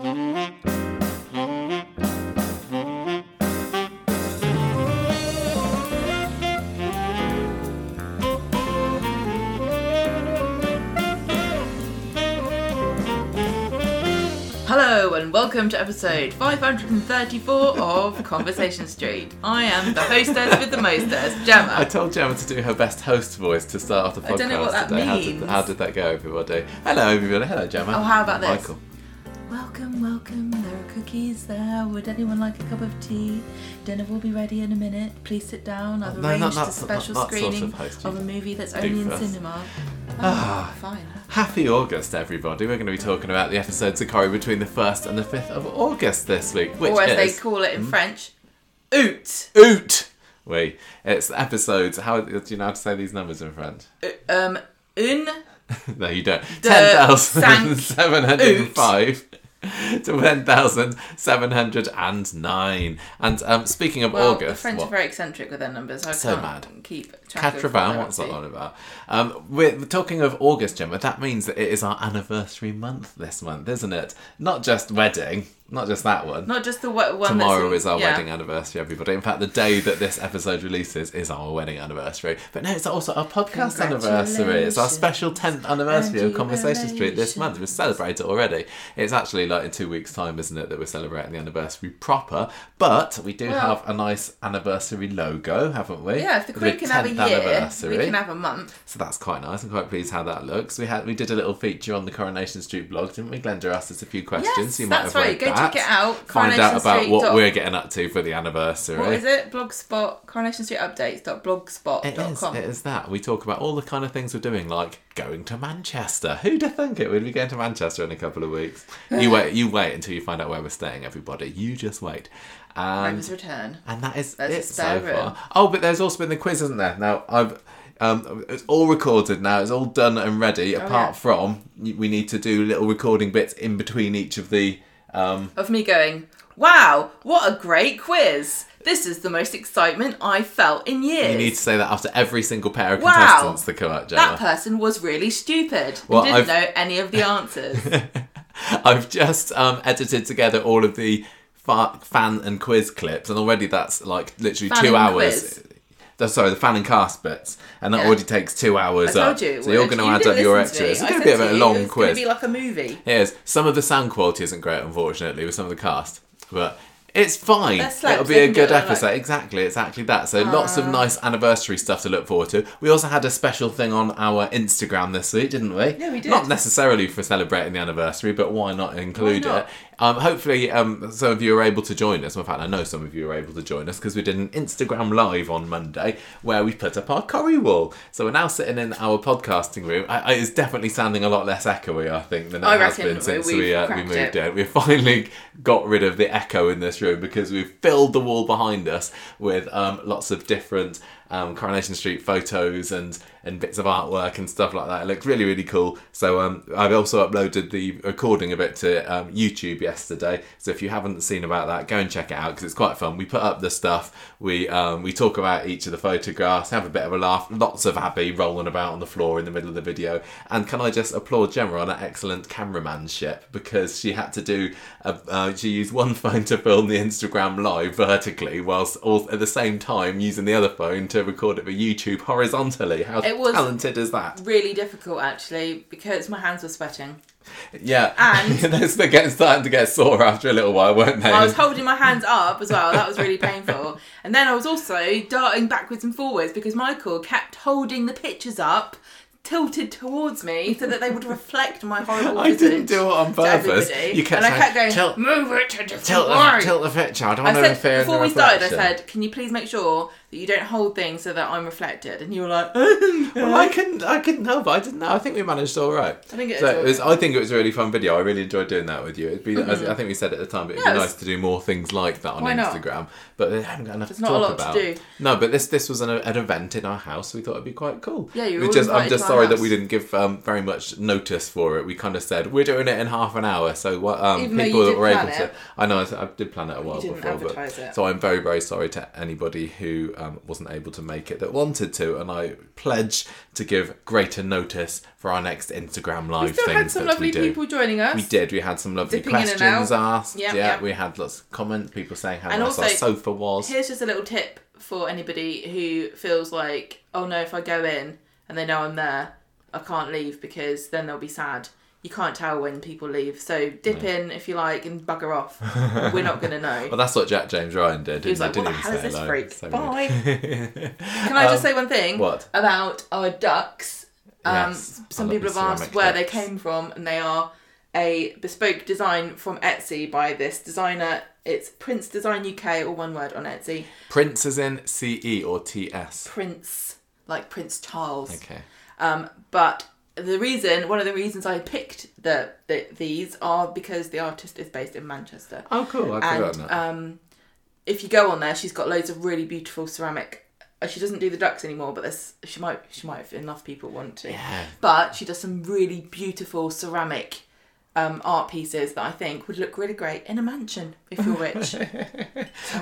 Hello and welcome to episode 534 of Conversation Street. I am the hostess with the mostess, Gemma. I told Gemma to do her best host voice to start off the podcast I don't know what that today. How means. did, how did that go, everybody? Hello, everybody. Hello, Gemma. Oh, how about this? Michael. Welcome, welcome. There are cookies there. Would anyone like a cup of tea? Dinner will be ready in a minute. Please sit down. I've No, no, arranged a special that sort screening host of, you a movie that's only in cinema. Ah. Oh, fine. Happy August, everybody. We're going to be talking about the episodes of Corrie between the 1st and the 5th of August this week, which or as is... they call it in French, oot. Oot! Wait, it's episodes... How do you know how to say these numbers in French? Um, une. No, you don't. De 10,705 to 10,709. And um, speaking of Well, August... the French what- are very eccentric with their numbers. I So can't mad. keep track of what Catravan, what's that on about? Um, we're we're talking of August, Gemma. That means that it is our anniversary month this month, isn't it? Not just wedding, not just that one. Not just the one Tomorrow is our yeah. wedding anniversary, everybody. In fact, the day that this episode releases is our wedding anniversary. But no, it's also our podcast anniversary. It's our special 10th anniversary of Conversation Street this month. We've celebrated it already. It's actually like in two weeks' time, isn't it, that we're celebrating the anniversary proper. But we do Well- have a nice anniversary logo, haven't we? Yeah, if the Queen can have a year, we can have a month. So that's quite nice. I'm quite pleased how that looks. We had we did a little feature on the Coronation Street blog, didn't we? Glenda asked us a few questions. Yes, you might that's have right. Go that. Check it out. Find out about what Coronation we're getting up to for the anniversary. What is it? Blogspot. Coronation Street Updates. It is. It is that. We talk about all the kind of things we're doing, like going to Manchester. Who'd have thunk it? We'd be going to Manchester in a couple of weeks. You wait. You wait until you find out where we're staying. Everybody, you just wait. And Rover's Return. and that is There's a it so spare room. far. Oh, but there's also been the quiz, isn't there? Now I've. Um, it's all recorded now. It's all done and ready. apart Oh, yeah. from y- we need to do little recording bits in between each of the. Um, Of me going, wow, what a great quiz. This is the most excitement I've felt in years. you need to say that after every single pair of Wow. contestants that come out, Gemma. that person was really stupid Well, didn't I've- know any of the answers. I've just um, edited together all of the fa- fan and quiz clips, and already that's like literally Fan two hours. quiz. The- sorry, the fan and cast bits, and that Yeah. already takes two hours I up. you. so you're going to add up your listen to me. extras. It's going to be a bit of a long It's quiz. going to be like a movie. Yes, some of the sound quality isn't great, unfortunately, with some of the cast, but it's fine. It'll be a good episode. like- Exactly, exactly that. So lots of ah. nice anniversary stuff to look forward to. We also had a special thing on our Instagram this week, didn't we? Yeah, we did. Not necessarily for celebrating the anniversary, but why not include Why not? it? Um, hopefully, um, some of you are able to join us. In fact, I know some of you are able to join us because we did an Instagram live on Monday where we put up our Corrie wall. So we're now sitting in our podcasting room. I, I, it's definitely sounding a lot less echoey, I think, than it I has been since we've uh, we moved in. We finally got rid of the echo in this room because we've filled the wall behind us with um, lots of different um, Coronation Street photos and and bits of artwork and stuff like that. It looks really really cool. So um, I've also uploaded the recording of it to um, YouTube yesterday. So if you haven't seen about that, go and check it out because it's quite fun. We put up the stuff. We um, we talk about each of the photographs, have a bit of a laugh. Lots of Abby rolling about on the floor in the middle of the video. And can I just applaud Gemma on her excellent cameramanship because she had to do a, uh, she used one phone to film the Instagram live vertically whilst all, at the same time using the other phone to record it for YouTube horizontally. It was- talented is that? Really difficult, actually, because my hands were sweating. Yeah, And- they're getting starting to get sore after a little while, weren't they? I was holding my hands up as well. That was really painful. And then I was also darting backwards and forwards because Michael kept holding the pictures up, tilted towards me, so that they would reflect my horrible I didn't do it on to purpose. You kept and I saying, kept going, "Tilt- move it to tilt the, tilt the picture. I don't I want to said interfere in before we started, I said, "Can you please make sure that you don't hold things so that I'm reflected?" And you were like, Well, I couldn't. I couldn't help. I didn't know. I think we managed all right. I think it So it was. Mm-hmm. I think it was a really fun video. I really enjoyed doing that with you. It'd be, as I think we said at the time, but it'd Yeah, be nice to do more things like that on Why not? Instagram. But they haven't got enough There's to not talk to about. do. No, but this this was an, an event in our house. We thought it'd be quite cool. Yeah, you were just, I'm just to sorry that we didn't give um, very much notice for it. We kind of said we're doing it in half an hour. So what um, Even people that were able plan to. I know I, I did plan it a while before, but it. so I'm very very sorry to anybody who um, wasn't able to make it that wanted to, and I pledge to give greater notice for our next Instagram live We still had some lovely people joining us. We did. We had some lovely Dipping questions asked. Yep, yeah, yep. we had lots of comments. People saying how And nice our also, sofa was. Here's just a little tip for anybody who feels like, oh no, if I go in and they know I'm there, I can't leave because then they'll be sad. You can't tell when people leave. So dip in if you like and bugger off. We're not going to know. Well, that's what Jack James Ryan did. He was like, he? what the hell is this hello. freak? So weird. Can I just say one thing what? about our ducks? Um, Yes, some people have asked where they came from, and they are a bespoke design from Etsy by this designer. It's Prince Design UK, or one word on Etsy. Prince is in C E or T S. Prince, like Prince Charles. Okay. Um, but the reason, one of the reasons I picked the, the these are because the artist is based in Manchester, Oh, cool. I'd and forgotten that. um, if you go on there, she's got loads of really beautiful ceramic. uh, She doesn't do the ducks anymore, but there's she might she might have enough people want to. yeah. But she does some really beautiful ceramic um, art pieces that I think would look really great in a mansion if you're rich.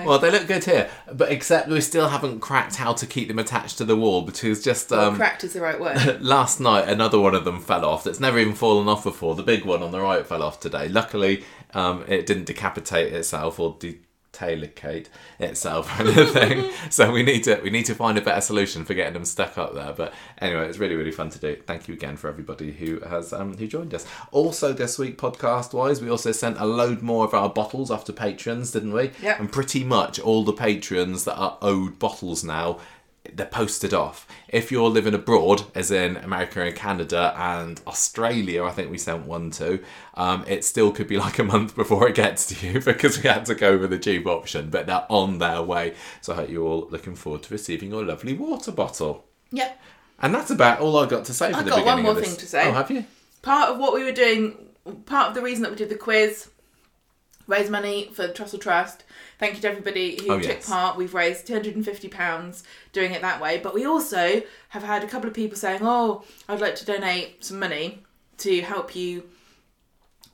Well, they look good here, but except we still haven't cracked how to keep them attached to the wall because just Well, um, cracked is the right word. last night another one of them fell off. That's never even fallen off before. The big one on the right fell off today. Luckily, um, it didn't decapitate itself or detalicate itself or anything. so we need to we need to find a better solution for getting them stuck up there. But anyway, it's really really fun to do. Thank you again for everybody who has um, who joined us. Also this week podcast wise, we also sent a load more of our bottles off to patrons, didn't we? Yeah. And pretty much all the patrons that are owed bottles now they're posted off. If you're living abroad, as in America and Canada and Australia, I think we sent one to, um, it still could be like a month before it gets to you because we had to go with the tube option, but they're on their way. So I hope you're all looking forward to receiving your lovely water bottle. yep. And that's about all I've got to say for I've got one more thing to say. Oh, have you? part of what we were doing, part of the reason that we did the quiz, raise money for the Trussell Trust. Thank you to everybody who Oh, took yes. part. We've raised two hundred and fifty pounds doing it that way. But we also have had a couple of people saying, "Oh, I'd like to donate some money to help you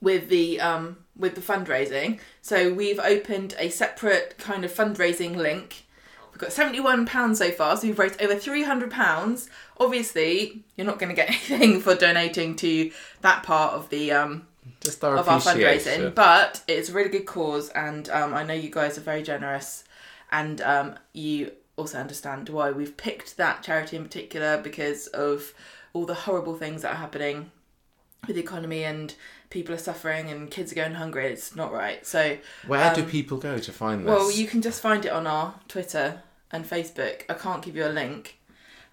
with the um with the fundraising." So we've opened a separate kind of fundraising link. We've got seventy-one pounds so far, so we've raised over three hundred pounds. Obviously, you're not going to get anything for donating to that part of the um Just our of our fundraising, but it's a really good cause, and um, I know you guys are very generous, and um, you also understand why we've picked that charity in particular because of all the horrible things that are happening with the economy and people are suffering and kids are going hungry. It's not right. So, Where do um, people go to find this? well, you can just find it on our Twitter and Facebook. I can't give you a link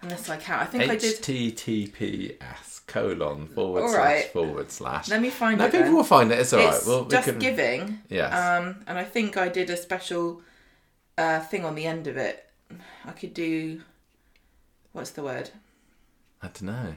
unless I can. I think I did. HTTPS colon forward All slash right. forward slash. Let me find No, it. people then. will find it. It's alright. It's Well, we just can. giving. Yes. Um, and I think I did a special uh, thing on the end of it. I could do. What's the word? I don't know.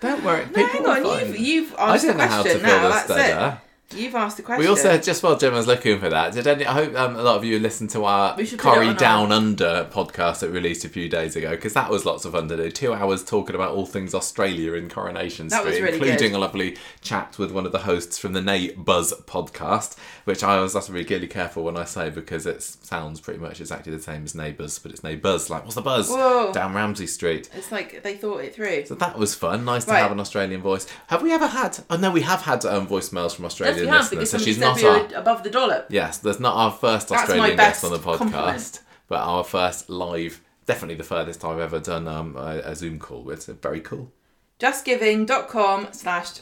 Don't worry. No, people hang will on. You've, you've I asked don't the know how to now. That's it. You've asked the question. We also just while Gemma's looking for that, did any? I hope um, a lot of you listened to our Corrie on our- Down Under podcast that released a few days ago because that was lots of fun to do. Two hours talking about all things Australia in Coronation That Street, really including good. a lovely chat with one of the hosts from the Nay Buzz podcast, which I was that's really really careful when I say because it sounds pretty much exactly the same as Neighbours, but it's Neighbours. Like, what's the buzz? Whoa. Down Ramsey Street. It's like they thought it through. So that was fun. Nice to Right. have an Australian voice. Have we ever had? Oh no, we have had um, voicemails from Yes, Australian we have listeners. because So she's not our. above the dollop. Yes, there's not our first That's Australian guest on the podcast, compliment. but our first live, definitely the furthest I've ever done um, a, a Zoom call with. So very cool. Justgiving.com slash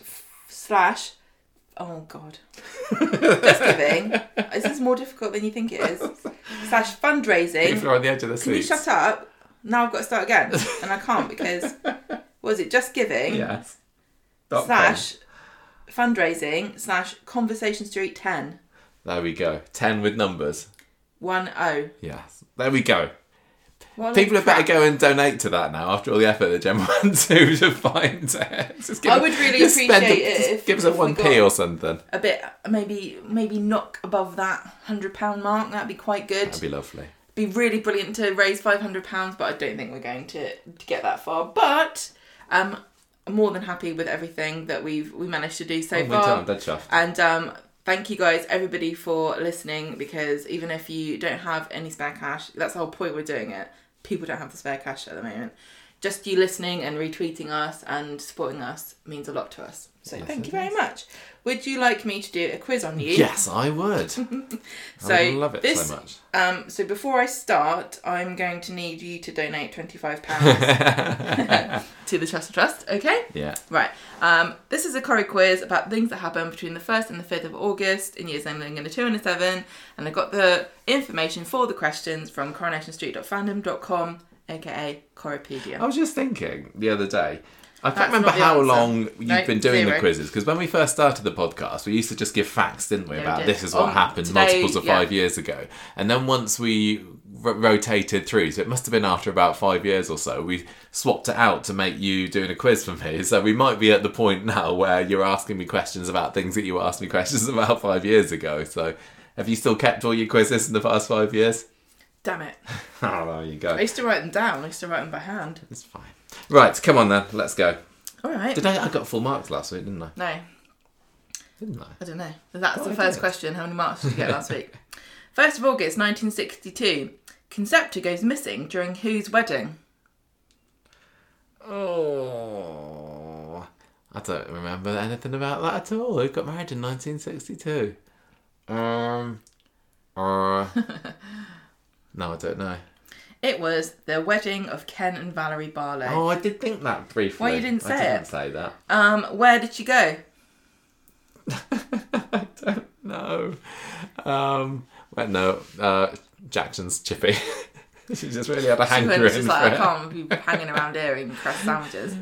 slash. Oh God. Justgiving. this is more difficult than you think it is. Slash fundraising. People are on the edge of the Can you shut up? Now I've got to start again, and I can't because was it just giving Yes. Dot com. Fundraising slash Conversation Street ten There we go. Ten with numbers. one oh. Yes. There we go. What People have better go and donate to that now after all the effort that Gemma went to to find it. I would really spend appreciate a- it if- give us a one p or something. a bit maybe maybe knock above that hundred pound mark. That'd be quite good. That'd be lovely. be really brilliant to raise five hundred pounds, but I don't think we're going to, to get that far. But um, more than happy with everything that we've we managed to do so Oh, far. done, dead chuffed. And um, thank you guys, everybody, for listening. Because even if you don't have any spare cash, that's the whole point we're doing it. People don't have the spare cash at the moment. Just you listening and retweeting us and supporting us means a lot to us. So thank you very much. Would you like me to do a quiz on you? Yes, I would. So I love it this, so much. Um, so before I start, I'm going to need you to donate twenty five pounds to the Chester Trust. Okay. Yeah. Right. Um, this is a Corrie quiz about things that happen between the 1st and the 5th of August in years ending in a 2 and a 7. And I got the information for the questions from coronationstreet.fandom.com, aka Corriepedia. I was just thinking the other day. I can't remember how long you've No, been doing the quizzes because when we first started the podcast, we used to just give facts, didn't we? Yeah, we about did. this is what On happened today, multiples of yeah. five years ago, and then once we r- rotated through, so it must have been after about five years or so, we swapped it out to make you doing a quiz for me. So we might be at the point now where you're asking me questions about things that you asked me questions about five years ago. So. Have you still kept all your quizzes in the past five years? Damn it. Oh, there you go. I used to write them down, I used to write them by hand. It's fine. Right, come on then, let's go. Alright. Did I? I got full marks last week, didn't I? No, Didn't I? I don't know. That's Oh, the I first did. question. How many marks did you get last week? 1st of August 1962. Concepta goes missing during whose wedding? Oh, I don't remember anything about that at all. Who got married in 1962? Um, uh, no, I don't know. It was the wedding of Ken and Valerie Barlow. Oh, I did think that briefly. Why you didn't I say didn't it? say that. Um, where did she go? I don't know. Um, well, no, uh, Jackson's chippy. she just really had a She hankering just for like, I can't be hanging around here eating crust sandwiches.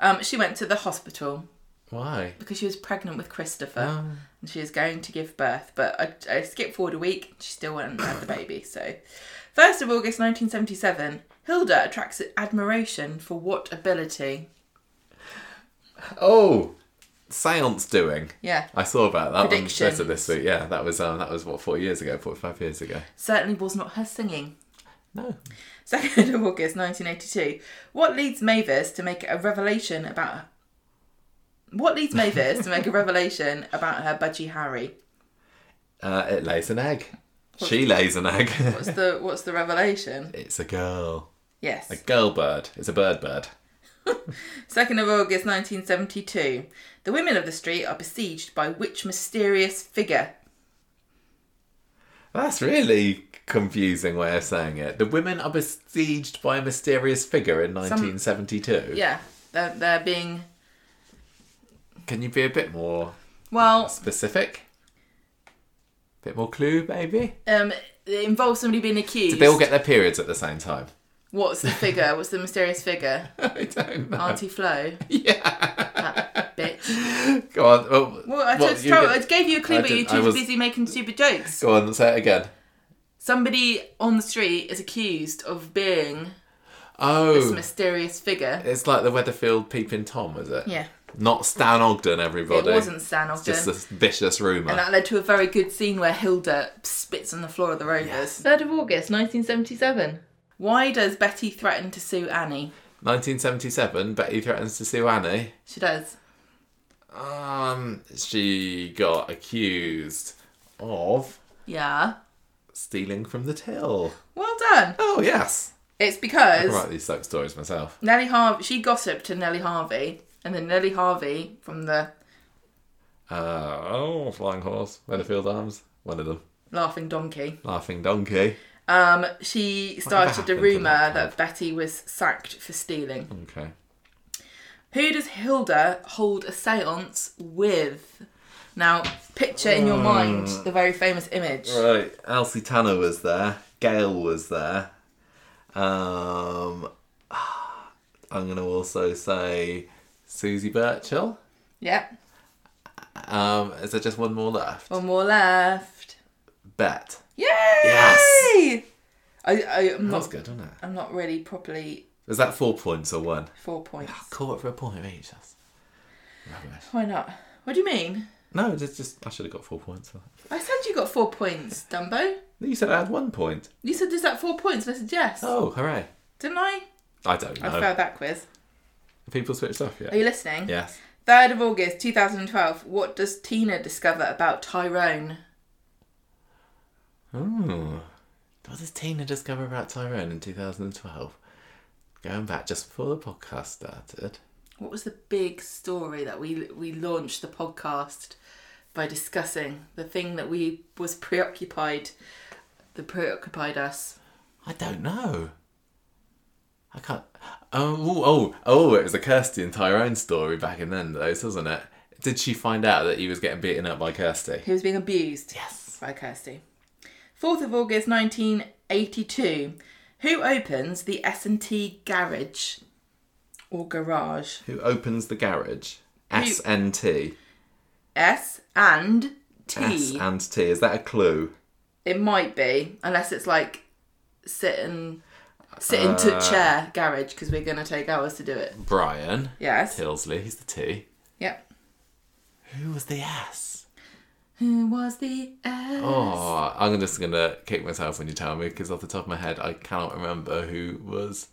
Um, she went to the hospital Why? because she was pregnant with Christopher Oh. and she was going to give birth. But I, I skipped forward a week. She still went and had the baby. So, 1st of August 1977, Hilda attracts admiration for what ability? Oh, seance doing. Yeah, I saw about that on Predictions. Twitter this week. Yeah, that was um, that was what forty years ago, forty five years ago. certainly was not her singing. No. 2nd of August 1982. What leads Mavis to make a revelation about. What leads Mavis to make a revelation about her budgie Harry? Uh, it lays an egg. She lays an egg. What's the What's the revelation? it's a girl. Yes. A girl bird. It's a bird bird. 2nd of August 1972. The women of the street are besieged by which mysterious figure? That's really confusing way of saying it. The women are besieged by a mysterious figure in 1972. Yeah, they're, they're being. Can you be a bit more Well, specific? Bit more clue, maybe? um, it involves somebody being accused. Did they all get their periods at the same time? What's the figure? What's the mysterious figure? I don't know. Auntie Flo. Yeah. That Bitch. Go on. Well, Well, I, what, you I gave you a clue, I but you're too was- busy making stupid jokes. Go on, say it again. Somebody on the street is accused of being oh, this mysterious figure. it's like the Weatherfield peeping Tom, is it? Yeah, Not Stan Ogden, everybody. it wasn't Stan Ogden. Just a vicious rumour. And that led to a very good scene where Hilda spits on the floor of the Rovers. 3rd of August 1977. Why does Betty threaten to sue Annie? 1977, Betty threatens to sue Annie. She does. Um, she got accused of Yeah. stealing from the till. Well done. Oh, yes. It's I because can write these soap stories myself. Nellie Harvey, she gossiped to Nellie Harvey, and then Nellie Harvey from the Uh, oh, Flying Horse, Weatherfield Arms, one of them. Laughing Donkey, Laughing Donkey. um, she started a rumour that that? Betty was sacked for stealing. Okay. Who does Hilda hold a seance with? Now, picture in your mind the very famous image. Right, Elsie Tanner was there. Gail was there. Um, I'm going to also say Suzie Birchall. Yep. Um, is there just one more left? One more left. Bet. Yay! Yes! I, I, I'm That was not. good, wasn't it? I'm not really properly Is that four points or one? four points. Caught up for a point each. That's rubbish. Why not? What do you mean? No, it's just I should have got four points. I said you got four points, Dumbo. You said I had one point. You said is that four points? And I said yes. Oh, hooray! Didn't I? I don't know. I failed that quiz. People switched off yeah. Are you listening? Yes. 3rd of August 2012. What does Tina discover about Tyrone? Ooh. What does Tina discover about Tyrone in 2012? Going back just before the podcast started. What was the big story that we we launched the podcast by discussing the thing that we was preoccupied that preoccupied us? I don't know. I can't. Oh, ooh, oh, oh! It was a Kirsty and Tyrone story back in then, those wasn't it? Did she find out that he was getting beaten up by Kirsty? He was being abused Yes. by Kirsty. 4th of August 1982. Who opens the S&T garage or garage? Who opens the garage? S N T. S and T. S and T. Is that a clue? It might be, unless it's like sit and sit into Uh, chair garage because we're gonna take hours to do it. Brian Yes. Tilsley. He's the T. Yep. Who was the S? Who was the S? Oh, I'm just gonna kick myself when you tell me because off the top of my head, I cannot remember who was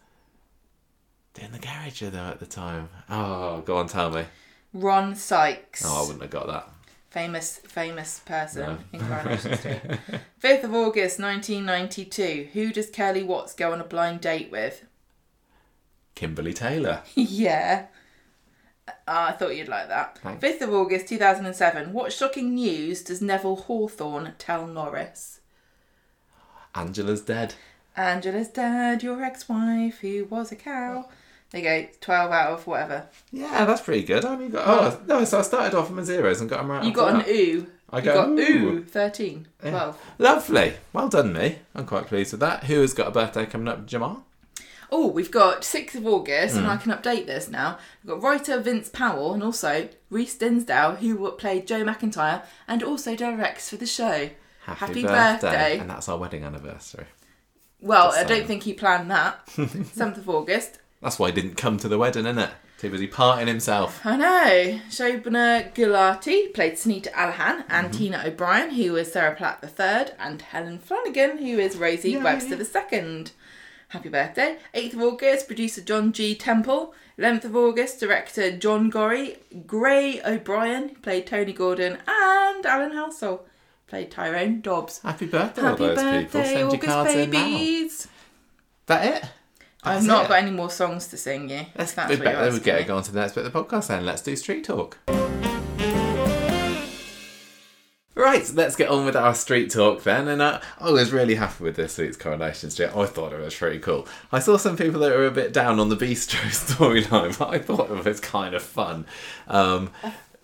doing the garage them at the time. Oh, go on, tell me. Ron Sykes. Oh, I wouldn't have got that. Famous famous person No. in Coronation Street. 5th of August 1992. Who does Curly Watts go on a blind date with? Kimberley Taylor. yeah. Ah, I thought you'd like that. Thanks. 5th of August 2007. What shocking news does Neville Hawthorne tell Norris? Angela's dead. Angela's dead, your ex-wife who was a cow. There you go, 12 out of whatever. Yeah, that's pretty good. I only got oh no, so I started off with my zeros and got them right. You got an that. ooh. I You got ooh. ooh, 13, 12. Lovely. Well done, me. I'm quite pleased with that. Who has got a birthday coming up, Gemma? Oh, we've got 6th of August, and Hmm. I can update this now. We've got writer Vince Powell and also Reece Dinsdale, who played Joe McIntyre and also directs for the show. Happy birthday. And that's our wedding anniversary. Well, Just I don't think he planned that. 7th of August. That's why he didn't come to the wedding, innit? Too busy partying himself. I know. Shobna Gulati played Sunita Alahan and Mm-hmm. Tina O'Brien, who was Sarah Platt III, and Helen Flanagan, who is Rosie Yay. Webster II. Happy birthday. 8th of August, producer John G. Temple. 11th of August, director John Gorry. Gray O'Brien played Tony Gordon, and Alan Halsall played Tyrone Dobbs. Happy birthday, all those birthday, people. Send your August cards in now. That it? I've not it. got any more songs to sing you. Let's, That's we what better you're we asking get me. go on to the next bit of the podcast then. Let's do street talk. Right, let's get on with our street talk then. And uh, I was really happy with this week's Coronation Street. I thought it was pretty cool. I saw some people that were a bit down on the bistro storyline, but I thought it was kind of fun. Um,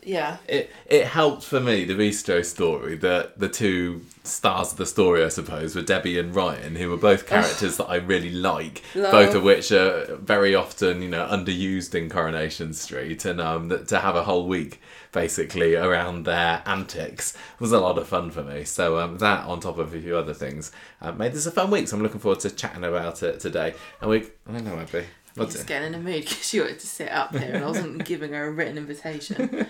Yeah. it it helped for me the bistro story that the two stars of the story I suppose were Debbie and Ryan who were both characters that I really like Love. both of which are very often you know underused in Coronation Street and um that to have a whole week basically around their antics was a lot of fun for me so um that on top of a few other things uh, made this a fun week so I'm looking forward to chatting about it today and we I don't know Abby what's Just it? getting in a mood because she wanted to sit up here and I wasn't giving her a written invitation.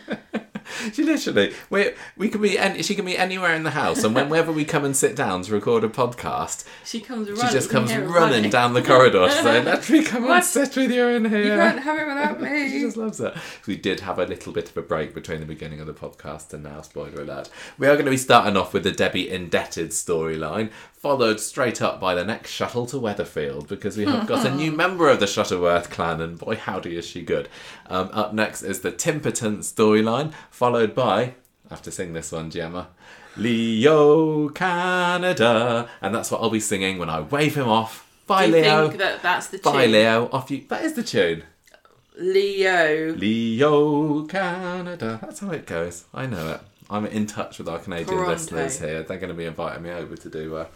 She literally, we we can be, any, she can be anywhere in the house, and whenever we come and sit down to record a podcast, She comes running. she just comes her running down the corridor to say, "Let me come and sit with you in here." You can't have it without me She just loves it. We did have a little bit of a break between the beginning of the podcast and now, spoiler alert. We are going to be starting off with the Debbie indebted storyline, followed straight up by the next shuttle to Weatherfield because we have got a new member of the Shuttleworth clan, and boy, howdy is she good. Um, up next is the Timperton storyline, followed by, I have to sing this one, Gemma. Leo Canada, and that's what I'll be singing when I wave him off. Bye, Do you Leo. think that that's the tune? Bye, Leo. Off you. That is the tune. Leo. Leo Canada. That's how it goes. I know it. I'm in touch with our Canadian Toronto. listeners here. They're going to be inviting me over to do uh,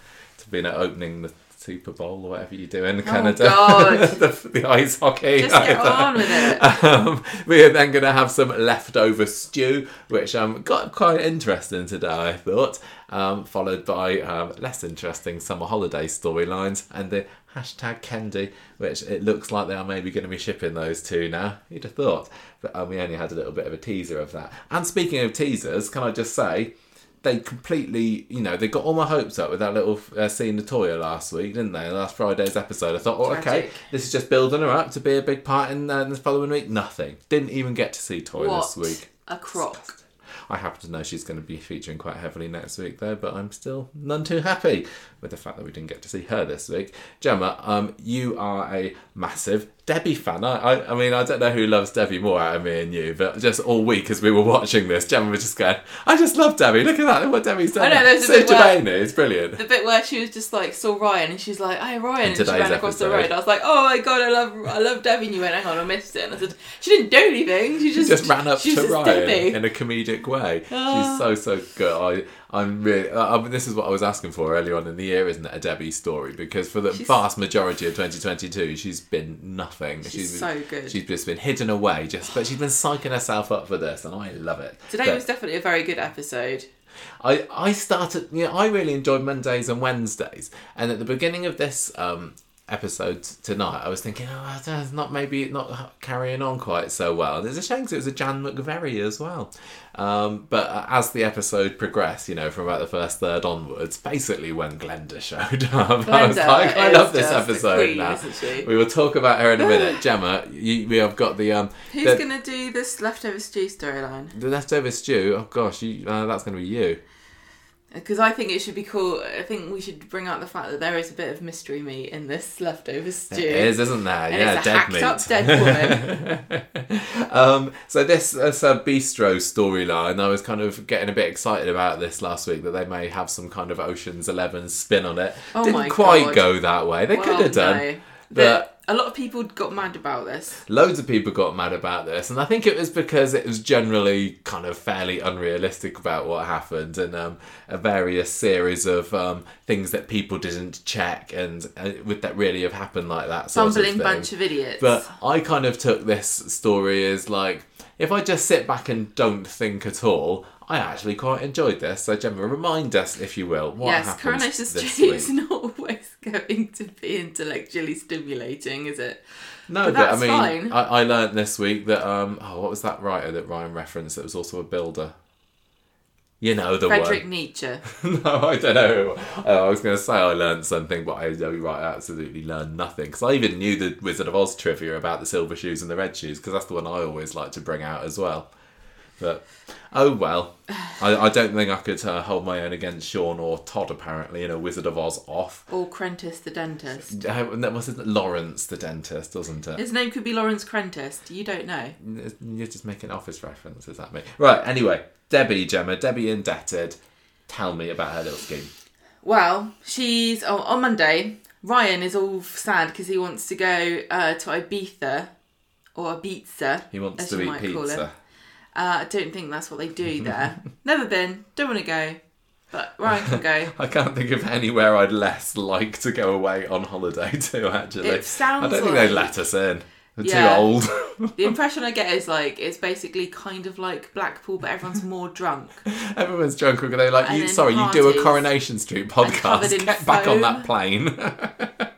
to be in opening the Super Bowl or whatever you do in Canada. God. the, the ice hockey. Just get on with it. Um, we are then going to have some leftover stew, which um, got quite interesting today, I thought, um, followed by um, less interesting summer holiday storylines and the hashtag Kendi, which it looks like they are maybe going to be shipping those two now. You'd have thought. But um, we only had a little bit of a teaser of that. And speaking of teasers, can I just say, they completely, you know, they got all my hopes up with that little uh, scene of Toyah last week, didn't they? Last Friday's episode. I thought, oh, okay, this is just building her up to be a big part in uh, the following week. Nothing. Didn't even get to see Toyah What this week. a crock. I happen to know she's going to be featuring quite heavily next week, though, but I'm still none too happy with the fact that we didn't get to see her this week. Gemma, um, you are a massive Debbie fan. I, I, I mean, I don't know who loves Debbie more out of me and you, but just all week as we were watching this, Gemma was just going, I just love Debbie. Look at that. Look what Debbie's done. I know, there's a so where- It's brilliant. The bit where she was just like saw Ryan and she's like, "Hey Ryan," and she ran across the road. I was like, "Oh my god, I love, I love Debbie." And you went, "Hang on, I missed it." And I said, "She didn't do anything. She She just, just ran up to Ryan Debbie." in a comedic way. Ah. She's so so good. I I'm really. I mean, this is what I was asking for early on in the year, isn't it? A Debbie story because for the She's- vast majority of 2022, she's been nothing. She's been- so good. She's just been hidden away. Just but she's been psyching herself up for this, and I love it. Today But was definitely a very good episode. I I started. You know, I really enjoyed Mondays and Wednesdays, and at the beginning of this um episode tonight, I was thinking, oh, it's not maybe not carrying on quite so well. There's a shame because it was a Jan McVerry as well. Um, but as the episode progressed, you know, from about the first third onwards, basically when Glenda showed up, I was like, I love this episode queen, now. We will talk about her in a minute. Gemma, you, we have got the um Who's the, gonna do this leftover stew storyline? the leftover stew. Oh gosh, you, uh, that's going to be you. Because I think it should be cool. I think we should bring out the fact that there is a bit of mystery meat in this leftover stew. It is, isn't there? And yeah, it's a dead hacked meat. up dead woman. um, so this this uh, bistro storyline, I was kind of getting a bit excited about this last week that they may have some kind of Ocean's Eleven spin on it. Oh Didn't quite God. go that way. They could have done. no. But a lot of people got mad about this. Loads of people got mad about this, and I think it was because it was generally kind of fairly unrealistic about what happened, and um, a various series of um, things that people didn't check, and uh, would that really have happened like that? Of Bumbling bunch of idiots. But I kind of took this story as like, if I just sit back and don't think at all, I actually quite enjoyed this. So, Gemma, remind us, if you will, what yes, happened this Street is not always going to be intellectually stimulating, is it? No, but but, I mean, fine. I, I learned this week that um, oh, what was that writer that Ryan referenced? That was also a builder. You know the Frederick one. Nietzsche. no, I don't know. Uh, I was going to say I learned something, but I right, I absolutely learned nothing. Because I even knew the Wizard of Oz trivia about the silver shoes and the red shoes, because that's the one I always like to bring out as well. But oh well, I, I don't think I could uh, hold my own against Sean or Todd apparently in a Wizard of Oz off. Or Crentis the dentist. Uh, that was Lawrence the dentist, wasn't it? His name could be Lawrence Crentist. You don't know. You're just making office references at me. Right, anyway, Debbie, Gemma, Debbie indebted. Tell me about her little scheme. Well, she's oh, on Monday. Ryan is all sad because he wants to go uh, to Ibiza or Ibiza. He wants to eat pizza. Uh, I don't think that's what they do there. Never been. Don't want to go. But Ryan can go. I can't think of anywhere I'd less like to go away on holiday to, actually. It sounds I don't think they'd let us in. We're Yeah. too old. The impression I get is like it's basically kind of like Blackpool, but everyone's more drunk. Everyone's drunk. Are they like, And you, then sorry, you do a. Coronation Street covered podcast. in Get back on foam. that plane.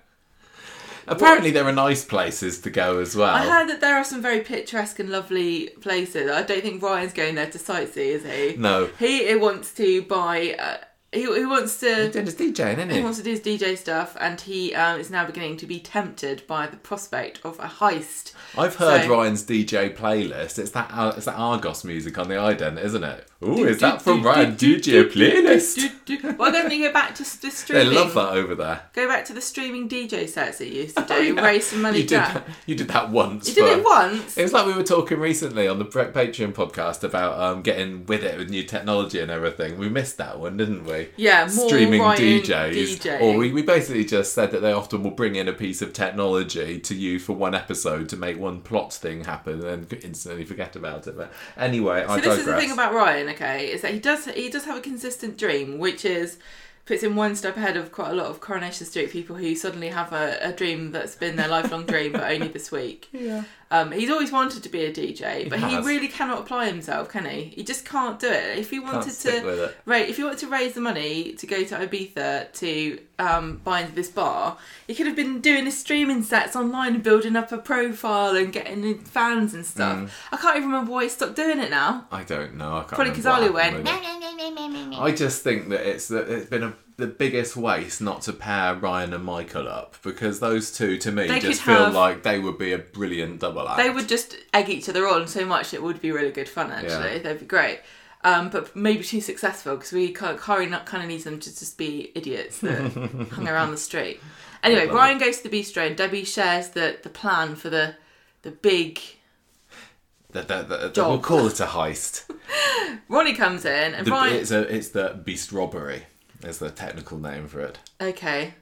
Apparently, there are nice places to go as well. I heard that there are some very picturesque and lovely places. I don't think Ryan's going there to sightsee, is he? No. He, wants to buy. Uh, he, he wants to. He's doing his DJing, isn't He he? wants to do his DJ stuff, and he um, is now beginning to be tempted by the prospect of a heist. I've heard So- Ryan's DJ playlist. It's that Ar- it's that Argos music on the ident, isn't it? Ooh, is that from Ryan DJ playlist? Why doesn't he go back to the They streaming? love that over there. Go back to the streaming DJ sets that you used to do. Raise some money You did that, you did that once. You did it once. It was like we were talking recently on the Patreon podcast about um, getting with it with new technology and everything. We missed that one, didn't we? Yeah, more Streaming Ryan DJs. DJing. Or we, we basically just said that they often will bring in a piece of technology to you for one episode to make one plot thing happen and then instantly forget about it. But anyway, So I this digress. is the thing about Ryan, okay, is that he does he does have a consistent dream, which is puts him one step ahead of quite a lot of Coronation Street people who suddenly have a, a dream that's been their lifelong dream, but only this week. yeah. Um, he's always wanted to be a DJ, but he has. really cannot apply himself, can he? He just can't do it. If he wanted to, right, if he wanted to raise the money to go to Ibiza to um, buy into this bar, he could have been doing his streaming sets online and building up a profile and getting fans and stuff. Mm. I can't even remember why he stopped doing it now. I don't know. I can't Probably because Ali went. I just think that it's that it's been a, the biggest waste not to pair Ryan and Michael up because those two to me They just feel have- like they would be a brilliant double act. They would just egg each other on so much it would be really good fun actually. Yeah. They'd be great. Um, but maybe too successful because we kind of, Corrie not kind of needs them to just be idiots that hung around the street. Anyway, Brian goes to the bistro and Debbie shares the, the plan for the the big. the, the, the, the, we'll call it a heist. Ronnie comes in and The- Brian. it's a it's the beast robbery. Is the technical name for it. Okay.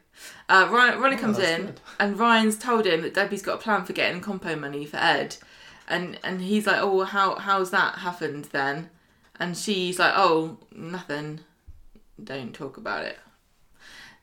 Uh, Ryan, Ronnie comes in good. and Ryan's told him that Debbie's got a plan for getting compo money for Ed, and and he's like, oh, how how's that happened then? And she's like, oh, nothing. Don't talk about it.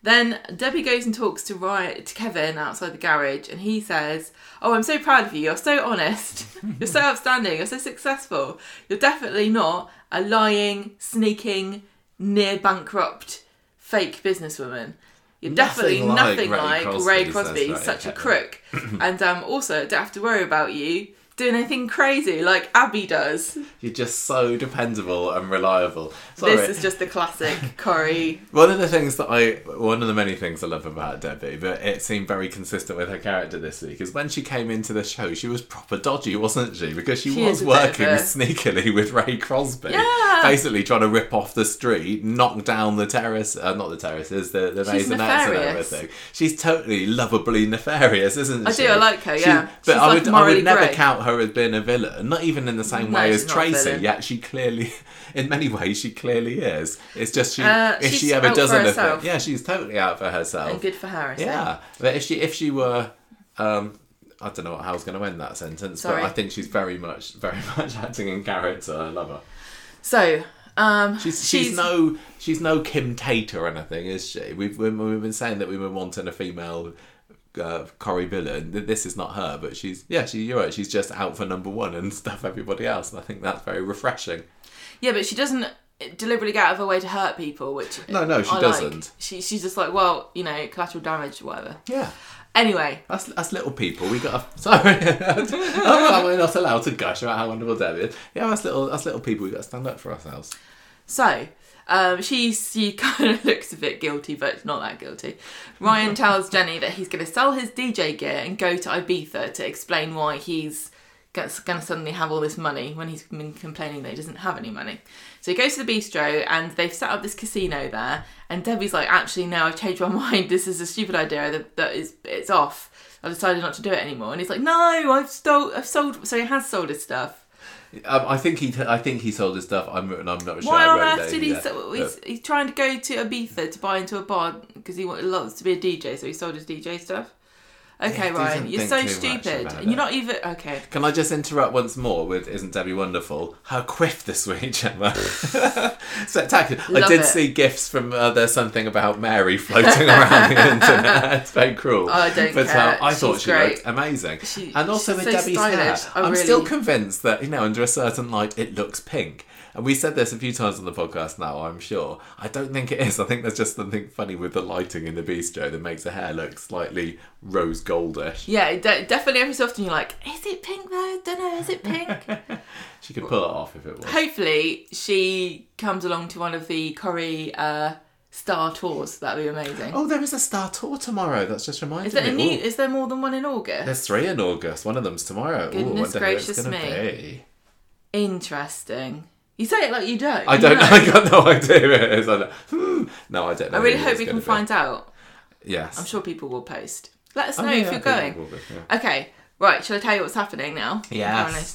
Then Debbie goes and talks to Ryan, to Kevin outside the garage, and he says, "Oh, I'm so proud of you. You're so honest. You're so outstanding. You're so successful. You're definitely not a lying, sneaking, near bankrupt, fake businesswoman. You're definitely Nothing like nothing Ray like Crosby, Ray Crosby. Such a crook. and um, also, don't have to worry about you doing anything crazy like Abi does. You're just so dependable and reliable. Sorry. This is just the classic Corrie. One of the things that I, one of the many things I love about Debbie, but it seemed very consistent with her character this week, is when she came into the show, she was proper dodgy, wasn't she? Because she, She was is a bit of working sneakily with Ray Crosby, Yeah. basically trying to rip off the street, knock down the terrace, uh, not the terraces, the the maisonettes and everything. She's totally lovably nefarious, isn't I she? I do, I like her, She- yeah. but She's I like would, I would never grey. count her as being a villain, not even in the same No, way as Tracy. Yet she clearly, in many ways, she clearly is. It's just she, Uh, if she ever does anything, yeah, she's totally out for herself. And good for her. Yeah, but if she if she were, um, I don't know how I was going to end that sentence, Sorry. but I think she's very much very much acting in character. I love her. So, um, She's, she's no she's no Kim Tate or anything, is she? We've we've we've been saying that we were wanting a female. Uh, Corrie villain. Th- This is not her, but she's yeah. She you're right. She's just out for number one and stuff everybody else, and I think that's very refreshing. yeah, but she doesn't deliberately get out of her way to hurt people, which No, no, she I doesn't. She, she's just like, well, you know, collateral damage, whatever. Yeah, Anyway, That's, that's little people. We got to, sorry. we're not allowed to gush about how wonderful Debbie is. Yeah, that's little that's little people. We got to stand up for ourselves. So, um, she she kind of looks a bit guilty, but not that guilty. Ryan tells Jenny that he's going to sell his DJ gear and go to Ibiza to explain why he's going to suddenly have all this money when he's been complaining that he doesn't have any money. So he goes to the bistro and they've set up this casino there. And Debbie's like, actually, no, I've changed my mind. This is a stupid idea. That, that is, it's off. I've decided not to do it anymore. And he's like, no, I've stole, I've sold. So he has sold his stuff. Um, I think he I think he sold his stuff. I'm I'm not sure. Why on earth did he? there, So, he's, he's trying to go to Ibiza to buy into a bar because he loves to be a DJ, so he sold his DJ stuff. Okay, Yeah, Ryan, you're so think too much stupid. And you're it. not even okay. Can I just interrupt once more with "Isn't Debbie wonderful"? Her quiff this week, Gemma. Spectacular. I did it. see gifs from uh, there's something about Mary floating around the internet. It's very cruel. Oh, I don't but care. I thought she great. looked amazing. She- and also she's with so Debbie's stylish. hair, I I'm still convinced that you know under a certain light it looks pink. And we said this a few times on the podcast now, I'm sure. I don't think it is. I think there's just something funny with the lighting in the bistro that makes her hair look slightly rose goldish. Yeah, de- definitely. Every so often you're like, is it pink though? I Don't know. Is it pink? She could pull it off if it was. Hopefully, she comes along to one of the Corrie uh, Star tours. That'd be amazing. Oh, there is a Star Tour tomorrow. That's just reminded is there a me. new? Is there more than one in August? there's three in August. One of them's tomorrow. Ooh, Goodness it's gracious me. be. Interesting. You say it like you don't. I You don't. know. I got no idea who it is. I don't, hmm. No, I don't know. I really hope we can be. find out. Yes. I'm sure people will post. Let us Oh, know yeah, if you're going. be, yeah. Okay, right. Shall I tell you what's happening now?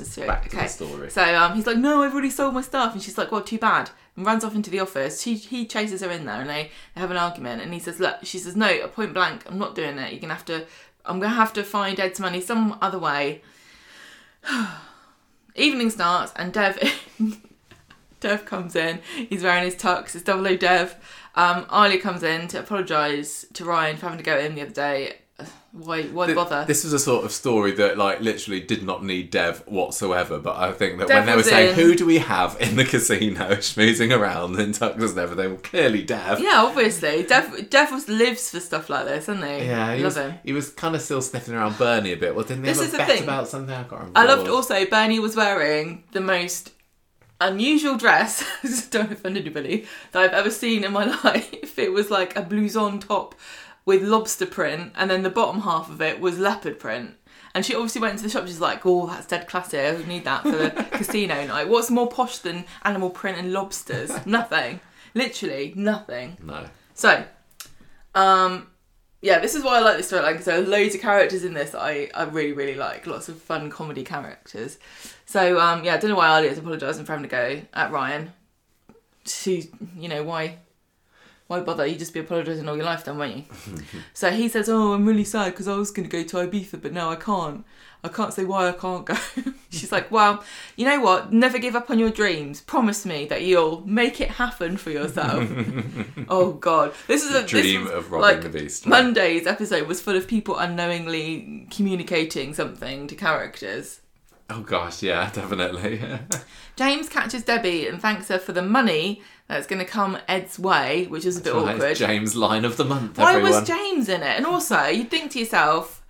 Street. Back to the okay. story. So um, he's like, "No, I've already sold my stuff," and she's like, "Well, too bad." And runs off into the office. She he chases her in there, and they, they have an argument. And he says, "Look," she says, "No, point blank, I'm not doing it. You're gonna have to. I'm gonna have to find Ed's money some other way." Evening starts, and Dev Dev comes in. He's wearing his tux. It's double O Dev. Um, Arlie comes in to apologise to Ryan for having to go in the other day. Why? Why Th- bother? This was a sort of story that, like, literally did not need Dev whatsoever. But I think that Dev when they were saying, in- "Who do we have in the casino schmoozing around in tuxes and everything?" Well, clearly Dev. yeah, obviously. Dev, Dev was, lives for stuff like this, doesn't he? Yeah, he Love was, him. he was kind of still sniffing around Bernie a bit. Well, didn't they This have is a the bet thing. about something? I can't remember. I loved also Bernie was wearing the most unusual dress. don't offend anybody that I've ever seen in my life. It was like a blouson top with lobster print, and then the bottom half of it was leopard print. And she obviously went into the shop. She's like, "Oh, that's dead classy. I need that for the casino night. What's more posh than animal print and lobsters? Nothing. Literally nothing." No. So, um, yeah, this is why I like this storyline because there are loads of characters in this that I, I really, really like. Lots of fun comedy characters. So, um, yeah, I don't know why Elliot's apologising for having to go at Ryan. To, you know, why why bother? You just be apologising all your life then, won't you? so he says, Oh, I'm really sad because I was going to go to Ibiza, but now I can't. I can't say why I can't go. She's like, Well, you know what? Never give up on your dreams. Promise me that you'll make it happen for yourself. oh, God. This is a Dream was, of robbing like, the beast. Monday's episode was full of people unknowingly communicating something to characters. Oh gosh, yeah, definitely. James catches Debbie and thanks her for the money that's going to come Ed's way, which is a bit Right, awkward. James line of the month. Why everyone. was James in it? And also, you'd think to yourself,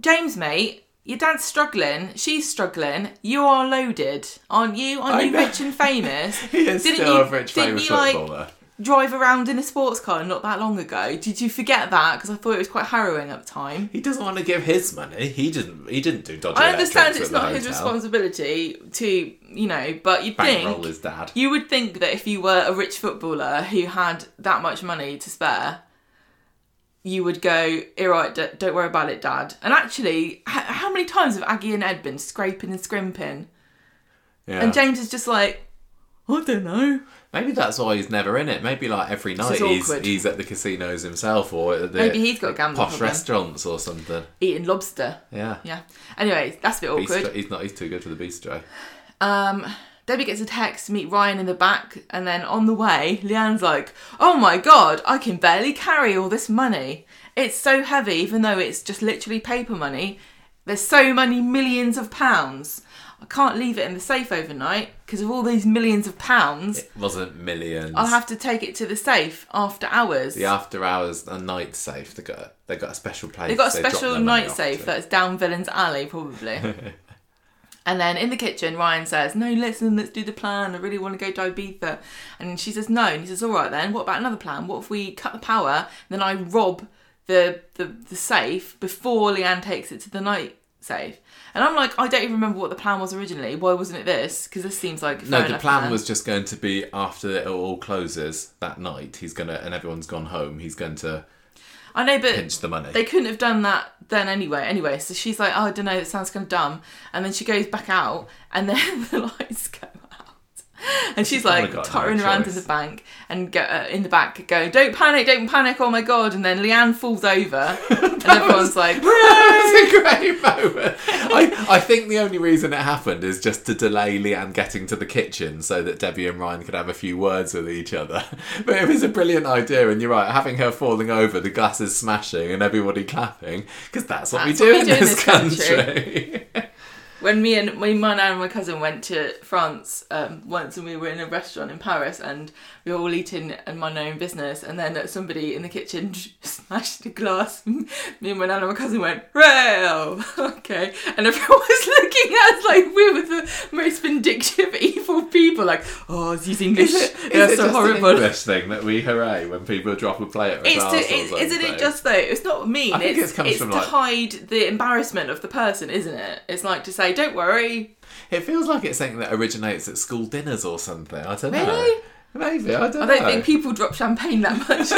James, mate, your dad's struggling, she's struggling, you are loaded, aren't you? Aren't I you know. rich and famous? He is Didn't still you- a rich, famous you, like, footballer. Drive around in a sports car not that long ago. Did you forget that? Because I thought it was quite harrowing at the time. He doesn't want to give his money. He didn't. He didn't do dodgy I understand it's not his responsibility to, you know, but you'd Bankroll think his dad. You would think that if you were a rich footballer who had that much money to spare, you would go, "All right, don't worry about it, Dad." And actually, how many times have Aggie and Ed been scraping and scrimping? Yeah. And James is just like, "I don't know." Maybe that's why he's never in it. Maybe like every night he's he's at the casinos himself or at the Maybe he's got a gambling posh problem. restaurants or something. Eating lobster. Yeah. Yeah. Anyway, that's a bit awkward. Bistro, he's not. He's too good for the bistro. Um, Debbie gets a text to meet Ryan in the back, and then on the way, Leanne's like, "Oh my god, I can barely carry all this money. It's so heavy, even though it's just literally paper money. There's so many millions of pounds. I can't leave it in the safe overnight because of all these millions of pounds. It wasn't millions. I'll have to take it to the safe after hours. the after hours and night safe. They got they got a special place. They've got a special night safe that's down Villain's Alley, probably. and then in the kitchen, Ryan says, No, listen, let's do the plan. I really want to go to Ibiza. And she says, No. And he says, All right, then, what about another plan? What if we cut the power, then I rob the, the, the safe before Leanne takes it to the night safe? And I'm like, I don't even remember what the plan was originally. Why wasn't it this? Because this seems like. No, the plan was just going to be after it all closes that night. He's gonna and everyone's gone home. He's going to I know, but pinch the money. They couldn't have done that then anyway. Anyway, so she's like, oh, I don't know, that sounds kind of dumb. And then she goes back out, and then the lights go. And she's kinda like got no tottering around to the bank and go, uh, in the back going, don't panic, don't panic, oh my god. And then Leanne falls over, and everyone's like, It's a great moment. I, I think the only reason it happened is just to delay Leanne getting to the kitchen so that Debbie and Ryan could have a few words with each other. But it was a brilliant idea, and you're right, having her falling over, the glasses smashing, and everybody clapping, because that's what That's we do what in we do in this this country. When me and my mum and my cousin went to France um, once and we were in a restaurant in Paris and we were all eating and minding our own business and then somebody in the kitchen smashed a glass me and my nan and my cousin went rail okay and everyone was looking at us like we were the most vindictive evil people like oh these English Is it, they're so horrible English thing that we hooray when people drop a plate or a it's or it, isn't it just though? It's not mean. I think it's it comes it's from, to like- hide the embarrassment of the person, isn't it? It's like to say, "Don't worry, It feels like it's something that originates at school dinners or something. I don't know. Maybe I don't I don't think people drop champagne that much.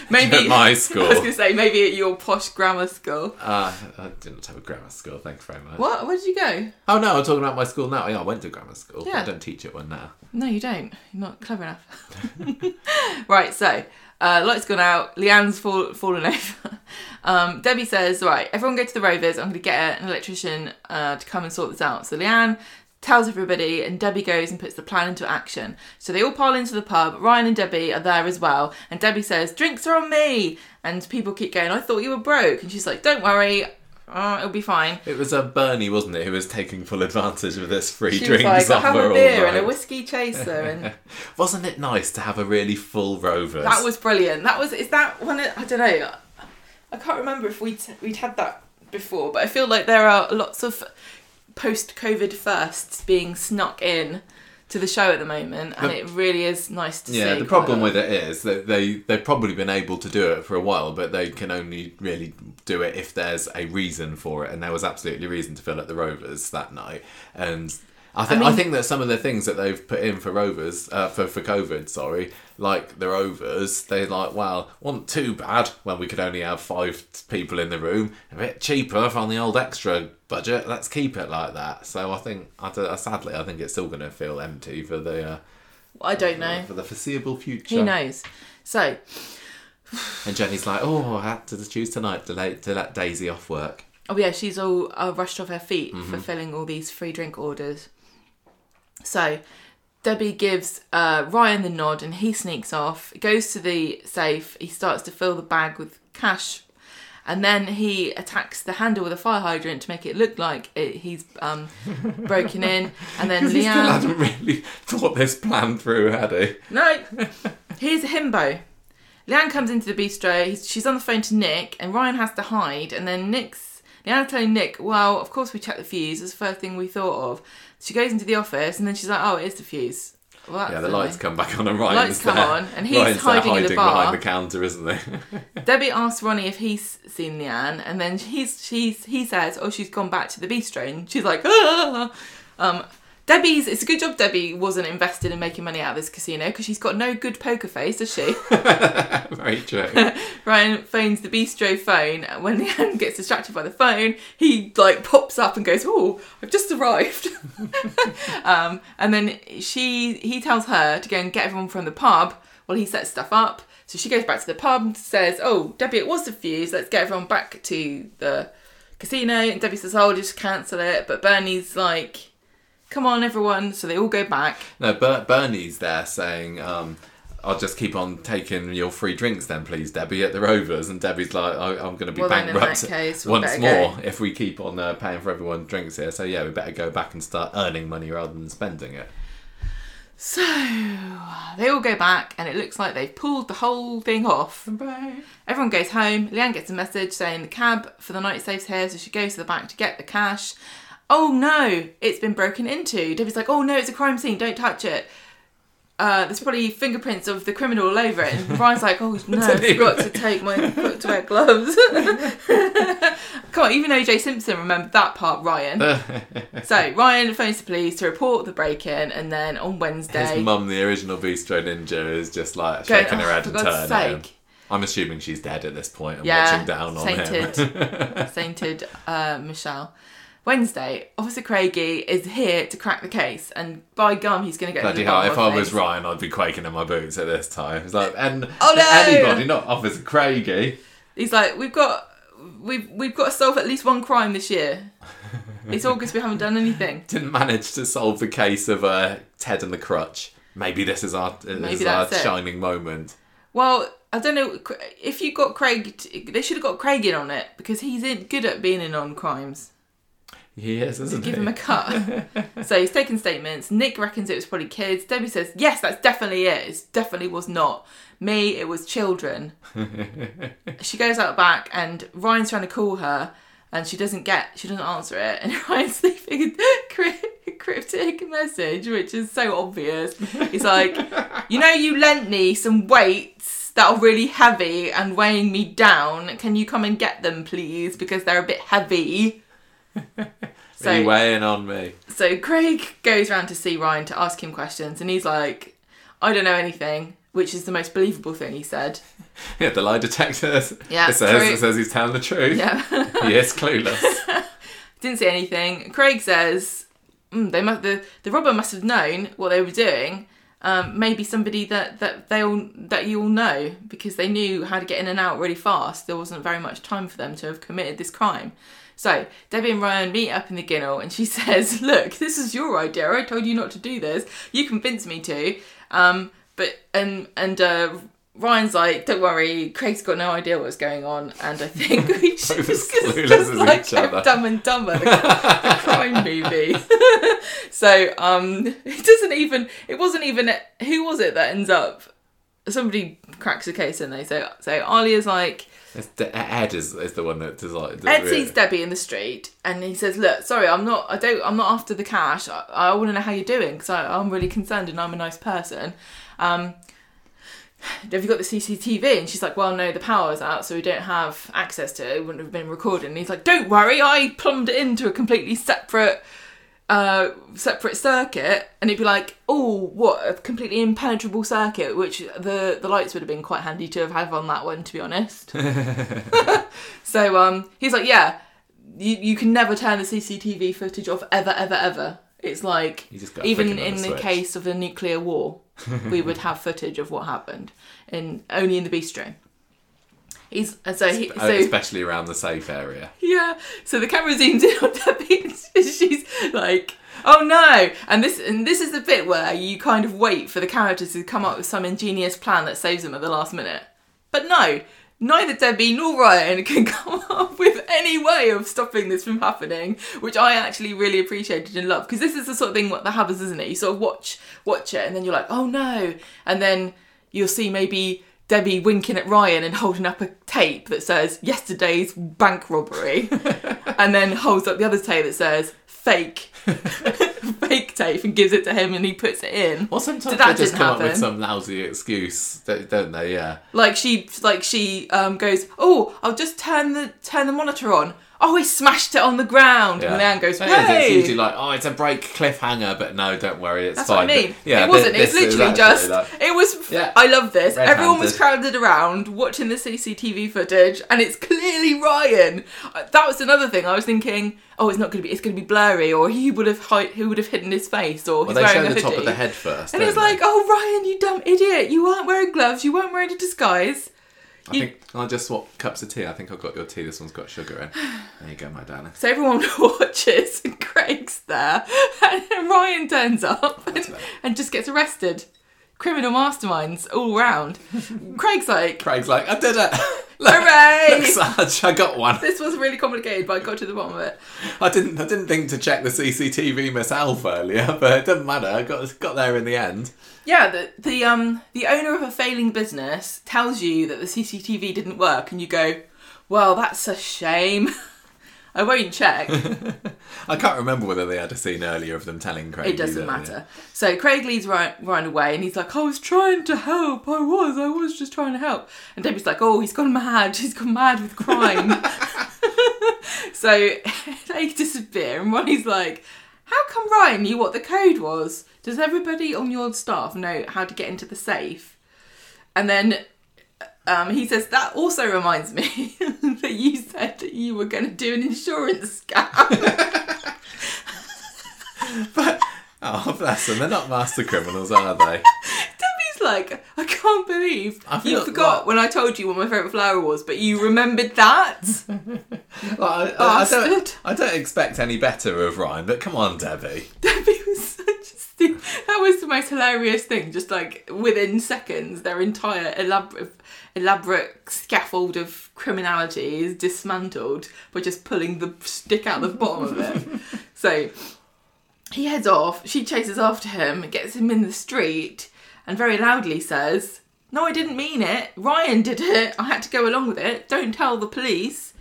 maybe At my school. I was going to say maybe at your posh grammar school. Uh, I didn't have a grammar school. Thanks very much. What? Where did you go? Oh no, I'm talking about my school now. Yeah, I went to grammar school. Yeah. I don't teach at one now. No, you don't. You're not clever enough. right. So uh, lights gone out. Leanne's fall, fallen over. um, Debbie says, "Right, everyone go to the Rovers. I'm going to get an electrician uh, to come and sort this out." So Leanne tells everybody, and Debbie goes and puts the plan into action. So they all pile into the pub. Ryan and Debbie are there as well, and Debbie says, "Drinks are on me," and people keep going. I thought you were broke, and she's like, "Don't worry." Oh, it'll be fine. It was a Bernie, wasn't it, who was taking full advantage of this free She drinks was like, "I'll have a beer and a whiskey chaser, and Wasn't it nice to have a really full Rovers? that was brilliant. That was is that one? of- I don't know. I can't remember if we'd we'd had that before, but I feel like there are lots of post-COVID firsts being snuck in to the show at the moment, and The- it really is nice to see. Yeah, the problem with it is that they they've probably been able to do it for a while, but they can only really do it if there's a reason for it, and there was absolutely reason to fill at the Rovers that night. And I think I, mean- think that some of the things that they've put in for Rovers uh, for for COVID, sorry, like the Rovers, they're like, well, wasn't too bad when we could only have five people in the room, a bit cheaper on the old extra budget. Let's keep it like that. So I think, I don't, sadly, I think it's still going to feel empty for the. Uh, I don't know. for the foreseeable future. Who knows? So And Jenny's like, oh, I had to choose tonight to let, to let Daisy off work. Oh yeah, she's all uh, rushed off her feet Mm-hmm. fulfilling all these free drink orders. So Debbie gives uh, Ryan the nod, and he sneaks off. Goes to the safe. He starts to fill the bag with cash, and then he attacks the handle with a fire hydrant to make it look like it, he's um, broken in. And then He still hadn't really thought this plan through, had he? No, here's a himbo. Leanne comes into the bistro. He's, she's on the phone to Nick, and Ryan has to hide. And then Nick's Leanne's telling Nick, "Well, of course we checked the fuse. It's the first thing we thought of." She goes into the office, and then she's like, "Oh, it is the fuse." Well, Yeah, the lights come back on and Ryan's Lights come there. on, and he's Ryan's there hiding in the bar. behind the counter, isn't he? Debbie asks Ronnie if he's seen Leanne, and then he's she's he says, "Oh, she's gone back to the bistro," and she's like, "Ah." Um, Debbie's. It's a good job Debbie wasn't invested in making money out of this casino because she's got no good poker face, does she? Very true. Ryan phones the bistro phone. and When Leanne gets distracted by the phone, he like pops up and goes, "Oh, I've just arrived." um, and then she he tells her to go and get everyone from the pub while he sets stuff up. So she goes back to the pub and says, "Oh, Debbie, it was the fuse. Let's get everyone back to the casino." And Debbie says, "Oh, I'll just cancel it." But Bernie's like, "Come on, everyone!" So they all go back. No, Ber- Bernie's there saying, um, I'll just keep on taking your free drinks then, please, Debbie, at the Rovers. And Debbie's like, I- I'm going to be Well, bankrupt that case, we once more go. if we keep on uh, paying for everyone drinks here. So, yeah, we better go back and start earning money rather than spending it. So they all go back, and it looks like they've pulled the whole thing off. Bye. Everyone goes home. Leanne gets a message saying the cab for the night saves here, so she goes to the bank to get the cash. Oh no, it's been broken into. Debbie's like, oh no, it's a crime scene, don't touch it. Uh, there's probably fingerprints of the criminal all over it. And Ryan's like, oh no, I forgot to take my forgot to wear gloves. Come on, even OJ Simpson remembered that part, Ryan. so Ryan phones the police to report the break-in, and then on Wednesday, His mum, the original Bistro Ninja, is just like Going, shaking her "Oh, head and turning. sake." I'm assuming she's dead at this point and Yeah, watching down on him. sainted, sainted uh, Michelle. Wednesday, Officer Craigie is here to crack the case, and by gum, he's going to get Bloody hell, if I was. Ryan, I'd be quaking in my boots at this time. It's like, and Oh, no! anybody, not Officer Craigie. He's like, we've got, we've we've got to solve at least one crime this year. It's August, we haven't done anything. didn't manage to solve the case of uh, Ted and the crutch. Maybe this is our this is our it. shining moment. Well, I don't know if you got Craig. They should have got Craig in on it because he's in, good at being in on crimes. He is, isn't Give he? him a cut. so he's taking statements. Nick reckons it was probably kids. Debbie says, yes, that's definitely it. It definitely was not. Me, it was children. she goes out back and Ryan's trying to call her and she doesn't get, she doesn't answer it. And Ryan's leaving a cryptic message, which is so obvious. He's like, you know, you lent me some weights that are really heavy and weighing me down. Can you come and get them, please? Because they're a bit heavy. Are you weighing on me? So Craig goes round to see Ryan to ask him questions, and he's like, "I don't know anything," which is the most believable thing he said. Yeah, the lie detector. Yeah, it says it says he's telling the truth. Yeah, He is clueless. didn't say anything. Craig says, mm, "They must the the robber must have known what they were doing. Um, maybe somebody that that they all that you all know because they knew how to get in and out really fast. There wasn't very much time for them to have committed this crime." So Debbie and Ryan meet up in the Ginnel, and she says, "Look, this is your idea. I told you not to do this. You convinced me to." Um, but and and uh, Ryan's like, "Don't worry, Craig's got no idea what's going on." And I think we should just, just like each other. Dumb and Dumber, the, the crime movie. so um, it doesn't even. It wasn't even. Who was it that ends up? Somebody cracks a case, and they so so Alya's like. It's the, Ed is, is the one that like. Ed sees Debbie in the street and he says, "Look, sorry, I'm not. I don't. I'm not after the cash. I, I want to know how you're doing because I'm really concerned and I'm a nice person. Um, have you got the CCTV?" And she's like, "Well, no, the power's out, so we don't have access to it. It wouldn't have been recorded." And he's like, "Don't worry, I plumbed it into a completely separate." Uh, separate circuit, and it'd be like, oh, what a completely impenetrable circuit, which the the lights would have been quite handy to have had on that one, to be honest. So um, he's like, yeah, you you can never turn the CCTV footage off ever, ever, ever. It's like You just gotta even in the switch. case of a nuclear war, we would have footage of what happened, in only in the bistro. He's and so he, Uh, so especially around the safe area. yeah. So the camera zooms in on Debbie, and she's like, "Oh no!" And this and this is the bit where you kind of wait for the characters to come up with some ingenious plan that saves them at the last minute. But no, neither Debbie nor Ryan can come up with any way of stopping this from happening, which I actually really appreciated and loved because this is the sort of thing what that happens, isn't it? You sort of watch watch it, and then you're like, "Oh no!" and then you'll see maybe. Debbie winking at Ryan and holding up a tape that says yesterday's bank robbery, and then holds up the other tape that says fake, fake tape, and gives it to him, and he puts it in. Well, sometimes that they just come up with some lousy excuse, don't they? Yeah. Like she, like she um, goes, "Oh, I'll just turn the turn the monitor on." Oh, he smashed it on the ground, Yeah. and Leanne goes, is, It's usually like, oh, it's a break cliffhanger, but no, don't worry, it's That's fine. what I mean. But, yeah, it wasn't. thi- It was this is literally just. It was. Yeah. I love this. Red-handed. Everyone was crowded around watching the CCTV footage, and it's clearly Ryan. Uh, That was another thing. I was thinking, oh, it's not going to be. It's going to be blurry, or he would have he would have hidden his face, or well, he's they wearing show a the hoodie. top of the head first. And it's they? like, oh, Ryan, you dumb idiot! You weren't wearing gloves. You weren't wearing a disguise. I you- think I'll just swap cups of tea. I think I've got your tea. This one's got sugar in. There you go, my darling. So everyone watches, and Craig's there, and Ryan turns up and, and just gets arrested. Criminal masterminds all round. Craig's like, Craig's like, I did it. Look, Hooray! look, Sarge, I got one. this was really complicated, but I got to the bottom of it. I didn't. I didn't think to check the CCTV myself earlier, but it doesn't matter. I got got there in the end. Yeah, the the um the owner of a failing business tells you that the CCTV didn't work, and you go, "Well, that's a shame." I won't check. I can't remember whether they had a scene earlier of them telling Craig. It doesn't matter. So Craig leads Ryan, Ryan away, and he's like, "I was trying to help. I was. I was just trying to help." And Debbie's like, "Oh, he's gone mad. He's gone mad with crime." so they disappear, and Ronnie's like, "How come Ryan knew what the code was? Does everybody on your staff know how to get into the safe?" And then um, he says, "That also reminds me that you said that you were going to do an insurance scam." But oh, bless them. They're not master criminals, are they? Debbie's like, I can't believe I you forgot like- when I told you what my favourite flower was, but you remembered that. Well, I, I, don't. I don't expect any better of Ryan, but come on, Debbie. Debbie was such a stu- That was the most hilarious thing. Just like within seconds, their entire elaborate, elaborate scaffold of criminality is dismantled by just pulling the stick out of the bottom of it. so he heads off. She chases after him, gets him in the street, and very loudly says, "No, I didn't mean it. Ryan did it. I had to go along with it. Don't tell the police."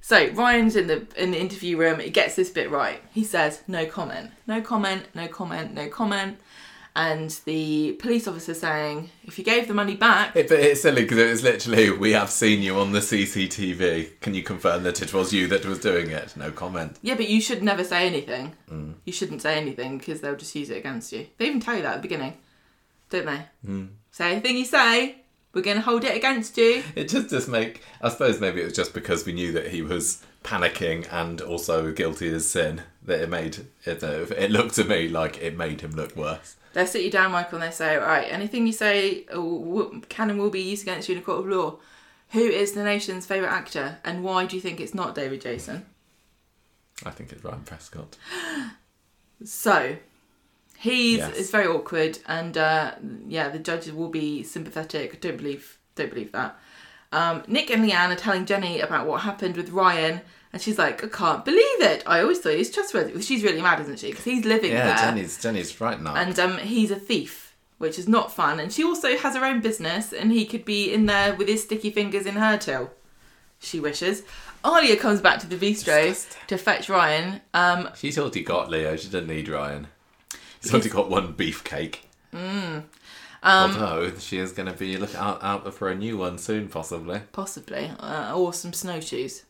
So Ryan's in the in the interview room. He gets this bit right. He says, "No comment. No comment. No comment. No comment." And the police officer saying, "If you gave the money back, It, but it's silly because it was literally, we have seen you on the CCTV. Can you confirm that it was you that was doing it? No comment. yeah, but you should never say anything. Mm. You shouldn't say anything because they'll just use it against you. They even tell you that at the beginning, don't they? Mm. Say anything you say, we're going to hold it against you." It just does make. I suppose maybe it was just because we knew that he was panicking and also guilty as sin that it made it. It looked to me like it made him look worse. They sit you down, Michael, and they say, all right, anything you say uh, can and will be used against you in a court of law. Who is the nation's favourite actor, and why do you think it's not David Jason? I think it's Ryan Prescott. So he's Yes. it's very awkward, and uh, yeah, the judges will be sympathetic. Don't believe, don't believe that. Um, Nick and Leanne are telling Jenny about what happened with Ryan, and she's like, "I can't believe it. I always thought he was trustworthy." She's really mad, isn't she? Because he's living Yeah, there, Jenny's Jenny's right now. and um, he's a thief, which is not fun. And she also has her own business, and he could be in there with his sticky fingers in her till. She wishes. Alya comes back to the bistro to fetch Ryan. Um, She's already got Leo. She doesn't need Ryan. She's already got one beefcake. um, Although she is going to be looking out, out for a new one soon, possibly. possibly, uh, or some snowshoes.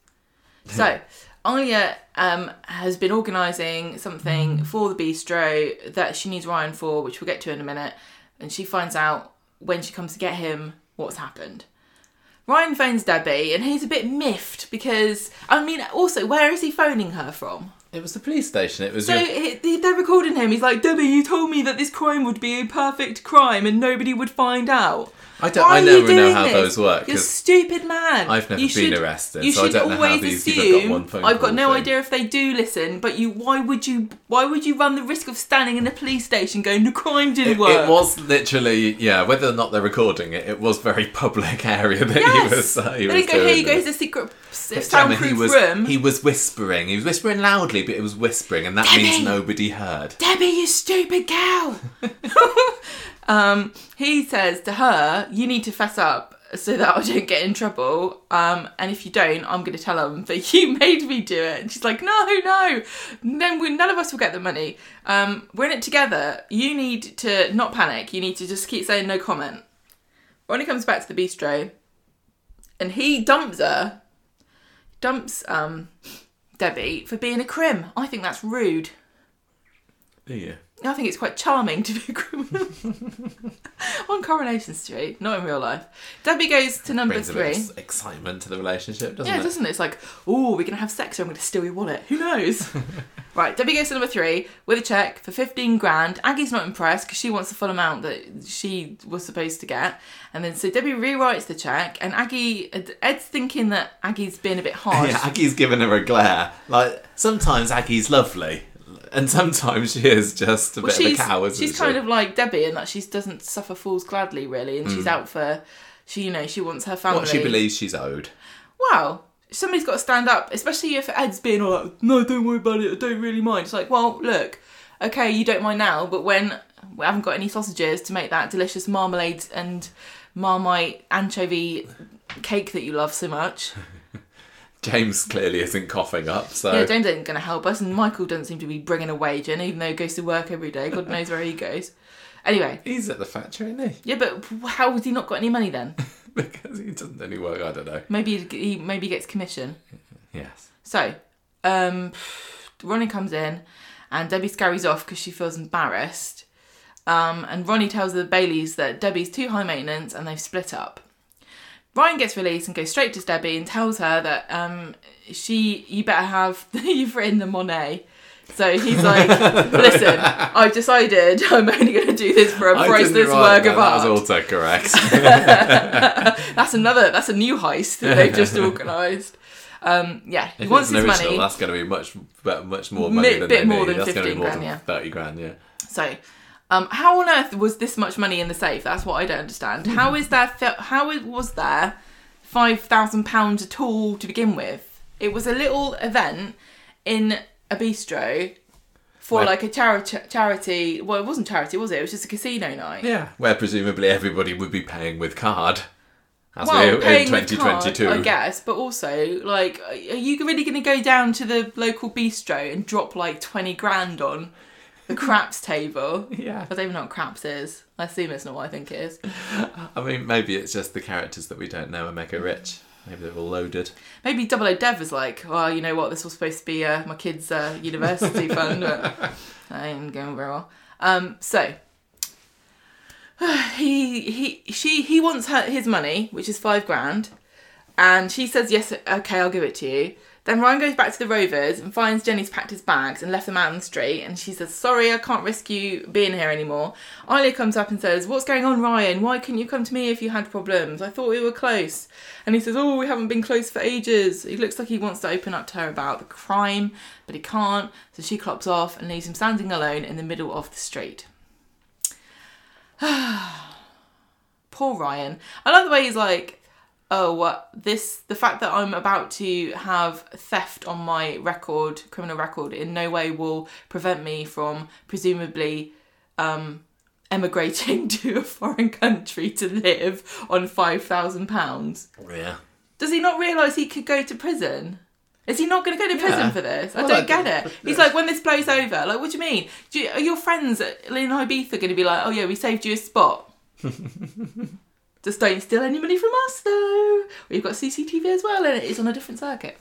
So, Alya um, has been organising something for the bistro that she needs Ryan for, which we'll get to in a minute. And she finds out when she comes to get him what's happened. Ryan phones Debbie, and he's a bit miffed because, I mean, also, where is he phoning her from? It was the police station. It was So your... he- they're recording him. He's like, Debbie, you told me that this crime would be a perfect crime and nobody would find out. I don't. Why I never know how this? those work You're stupid man. I've never You been should- arrested, You so I should don't know how always these you've got one phone I've got no thing. idea if they do listen, but you. Why would you? Why would you run the risk of standing in a police station going, "The crime didn't It, work"? it was literally, yeah. Whether or not they're recording it, it was very public area that Yes. he was. Uh, he They was go, here you go. a secret soundproof he was, room. He was whispering. He was whispering loudly, but it was whispering, and that Debbie! means nobody heard. Debbie, you stupid cow. um, he says to her, "You need to fess up." So that I don't get in trouble, um, and if you don't, I'm going to tell them that you made me do it. And she's like, "No, no, then we, none of us will get the money. Um, we're in it together. You need to not panic. You need to just keep saying no comment." Ronnie comes back to the bistro, and he dumps her, dumps um, Debbie for being a crim. I think that's rude. Yeah. I think it's quite charming to be a criminal on Coronation Street, not in real life. Debbie goes to number Brings a three. bit of excitement to the relationship, doesn't it? Yeah, it? doesn't it? It's like, oh, we're gonna have sex, or I'm gonna steal your wallet. Who knows? right, Debbie goes to number three with a check for fifteen grand. Aggie's not impressed because she wants the full amount that she was supposed to get, and then so Debbie rewrites the check, and Aggie Ed's thinking that Aggie's been a bit harsh. Yeah, Aggie's given her a glare. Like sometimes Aggie's lovely, and sometimes she is just a Well, bit of a she's, cow, isn't she's she? kind of like Debbie in that she doesn't suffer fools gladly, really, and Mm. she's out for she, you know, she wants her family. what she believes she's owed. Wow, somebody's got to stand up, especially if Ed's being all like, "No, don't worry about it. I don't really mind." It's like, well, look, okay, you don't mind now, but when we haven't got any sausages to make that delicious marmalade and marmite anchovy cake that you love so much, James clearly isn't coughing up, so yeah, James isn't going to help us, and Michael doesn't seem to be bringing a wage in, even though he goes to work every day. God knows where he goes. Anyway, he's at the factory, isn't he? yeah, but how has he not got any money then? because he doesn't do any work. I don't know. Maybe he he maybe gets commission. Yes. So, um, Ronnie comes in, and Debbie scurries off because she feels embarrassed. Um, and Ronnie tells the Baileys that Debbie's too high maintenance and they've split up. Ryan gets released and goes straight to Debbie and tells her that um, she, you better have, you've written the Monet. So he's like, listen, I've decided I'm only going to do this for a priceless work that, of art. That was autocorrect. That's another, that's a new heist that they've just organised. Um, yeah, he if wants his original, money. that's going to be much, much more money Bit- than bit more need. than that's gonna 15 be more grand, than yeah. thirty grand. Yeah. So, um, how on earth was this much money in the safe? That's what I don't understand. How is there? How was there five thousand pounds at all to begin with? It was a little event in a bistro for Where- like a charity. Charity. Well, it wasn't charity, was it? It was just a casino night. Yeah. Where presumably everybody would be paying with card. As Well, we in paying with 2022. card, I guess, but also, like, are you really going to go down to the local bistro and drop like twenty grand on the craps table? Yeah. I don't even know what craps is. I assume it's not what I think it is. I mean, maybe it's just the characters that we don't know are mega rich. Maybe they're all loaded. Maybe Double O Dev was like, well, you know what, this was supposed to be uh, my kid's uh, university fund, but that ain't going very well. Um, so he he she he wants her his money, which is five grand, and she says yes, okay, I'll give it to you. Then Ryan goes back to the Rovers and finds Jenny's packed his bags and left them out on the street. And she says, Sorry, I can't risk you being here anymore. Isla comes up and says, What's going on, Ryan? Why couldn't you come to me if you had problems? I thought we were close. And he says, Oh, we haven't been close for ages. He looks like he wants to open up to her about the crime, but he can't. So she clops off and leaves him standing alone in the middle of the street. Poor Ryan. I like the way he's like, oh, this the fact that I'm about to have theft on my record, criminal record, in no way will prevent me from presumably um, emigrating to a foreign country to live on five thousand pounds. Yeah. Does he not realise he could go to prison? Is he not going to go to prison Yeah. for this? I Well, don't get it. He's like, when this blows over, like, what do you mean? Do you, are your friends in Ibiza going to be like, oh yeah, we saved you a spot? Just don't steal any money from us, though. We've got CCTV as well, and it is on a different circuit.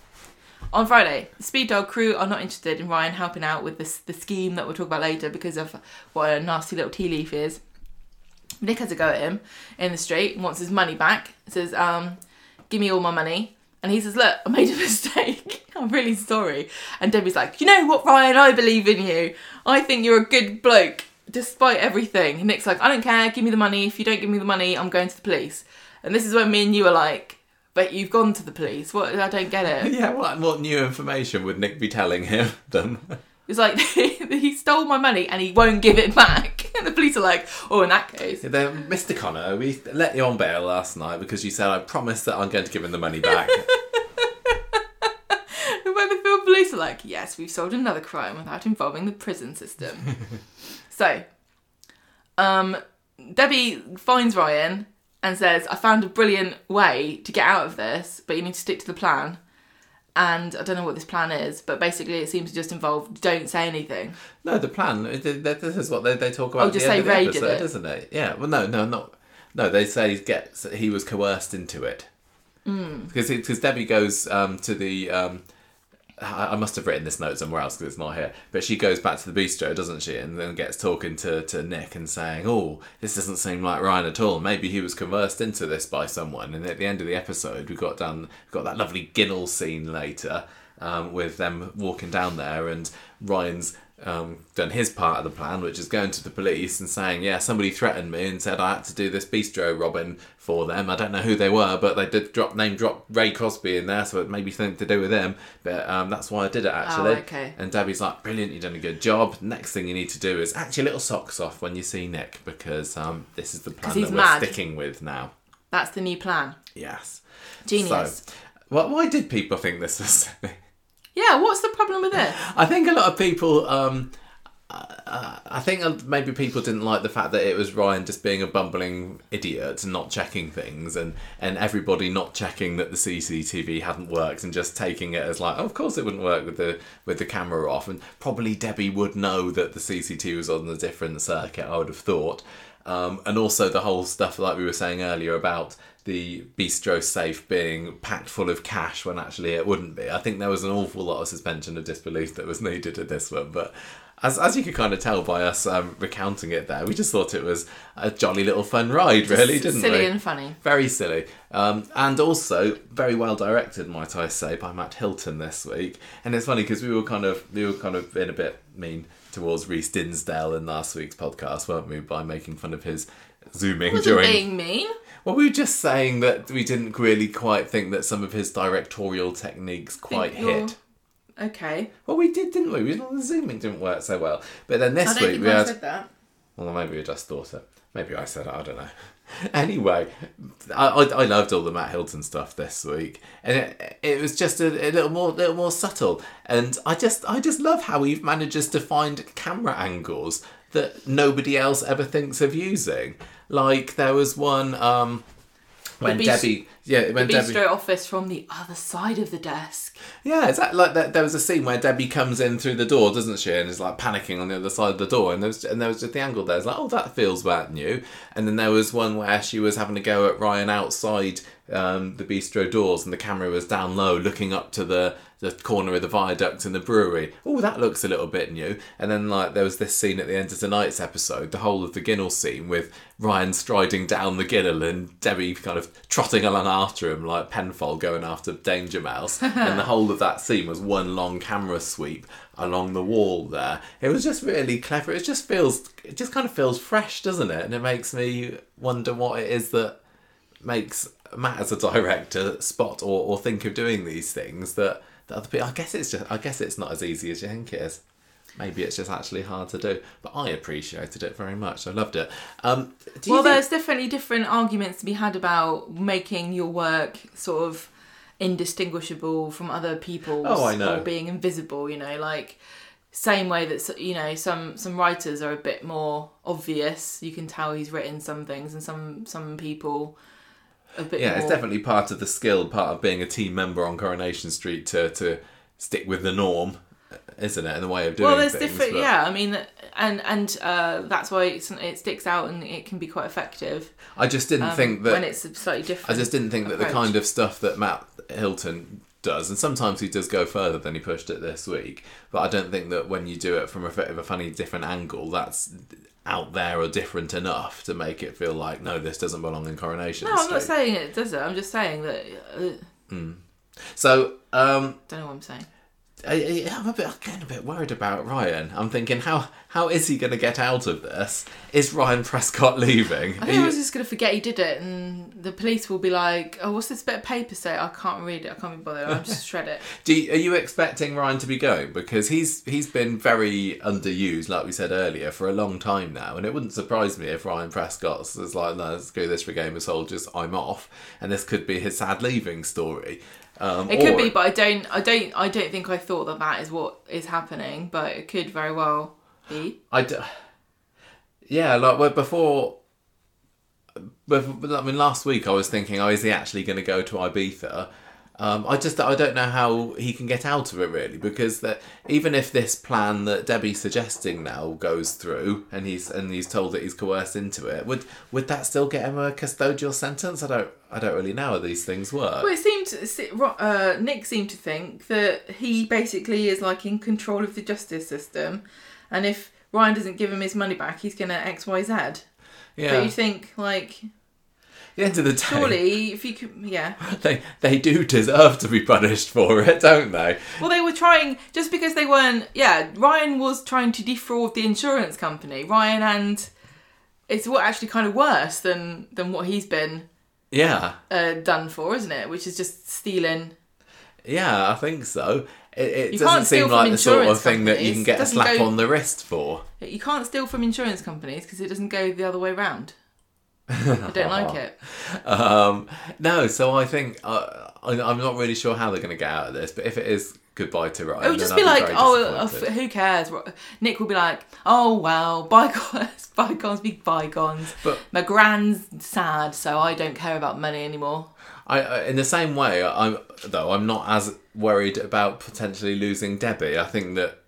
On Friday, the Speed Daal crew are not interested in Ryan helping out with this the scheme that we'll talk about later because of what a nasty little tea leaf is. Nick has a go at him in the street and wants his money back. Says, um, give me all my money. And he says, look, I made a mistake. I'm really sorry. And Debbie's like, you know what, Ryan? I believe in you. I think you're a good bloke, despite everything. Nick's like, I don't care. Give me the money. If you don't give me the money, I'm going to the police. And this is when me and you are like, but you've gone to the police. What? I don't get it. Yeah, what, what new information would Nick be telling him them? It's like he stole my money and he won't give it back. And the police are like, oh, in that case. Then, Mr. Connor, we let you on bail last night because you said I promised that I'm going to give him the money back. And when the film police are like, yes, we've solved another crime without involving the prison system. So, um, Debbie finds Ryan and says, I found a brilliant way to get out of this, but you need to stick to the plan. And I don't know what this plan is, but basically it seems to just involve don't say anything. no, the plan. th- th- This is what they, they talk about. Oh, just say Ray did episode, it. doesn't it? Yeah. Well, no, no, not. No, they say he gets he was coerced into it. Hmm. Because because Debbie goes um, to the. Um, I must have written this note somewhere else because it's not here. But she goes back to the bistro, doesn't she? And then gets talking to, to Nick and saying, "Oh, this doesn't seem like Ryan at all. Maybe he was conversed into this by someone." And at the end of the episode, we got done, got that lovely Ginnel scene later um, with them walking down there, and Ryan's um, done his part of the plan, which is going to the police and saying, "Yeah, somebody threatened me and said I had to do this bistro robbing for them. I don't know who they were, but they did drop name drop Ray Crosby in there, so it may be something to do with him. But um, that's why I did it actually." Oh, okay. And Debbie's like, "Brilliant, you've done a good job. Next thing you need to do is act your little socks off when you see Nick, because um, this is the plan that we're mad. sticking with now." That's the new plan. Yes. Genius. So, why why did people think this was silly? Yeah, what's the problem with it? I think a lot of people. Um, uh, I think maybe people didn't like the fact that it was Ryan just being a bumbling idiot and not checking things, and and everybody not checking that the CCTV hadn't worked and just taking it as like, oh, of course it wouldn't work with the with the camera off, and probably Debbie would know that the CCTV was on a different circuit. I would have thought, um, and also the whole stuff like we were saying earlier about the bistro safe being packed full of cash when actually it wouldn't be. I think there was an awful lot of suspension of disbelief that was needed in this one, but as, as you could kind of tell by us um, recounting it there, we just thought it was a jolly little fun ride, really, didn't Silly we? Silly and funny. Very silly. Um, and also very well directed, might I say, by Matt Hilton this week. And it's funny because we were kind of we were kind of in a bit mean towards Reece Dinsdale in last week's podcast, weren't we, by making fun of his zooming during being mean. well, we were just saying that we didn't really quite think that some of his directorial techniques quite Think you're- hit. Okay. Well, we did, didn't we? we? The zooming didn't work so well. But then I this don't week think we I had. said that. Well, maybe we just thought it. Maybe I said it. I don't know. Anyway, I, I, I loved all the Matt Hilton stuff this week, and it, it was just a, a little more little more subtle. And I just I just love how he manages to find camera angles that nobody else ever thinks of using. Like there was one um, when Debbie yeah when The Debbie bistro office from the other side of the desk. yeah, is that like that? There was a scene where Debbie comes in through the door, doesn't she, and is like panicking on the other side of the door, and there was and there was just the angle there. It's like, oh, that feels bad new. And then there was one where she was having to go at Ryan outside um, the bistro doors, and the camera was down low, looking up to the the corner of the viaduct in the brewery. Oh, that looks a little bit new. And then like there was this scene at the end of tonight's episode, the whole of the Ginnell scene with Ryan striding down the Ginnell and Debbie kind of trotting along after him like Penfold going after Danger Mouse, and the whole of that scene was one long camera sweep along the wall there. It was just really clever. It just feels, it just kind of feels fresh, doesn't it? And it makes me wonder what it is that makes Matt as a director spot or, or think of doing these things that, that other people. I guess it's just, I guess it's not as easy as you think it is. Maybe it's just actually hard to do, but I appreciated it very much. I loved it. Um, do you Well, think- there's definitely different arguments to be had about making your work sort of indistinguishable from other people's Oh, I know. or being invisible. You know, like same way that you know some some writers are a bit more obvious. You can tell he's written some things, and some some people a bit Yeah, more. it's definitely part of the skill, part of being a team member on Coronation Street to to stick with the norm, isn't it? In the way of doing well, there's things. different. but- Yeah, I mean, and and uh, that's why it sticks out and it can be quite effective I just didn't um, think that. when it's slightly different. I just didn't think that the kind of stuff that Matt Hilton does, and sometimes he does go further than he pushed it this week, but I don't think that when you do it from a a funny different angle, that's out there or different enough to make it feel like no, this doesn't belong in Coronation No, I'm Street. not saying it does it. I'm just saying that. Uh, so, um, don't know what I'm saying. I, I'm a bit I'm getting a bit worried about Ryan. I'm thinking how how is he going to get out of this? Is Ryan Prescott leaving? I think I was just gonna forget he did it, and the police will be like, "Oh, what's this bit of paper say? I can't read it. I can't be bothered. I'll just shred it." Do you, are you expecting Ryan to be going because he's he's been very underused, like we said earlier, for a long time now, and it wouldn't surprise me if Ryan Prescott is like, "No, let's do this for Game of Soldiers. I'm off," and this could be his sad leaving story. Um, It could be, but I don't. I don't. I don't think I thought that that is what is happening, but it could very well be. I d- yeah, like well, before. before- I mean, last week I was thinking, oh, is he actually going to go to Ibiza? Um, I just I don't know how he can get out of it really because that even if this plan that Debbie's suggesting now goes through and he's and he's told that he's coerced into it, would would that still get him a custodial sentence? I don't I don't really know how these things work. Well, it seemed uh, Nick seemed to think that he basically is like in control of the justice system, and if Ryan doesn't give him his money back, he's gonna X Y Z. yeah, But you think like the end of the day, surely if you could, yeah. they they do deserve to be punished for it, don't they? Well, they were trying just because they weren't. Yeah, Ryan was trying to defraud the insurance company. Ryan and it's what actually kind of worse than than what he's been Yeah. uh, done for, isn't it? Which is just stealing. Yeah, I think so. It, it doesn't seem like the sort of thing that you can get a slap go- on the wrist for. You can't steal from insurance companies because it doesn't go the other way round. I don't like it. Um, no, so I think uh, I, I'm not really sure how they're going to get out of this. But if it is goodbye to Ryan, It would just I'd be like, oh, uh, who cares? Nick will be like, oh well, bygones, bygones be bygones. But- My grand's sad, so I don't care about money anymore. I, I, in the same way, I'm though I'm not as worried about potentially losing Debbie. I think that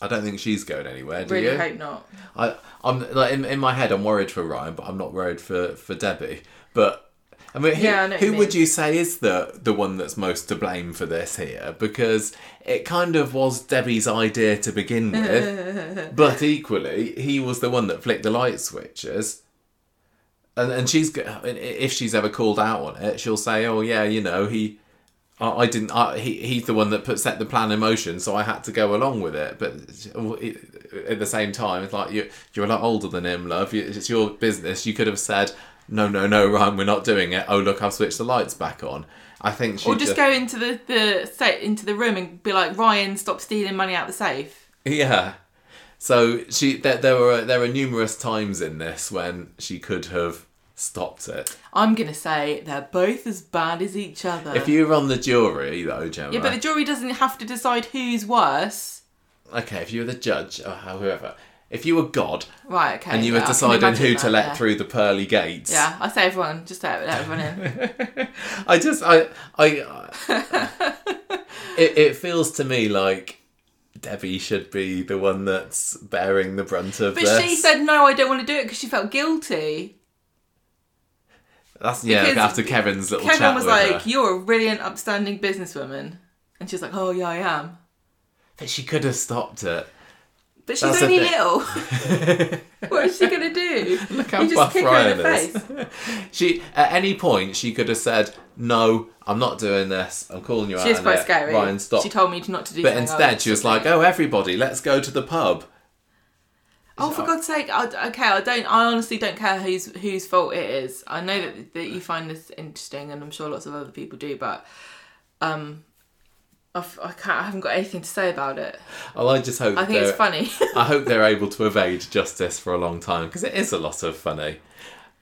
I don't think she's going anywhere. Do Really you? hope not. I, I'm like in, in my head, I'm worried for Ryan, but I'm not worried for, for Debbie. But I mean, who, Yeah, I who you would mean. you say is the the one that's most to blame for this here? Because it kind of was Debbie's idea to begin with, but equally, he was the one that flicked the light switches. And and she's if she's ever called out on it, she'll say, "Oh yeah, you know he." I I didn't. I, he he's the one that put set the plan in motion, so I had to go along with it. But it, at the same time, it's like you you're a lot older than him, love. It's your business. You could have said, "No, no, no, Ryan, we're not doing it." Oh, look, I've switched the lights back on. I think she Or just go into the the sa- into the room and be like, Ryan, stop stealing money out the safe. Yeah. So she there, there were there are numerous times in this when she could have stopped it. I'm gonna say they're both as bad as each other. If you were on the jury, though, Gemma. yeah, but the jury doesn't have to decide who's worse. okay, if you were the judge or whoever, if you were God Right, okay. and you yeah, were deciding who to let yeah. through the pearly gates, Yeah, I say everyone. Just let, let everyone in. I just I I. it it feels to me like. Debbie should be the one that's bearing the brunt of But this. she said no, I don't want to do it because she felt guilty. That's yeah. because After Kevin's little Kevin chat was with like, her. "You're a brilliant, upstanding businesswoman," and she's like, "Oh yeah, I am." But she could have stopped it. But she's That's only little. what is she gonna do? Look how you just buff kick her in Ryan the is. face. She at any point she could have said, "No, I'm not doing this. I'm calling you out." She is on quite it. scary. Ryan, stop. She told me not to do. but instead, she was like, "Oh, everybody, let's go to the pub." "Oh, for God's sake! I, okay, I don't. I honestly don't care whose whose fault it is. I know that that you find this interesting, and I'm sure lots of other people do. But um, I've, I can't. I haven't got anything to say about it. Well, I just hope I think it's funny. I hope they're able to evade justice for a long time because it is a lot of funny.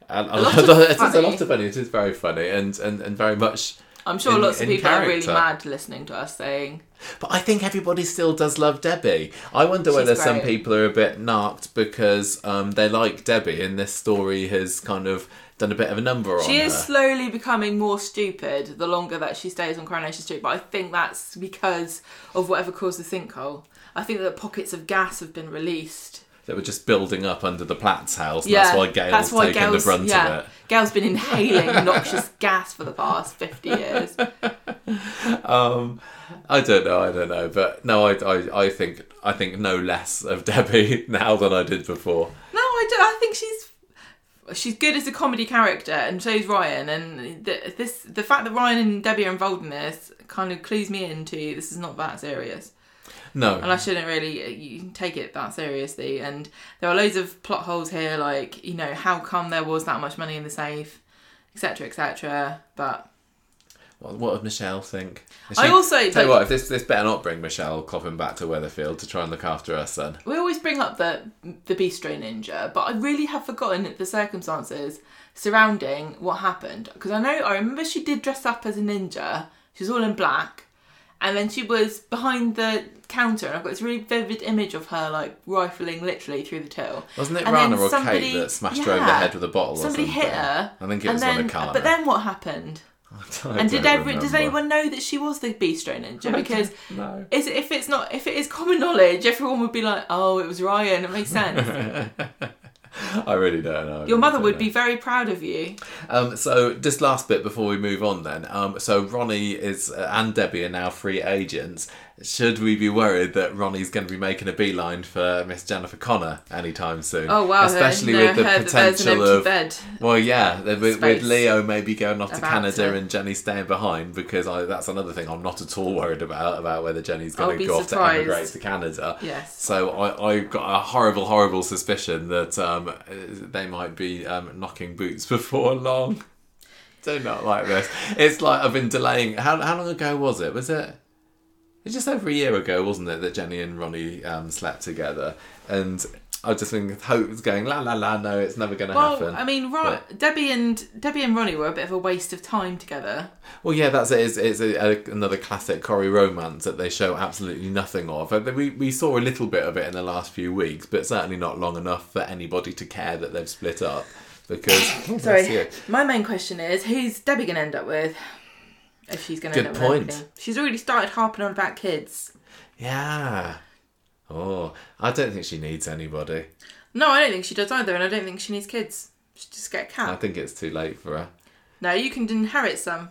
And a lot of it is a lot of funny. It is very funny and, and, and very much. I'm sure in- lots of people are really character. mad listening to us saying, But I think everybody still does love Debbie. I wonder She's whether some people are a bit narked because um, they like Debbie and this story has kind of done a bit of a number on her. She her. is slowly becoming more stupid the longer that she stays on Coronation Street, but I think that's because of whatever caused the sinkhole. I think that pockets of gas have been released. They were just building up under the Platt's house. Yeah, that's why Gail's that's why taken Gail's- the brunt yeah. of it. Gail's been inhaling noxious gas for the past 50 years. Um, I don't know. I don't know. But no, I, I, I think I think no less of Debbie now than I did before. No, I don't. I think she's she's good as a comedy character, and so is Ryan. And the, this the fact that Ryan and Debbie are involved in this kind of clues me into this is not that serious, No, and I shouldn't really uh, take it that seriously. And there are loads of plot holes here, like you know how come there was that much money in the safe, etc., etc. But What, what would Michelle think? Is I also tell you what, if this this better not bring Michelle Coffin back to Weatherfield to try and look after her son. we always bring up the the bistro ninja, but I really have forgotten the circumstances surrounding what happened because I know I remember she did dress up as a ninja. She was all in black, and then she was behind the counter, and I've got this really vivid image of her like rifling literally through the till. Wasn't it And Rana or somebody- Kate that smashed her over the head with a bottle? Somebody or something? hit her. I think it was then, on a car. But then what happened? And did every, does anyone know that she was the bistro ninja? Because No. is if it's not if it is common knowledge, everyone would be like, "Oh, it was Ryan." It makes sense. I really don't know. Your mother would know. be very proud of you. Um, so just last bit before we move on, then. Um, so Ronnie is uh, and Debbie are now free agents. Should we be worried that Ronnie's going to be making a beeline for Miss Jennifer Connor anytime soon? Oh wow! especially with the potential of bed. well, yeah, with, with Leo maybe going off to Canada to. and Jenny staying behind because I, that's another thing I'm not at all worried about about whether Jenny's going to go off to surprised. emigrate to Canada. Yes. So I, I've got a horrible, horrible suspicion that um, they might be um, knocking boots before long. Do not like this. It's like I've been delaying. How, how long ago was it? Was it? It's just over a year ago, wasn't it, that Jenny and Ronnie um, slept together? And I've just been hope was going la la la. No, it's never going to Well, happen. I mean, Ron, Debbie and Debbie and Ronnie were a bit of a waste of time together. Well, yeah, that's it. It's, it's a, a, another classic Corrie romance that they show absolutely nothing of. We, we saw a little bit of it in the last few weeks, but certainly not long enough for anybody to care that they've split up. Because Sorry, my main question is, who's Debbie gonna end up with? If she's gonna Good end up point. anything. She's already started harping on about kids. yeah. Oh, I don't think she needs anybody. No, I don't think she does either, and I don't think she needs kids. She just get a cat. I think it's too late for her. No, you can inherit some.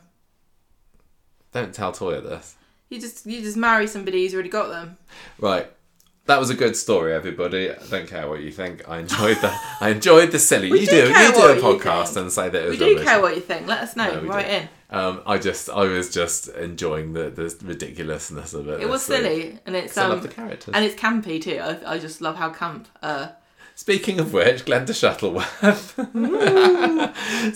Don't tell Toyah this. You just you just marry somebody who's already got them. Right. That was a good story, everybody. I don't care what you think. I enjoyed that. I enjoyed the silly. We you do do. You do a podcast and say that it was We do rubbish. care what you think. Let us know. No, right in. Um, I just, I was just enjoying the, the ridiculousness of it. It was silly, and it's 'Cause I um, love the characters. and it's campy too. I, I just love how camp. Uh, Speaking of which, Glenda Shuttleworth.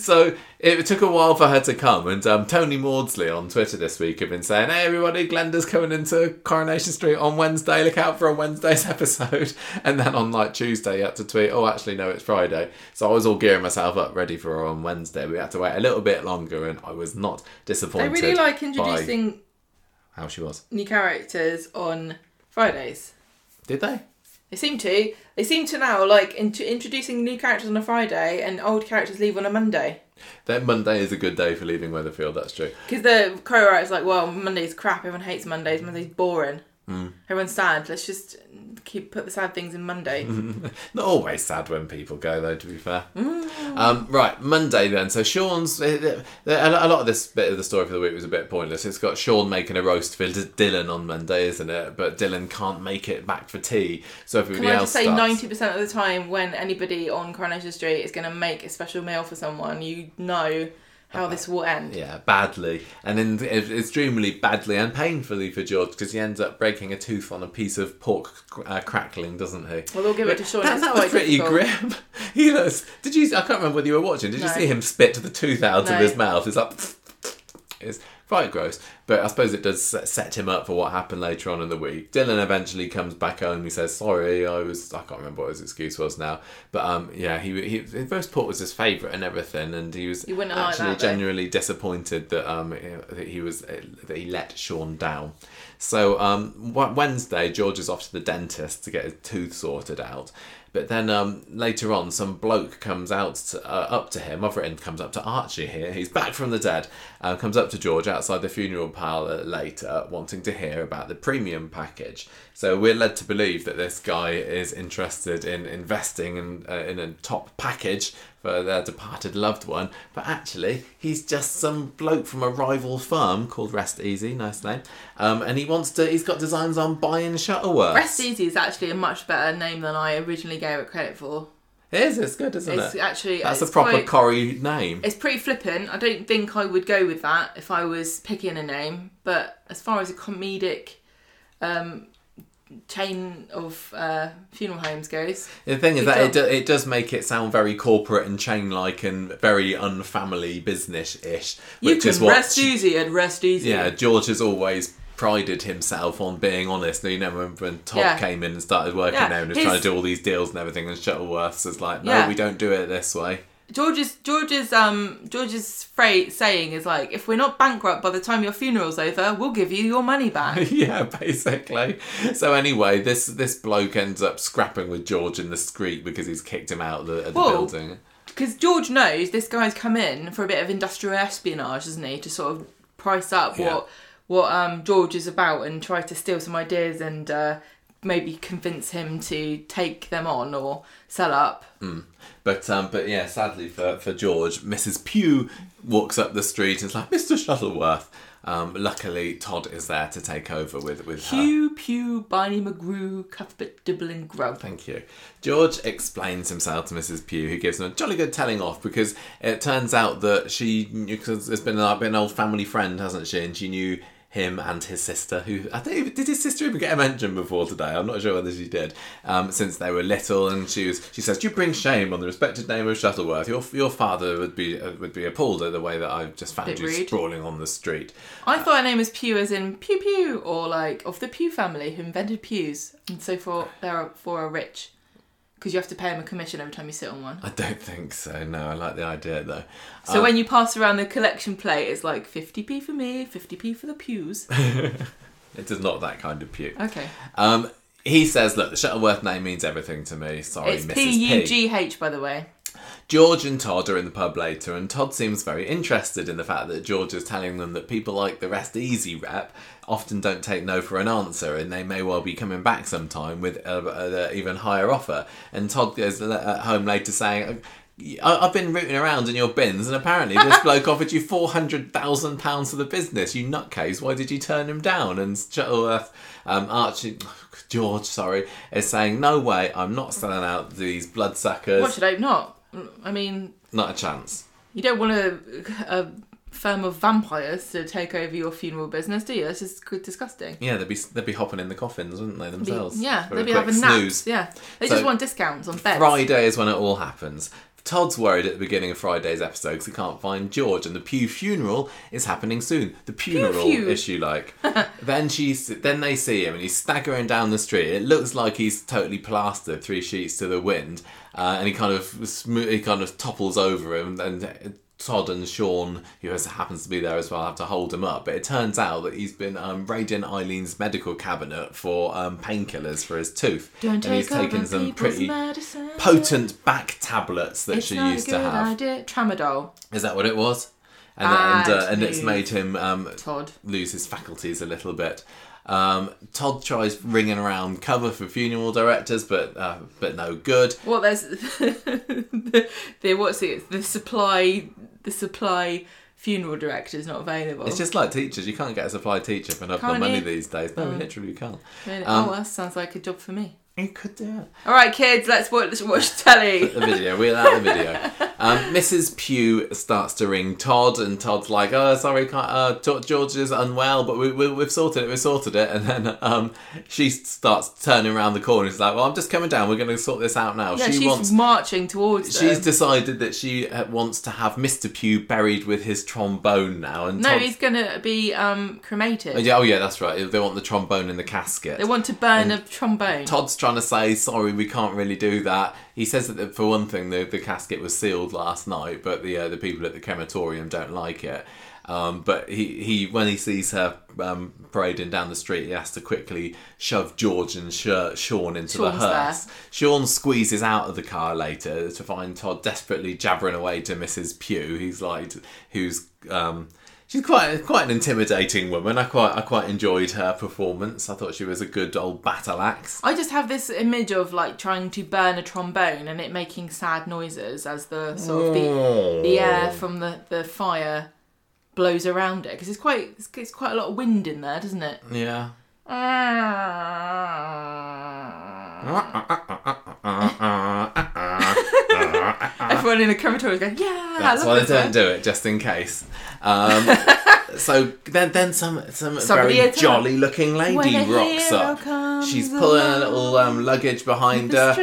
so it took a while for her to come, and um, Tony Maudsley on Twitter this week had been saying, "Hey everybody, Glenda's coming into Coronation Street on Wednesday. Look out for a Wednesday's episode." And then on like Tuesday, you had to tweet, "Oh, actually no, it's Friday." So I was all gearing myself up, ready for her on Wednesday. We had to wait a little bit longer, and I was not disappointed. they disappointed. really like introducing how she was. new characters on Fridays. Did they? They seem to. They seem to now like int- introducing new characters on a Friday and old characters leave on a Monday. Then Monday is a good day for leaving Weatherfield. That's true. Because the co-writer's like, well, Monday's crap. Everyone hates Mondays. Monday's boring. Hmm. Everyone's sad. Let's just keep put the sad things in Monday. Not always sad when people go, though. To be fair. Um, right, Monday then. So Sean's a a lot of this bit of the story for the week was a bit pointless. It's got Sean making a roast for Dylan on Monday, isn't it? But Dylan can't make it back for tea, so everybody Can I else just say, ninety percent of the time, when anybody on Coronation Street is going to make a special meal for someone, you know how this will end. Yeah, badly, and then extremely badly and painfully for George because he ends up breaking a tooth on a piece of pork uh, crackling, doesn't he? Well, we'll give it to Sean. That, that was pretty difficult. grim. he was, did you? I can't remember whether you were watching. Did you see him spit the tooth out No. of his mouth? It's like it's quite gross. But I suppose it does set him up for what happened later on in the week. Dylan eventually comes back home. And he says, "Sorry, I was I can't remember what his excuse was now." But um, yeah, he he pork was his favourite and everything, and he was like actually that, though. genuinely disappointed that um that he was that he let Sean down. So um, Wednesday, George is off to the dentist to get his tooth sorted out. But then um, later on, some bloke comes out to, uh, up to him. I've written comes up to Archie here. He's back from the dead. Uh, comes up to George outside the funeral parlour later, wanting to hear about the premium package. So we're led to believe that this guy is interested in investing in uh, in a top package for their departed loved one. But actually, he's just some bloke from a rival firm called Rest Easy. Nice name. Um, and he wants to. He's got designs on buying Shuttleworth. Rest Easy is actually a much better name than I originally gave it credit for. It is. It's good, isn't it? It's it? actually That's a proper quite- Corrie name. It's pretty flippant. I don't think I would go with that if I was picking a name. But as far as a comedic um, chain of uh, funeral homes goes, The thing is Good that it, do, it does make it sound very corporate and chain like and very unfamily business ish. you can is what rest easy and rest easy. Yeah, George has always prided himself on being honest. You know, when, when Todd Yeah. came in and started working Yeah, there and was his- trying to do all these deals and everything, and Shuttleworths is like, no, Yeah. we don't do it this way. George's George's um George's phrase saying is like, if we're not bankrupt by the time your funeral's over, we'll give you your money back. yeah, basically. So anyway, this this bloke ends up scrapping with George in the street because he's kicked him out of the, of the Whoa. building. Because George knows this guy's come in for a bit of industrial espionage, isn't he? To sort of price up Yeah. what what um, George is about and try to steal some ideas and uh, maybe convince him to take them on or sell up. But um, but yeah, sadly for, for George, Mrs. Pugh walks up the street and is like, Mr. Shuttleworth. Um, luckily, Todd is there to take over with with her. Pew pew, Barney McGrew, Cuthbert Dibbling Grub. Thank you. George explains himself to Mrs. Pugh, who gives him a jolly good telling off because it turns out that she, because it's been, like, been an old family friend, hasn't she? And she knew him and his sister, who I don't did his sister even get a mention before today? I'm not sure whether she did. Um, since they were little, and she was, she says, "You bring shame on the respected name of Shuttleworth. Your your father would be uh, would be appalled at the way that I've just found you rude. sprawling on the street." I thought her name was Pew as in pew pew, or like of the Pew family who invented pews, and so for therefore are rich, because you have to pay him a commission every time you sit on one. I don't think so. No, I like the idea though. So when you pass around the collection plate, it's like 50p for me, 50p for the pews. It is not that kind of pew. Okay. Um, he says, "Look, the Shuttleworth name means everything to me. Sorry, It's Mrs. P U G H, by the way. George and Todd are in the pub later, and Todd seems very interested in the fact that George is telling them that people like the Rest Easy rep often don't take no for an answer, and they may well be coming back sometime with an even higher offer. And Todd goes at home later saying. "I- I've been rooting around in your bins, and apparently this bloke offered you four hundred thousand pounds for the business. You nutcase! Why did you turn him down? And Shuttleworth, um, Archie, George, sorry, is saying, "No way! I'm not selling out these bloodsuckers. What should I not? I mean, Not a chance." you don't want a, a firm of vampires to take over your funeral business, do you? Just good- disgusting. Yeah, they'd be they'd be hopping in the coffins, wouldn't they Be- themselves? yeah, they'd be having snooze. naps. Yeah, they So- just want discounts on beds. Friday is when it all happens. Todd's worried at the beginning of Friday's episode because he can't find George, and the Pew funeral is happening soon. The funeral Pew. issue, like. then she's then they see him, and he's staggering down the street. It looks like he's totally plastered, three sheets to the wind, uh, and he kind of he kind of topples over him, and Todd and Sean, who has, happens to be there as well, have to hold him up. But it turns out that he's been um, raiding Eileen's medical cabinet for um, painkillers for his tooth, Don't and he's taken some pretty medicine. potent back tablets that It's she used to have. idea. Tramadol, Is that what it was? And and, uh, and it's made him um, Todd. lose his faculties a little bit. Um, Todd tries ringing around cover for funeral directors, but uh, but no good. Well, there's the, the what's it? The supply, the supply funeral director is not available. It's just like teachers. You can't get a supply teacher for enough money these days. No, Oh. literally you can't. Really? um, oh, that sounds like a job for me. You could do it. All right, kids, let's watch, let's watch telly. the video. We're at the video. Um, Mrs. Pugh starts to ring Todd, and Todd's like, "Oh, sorry, can't, uh, George is unwell, but we, we, we've sorted it. We've sorted it." And then um, she starts turning around the corner. She's like, "Well, I'm just coming down. We're going to sort this out now." Yeah, she she's wants. marching towards She's them. decided that she uh, wants to have Mr. Pugh buried with his trombone now, and no, Todd's- he's gonna be um, cremated. Oh, yeah, oh yeah, that's right. They want the trombone in the casket. They want to burn a trombone. Todd's trying to say, sorry, we can't really do that. He says that for one thing, the, the casket was sealed last night, but the uh, the people at the crematorium don't like it. Um, but he, he when he sees her um, parading down the street, he has to quickly shove George and Sh- Sean into Sean's the hearse. Sean squeezes out of the car later to find Todd desperately jabbering away to Mrs. Pugh. He's like, who's um, She's quite quite an intimidating woman. I quite I quite enjoyed her performance. I thought she was a good old battle axe. I just have this image of like trying to burn a trombone and it making sad noises as the sort of the, the oh. air from the, the fire blows around it because it's quite it's, it's quite a lot of wind in there, doesn't it? Yeah. Everyone in the crematorium is going, yeah, That's I why they don't one." do it, just in case. Um, so then, then some some Somebody very jolly looking lady rocks up. She's pulling a little um, luggage behind her.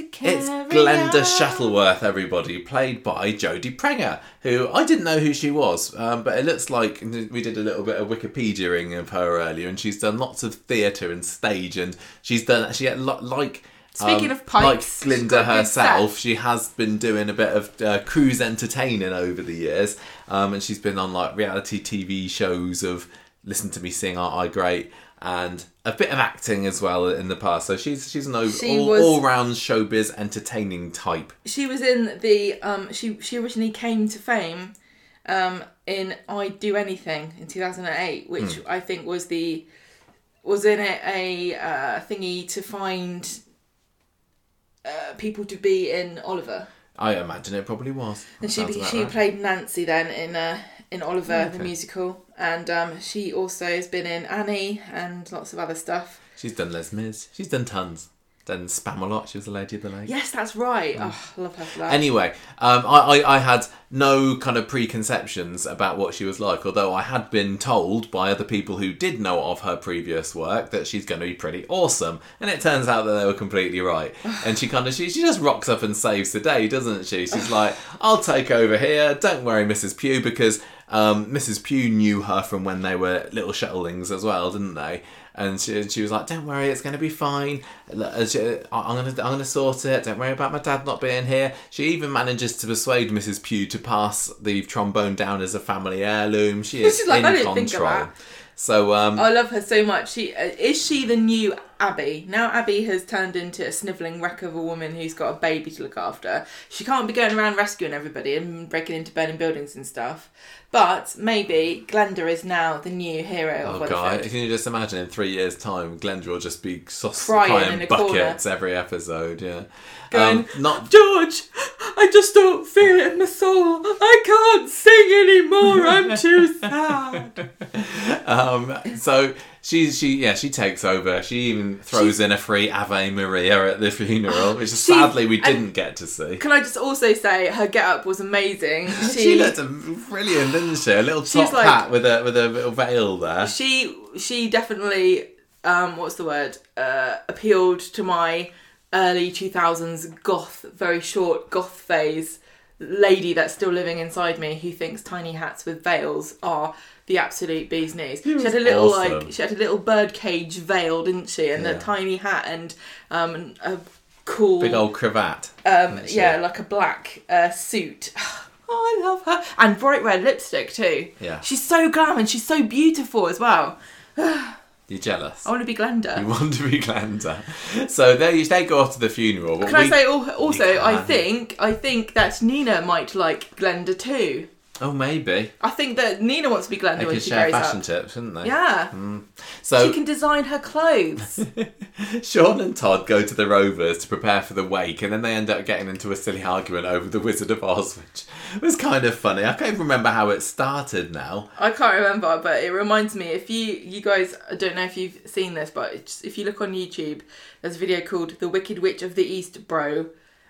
It's Glenda. Shuttleworth, everybody, played by Jodie Prenger, who I didn't know who she was, um, but it looks like we did a little bit of Wikipediaing of her earlier, and she's done lots of theatre and stage, and she's done she had like. Speaking um, of pipes, like Glinda a herself, she has been doing a bit of uh, cruise entertaining over the years, um, and she's been on like reality TV shows of "Listen to Me Sing, Aren't I Great?" and a bit of acting as well in the past. So she's she's an o- She all, was- all round showbiz entertaining type. She was in the um she she originally came to fame um in I'd Do Anything in 2008 which Hmm. I think was the was in it a uh, thingy to find uh, people to be in Oliver I imagine it probably was. and she she right. played Nancy then in uh, in Oliver the Okay. musical and um, she also has been in Annie and lots of other stuff She's done Les Mis. She's done tons. Done Spamalot. She was the lady of the lake. yes that's right oh, I love her for that Anyway, um, I, I, I had no kind of preconceptions about what she was like, although I had been told by other people who did know of her previous work that she's going to be pretty awesome. And it turns out that they were completely right. And she kind of, she, she just rocks up and saves the day, doesn't she? She's like, I'll take over here. Don't worry, Mrs. Pugh, because um, Mrs. Pugh knew her from when they were little shuttling as well, didn't they? And she, she was like, "Don't worry, it's going to be fine. Uh, I'm going to I'm going to sort it. Don't worry about my dad not being here." She even manages to persuade Mrs. Pugh to pass the trombone down as a family heirloom. She is She's like, in "I didn't think control. that." So um, I love her so much. She uh, is she the new Abi. Now Abi has turned into a snivelling wreck of a woman who's got a baby to look after. She can't be going around rescuing everybody and breaking into burning buildings and stuff. But maybe Glenda is now the new hero of Oh god! Can you just imagine in three years' time, Glenda will just be sauce Crying crying buckets every episode. Yeah, Going, um, not George, I just don't feel it in my soul. I can't sing anymore. I'm too sad. um, so she she yeah she takes over. She even throws in a free Ave Maria at the funeral, which sadly we didn't get to see. Can I just also say her get up was amazing. She, She looked brilliant, didn't she? A little She's top like- hat with a with a little veil there. she she definitely um what's the word uh appealed to my early 2000s goth very short goth phase lady that's still living inside me who thinks tiny hats with veils are the absolute bee's knees she had a little awesome. like she had a little birdcage veil didn't she and Yeah. a tiny hat and um a cool Big old cravat. um yeah it. like a black uh, suit oh i love her and bright red lipstick too Yeah. she's so glam and she's so beautiful as well You're jealous. I want to be Glenda. You want to be Glenda. So they they go off to the funeral. Can I say also? I think I think that Nina might like Glenda too. Oh, maybe I think that Nina wants to be Glenda they when could she can share grows fashion up. tips, shouldn't they? Yeah. Hmm. So She can design her clothes. Sean and Todd go to the Rovers to prepare for the wake, and then they end up getting into a silly argument over the Wizard of Oz, which was kind of funny. I can't even remember how it started now. I can't remember, but it reminds me. If you you guys, I don't know if you've seen this, but it's, if you look on YouTube, there's a video called "The Wicked Witch of the East, Bro,"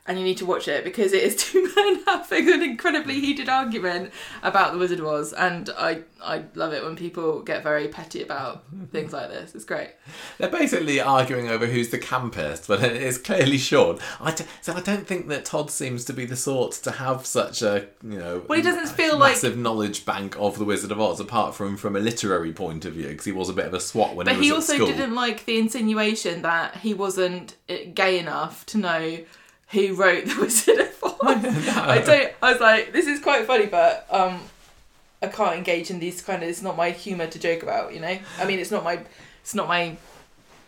and you need to watch it because it is two men having an incredibly heated argument about the Wizard of Oz, and I I love it when people get very petty about things like this. It's great. They're basically arguing over who's the campest, but it's clearly Sean. I d- so I don't think that Todd seems to be the sort to have such a you know. Well, he doesn't feel like- massive knowledge bank of the Wizard of Oz, apart from from a literary point of view, because he was a bit of a swot when But he was he also didn't like the insinuation that he wasn't uh, gay enough to know who wrote the Wizard of Oz. I don't. I was like, this is quite funny, but um, I can't engage in these kind of. It's not my humour to joke about. You know. I mean, it's not my. It's not my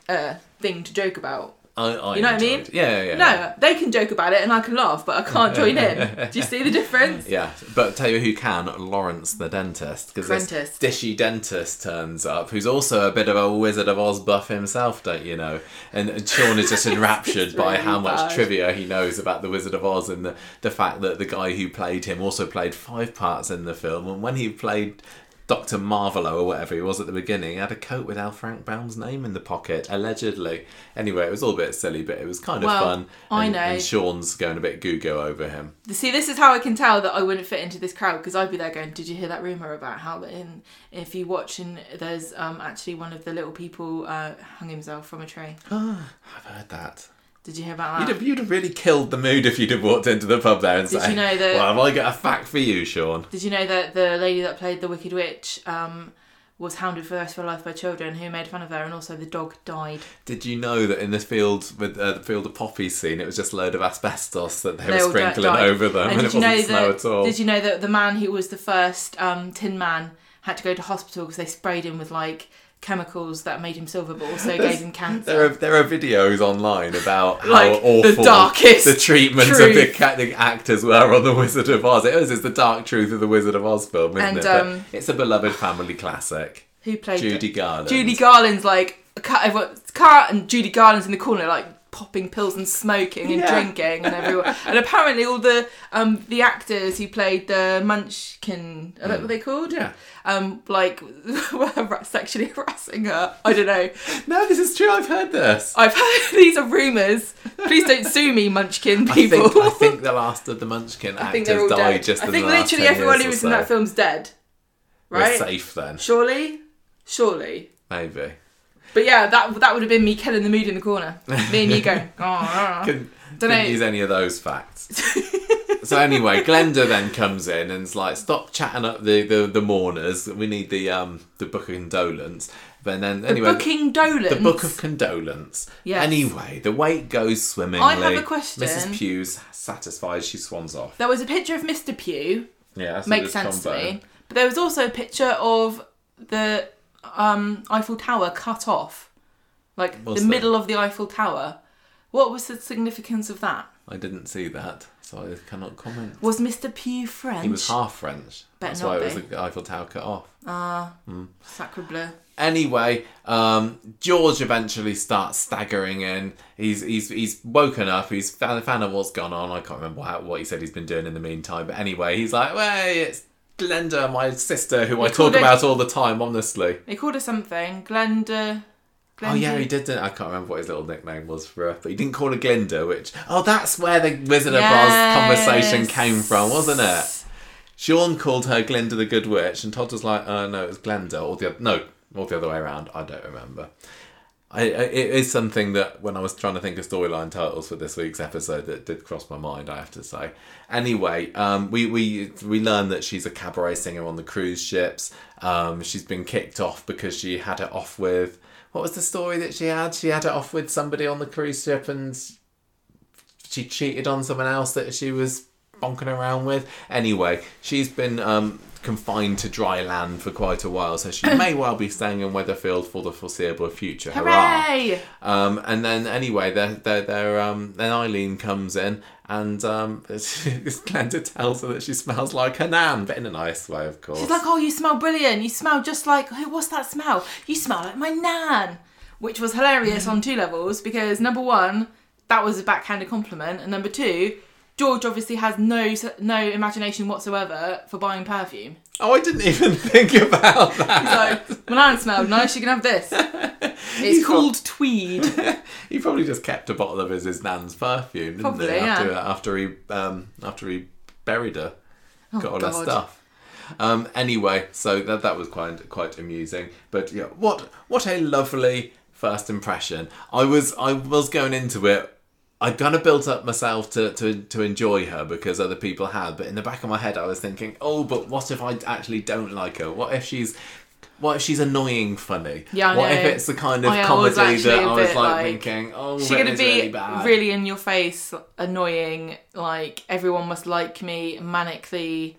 uh, thing to joke about. I, I You know what I mean? Yeah, yeah. No, they can joke about it and I can laugh, but I can't join in. Do you see the difference? Yeah, but tell you who can, Lawrence the dentist, because this dishy dentist turns up, who's also a bit of a Wizard of Oz buff himself, don't you know? And, and Sean is just enraptured by really how much bad. trivia he knows about the Wizard of Oz and the, the fact that the guy who played him also played five parts in the film, and when he played Dr. Marvelo or whatever he was at the beginning, had a coat with L. Frank Baum's name in the pocket, allegedly. Anyway, it was all a bit silly, but it was kind of Well, fun. I and, know. And Sean's going a bit goo-go over him. See, this is how I can tell that I wouldn't fit into this crowd because I'd be there going, "Did you hear that rumor about how in if you watch and there's um actually one of the little people uh, hung himself from a tree? I've heard that. Did you hear about You'd have, you'd have really killed the mood if you'd have walked into the pub there and Did said, you know that- Well, have I got a fact for you, Sean? Did you know that the lady that played the Wicked Witch um was hounded for the rest of her life by children who made fun of her, and also the dog died. Did you know that in the field with uh, the field of poppies scene, it was just a load of asbestos that they, They were all di- sprinkling died. over them, and, did it you wasn't know snow that? at all. Did you know that the man who was the first um, Tin Man had to go to hospital because they sprayed him with like chemicals that made him silver, but also gave him cancer. There are there are videos online about how Like, the awful darkest the treatment of the, truth. the actors were on the Wizard of Oz. It was it's the dark truth of the Wizard of Oz film, isn't And, it? Um, it's a beloved family classic. Who played Judy Garland. Judy Garland's like everyone- cat and Judy Garland's in the corner like popping pills and smoking and Yeah. drinking and everyone and apparently all the um the actors who played the Munchkin are that what they called Yeah. um like were sexually harassing her I don't know No, this is true. I've heard this. I've heard these are rumours please don't sue me Munchkin I people think, I think the last of the Munchkin I actors died dead just I in think the last literally 10 everyone who was so. in that film's dead We're right safe then, surely surely maybe. But yeah, that that would have been me killing the mood in the corner. Me and you going, oh, Couldn't, Don't know. use any of those facts. so anyway, Glenda then comes in and's like, "Stop chatting up the, the, the mourners. We need the um the book of condolence." But then the anyway, booking dolence. the book of condolence. Yes. Anyway, the wake goes swimmingly. I have a question. Mrs. Pugh's satisfied. She swans off. There was a picture of Mr. Pugh. Yeah, that's Makes sense combo. to me. But there was also a picture of the um, Eiffel Tower cut off, like Was the there? middle of the Eiffel Tower. What was the significance of that? I didn't see that, so I cannot comment. Was Mr. Pugh French? He was half French. Better That's not why it was be. the Eiffel Tower cut off. Ah, mm. sacre bleu. Anyway, um, George eventually starts staggering in. He's he's he's woken up. He's found, found out what's gone on. I can't remember how, what he said he's been doing in the meantime. But anyway, he's like, "Hey, it's Glenda, my sister, who I talk her- about all the time, honestly." He called her something. Glenda. Glenda. Oh yeah, he did. I can't remember what his little nickname was for her, but he didn't call her Glinda. Which oh, that's where the Wizard of Oz conversation came from, wasn't it? Sean called her Glinda the Good Witch, and Todd was like, "Oh no, it was Glenda," or the no, or the other way around. I don't remember. I, I, it is something that when I was trying to think of storyline titles for this week's episode that did cross my mind. I have to say. Anyway, um, we we we learned that she's a cabaret singer on the cruise ships. Um, she's been kicked off because she had it off with what was the story that she had? She had it off with somebody on the cruise ship and she cheated on someone else that she was bonking around with. Anyway, she's been um, confined to dry land for quite a while, so she may well be staying in Weatherfield for the foreseeable future. Hooray! Um, and then anyway, they're, they're, they're, um, then Eileen comes in and um, Glenda tells her that she smells like her nan, but in a nice way, of course. She's like, oh, you smell brilliant. You smell just like, who? what's that smell? You smell like my nan. Which was hilarious on two levels because number one, that was a backhanded compliment, and number two, George obviously has no no imagination whatsoever for buying perfume. oh, I didn't even think about that. So my nan smelled nice. You can have this. It's He's called Tweed. he probably just kept a bottle of his, his nan's perfume, didn't Probably, he? After, yeah. after he um, after he buried her, got all her stuff. Um, anyway, so that that was quite quite amusing. But yeah, what what a lovely first impression. I was I was going into it. I'd kind of built up myself to, to, to enjoy her because other people had, but in the back of my head I was thinking, oh, but what if I actually don't like her? What if she's what if she's annoying funny? Yeah, I What if it's the kind of I was comedy actually that a I was bit like, like, thinking, oh, She's gonna be really bad. really in your face, annoying. Like everyone must like me, manically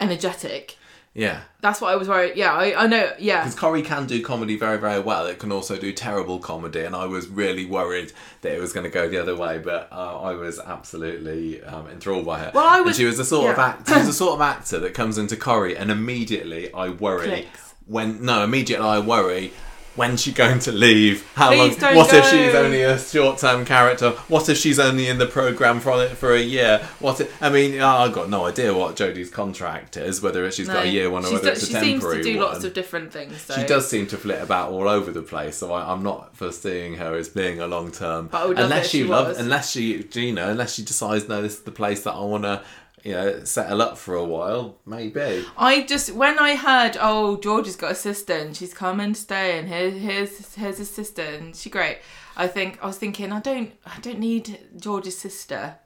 energetic. Yeah. That's what I was worried. Yeah, I, I know. Yeah, Because Corrie can do comedy very, very well. It can also do terrible comedy, and I was really worried that it was going to go the other way. But uh, I was absolutely um, enthralled by her. Well, I And was- she was the sort of act. She was the sort of actor that comes into Corrie, and immediately I worry Clicks. when. No, immediately I worry. When's she going to leave? How Please long? What if she's only a short-term character? What if she's only in the program for for a year? What? If, I mean, I've got no idea what Jodie's contract is. Whether she's got a year one or She's whether it's a temporary one. she seems to do one. lots of different things. So. She does seem to flit about all over the place, so I, I'm not foreseeing her as being a long term. But I would love unless she she loves, unless she, you know, unless she decides, no, this is the place that I want to, you know, settle up for a while. Maybe. I just when I heard, oh, George has got a sister and she's coming to stay and here's here's here's his sister and she's great. I think I was thinking I don't I don't need George's sister.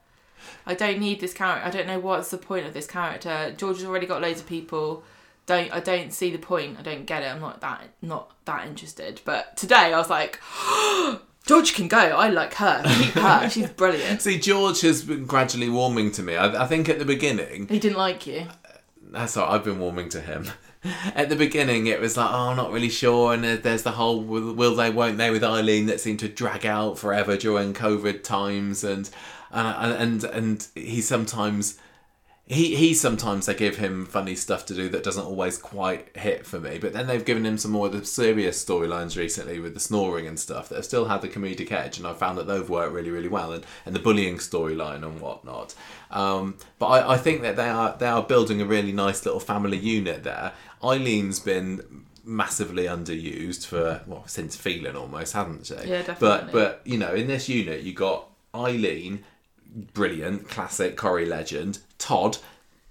I don't need this character. I don't know what's the point of this character. George has already got loads of people. Don't I don't see the point. I don't get it. I'm not that not that interested. But today I was like, George can go. I like her. Keep her. She's brilliant. See, George has been gradually warming to me. I, I think at the beginning, He didn't like you. that's all. I've been warming to him. At the beginning, it was like, oh, I'm not really sure, and there's the whole will, will they, won't they with Eileen that seemed to drag out forever during COVID times, and and and and he sometimes he he sometimes they give him funny stuff to do that doesn't always quite hit for me. But then they've given him some more of the serious storylines recently with the snoring and stuff that have still had the comedic edge, and I found that they've worked really really well, and, and the bullying storyline and whatnot. Um, but I, I think that they are they are building a really nice little family unit there. Eileen's been massively underused for well since feeling almost hasn't she Yeah, definitely. but but you know in this unit you got eileen brilliant, classic Corrie legend. Todd,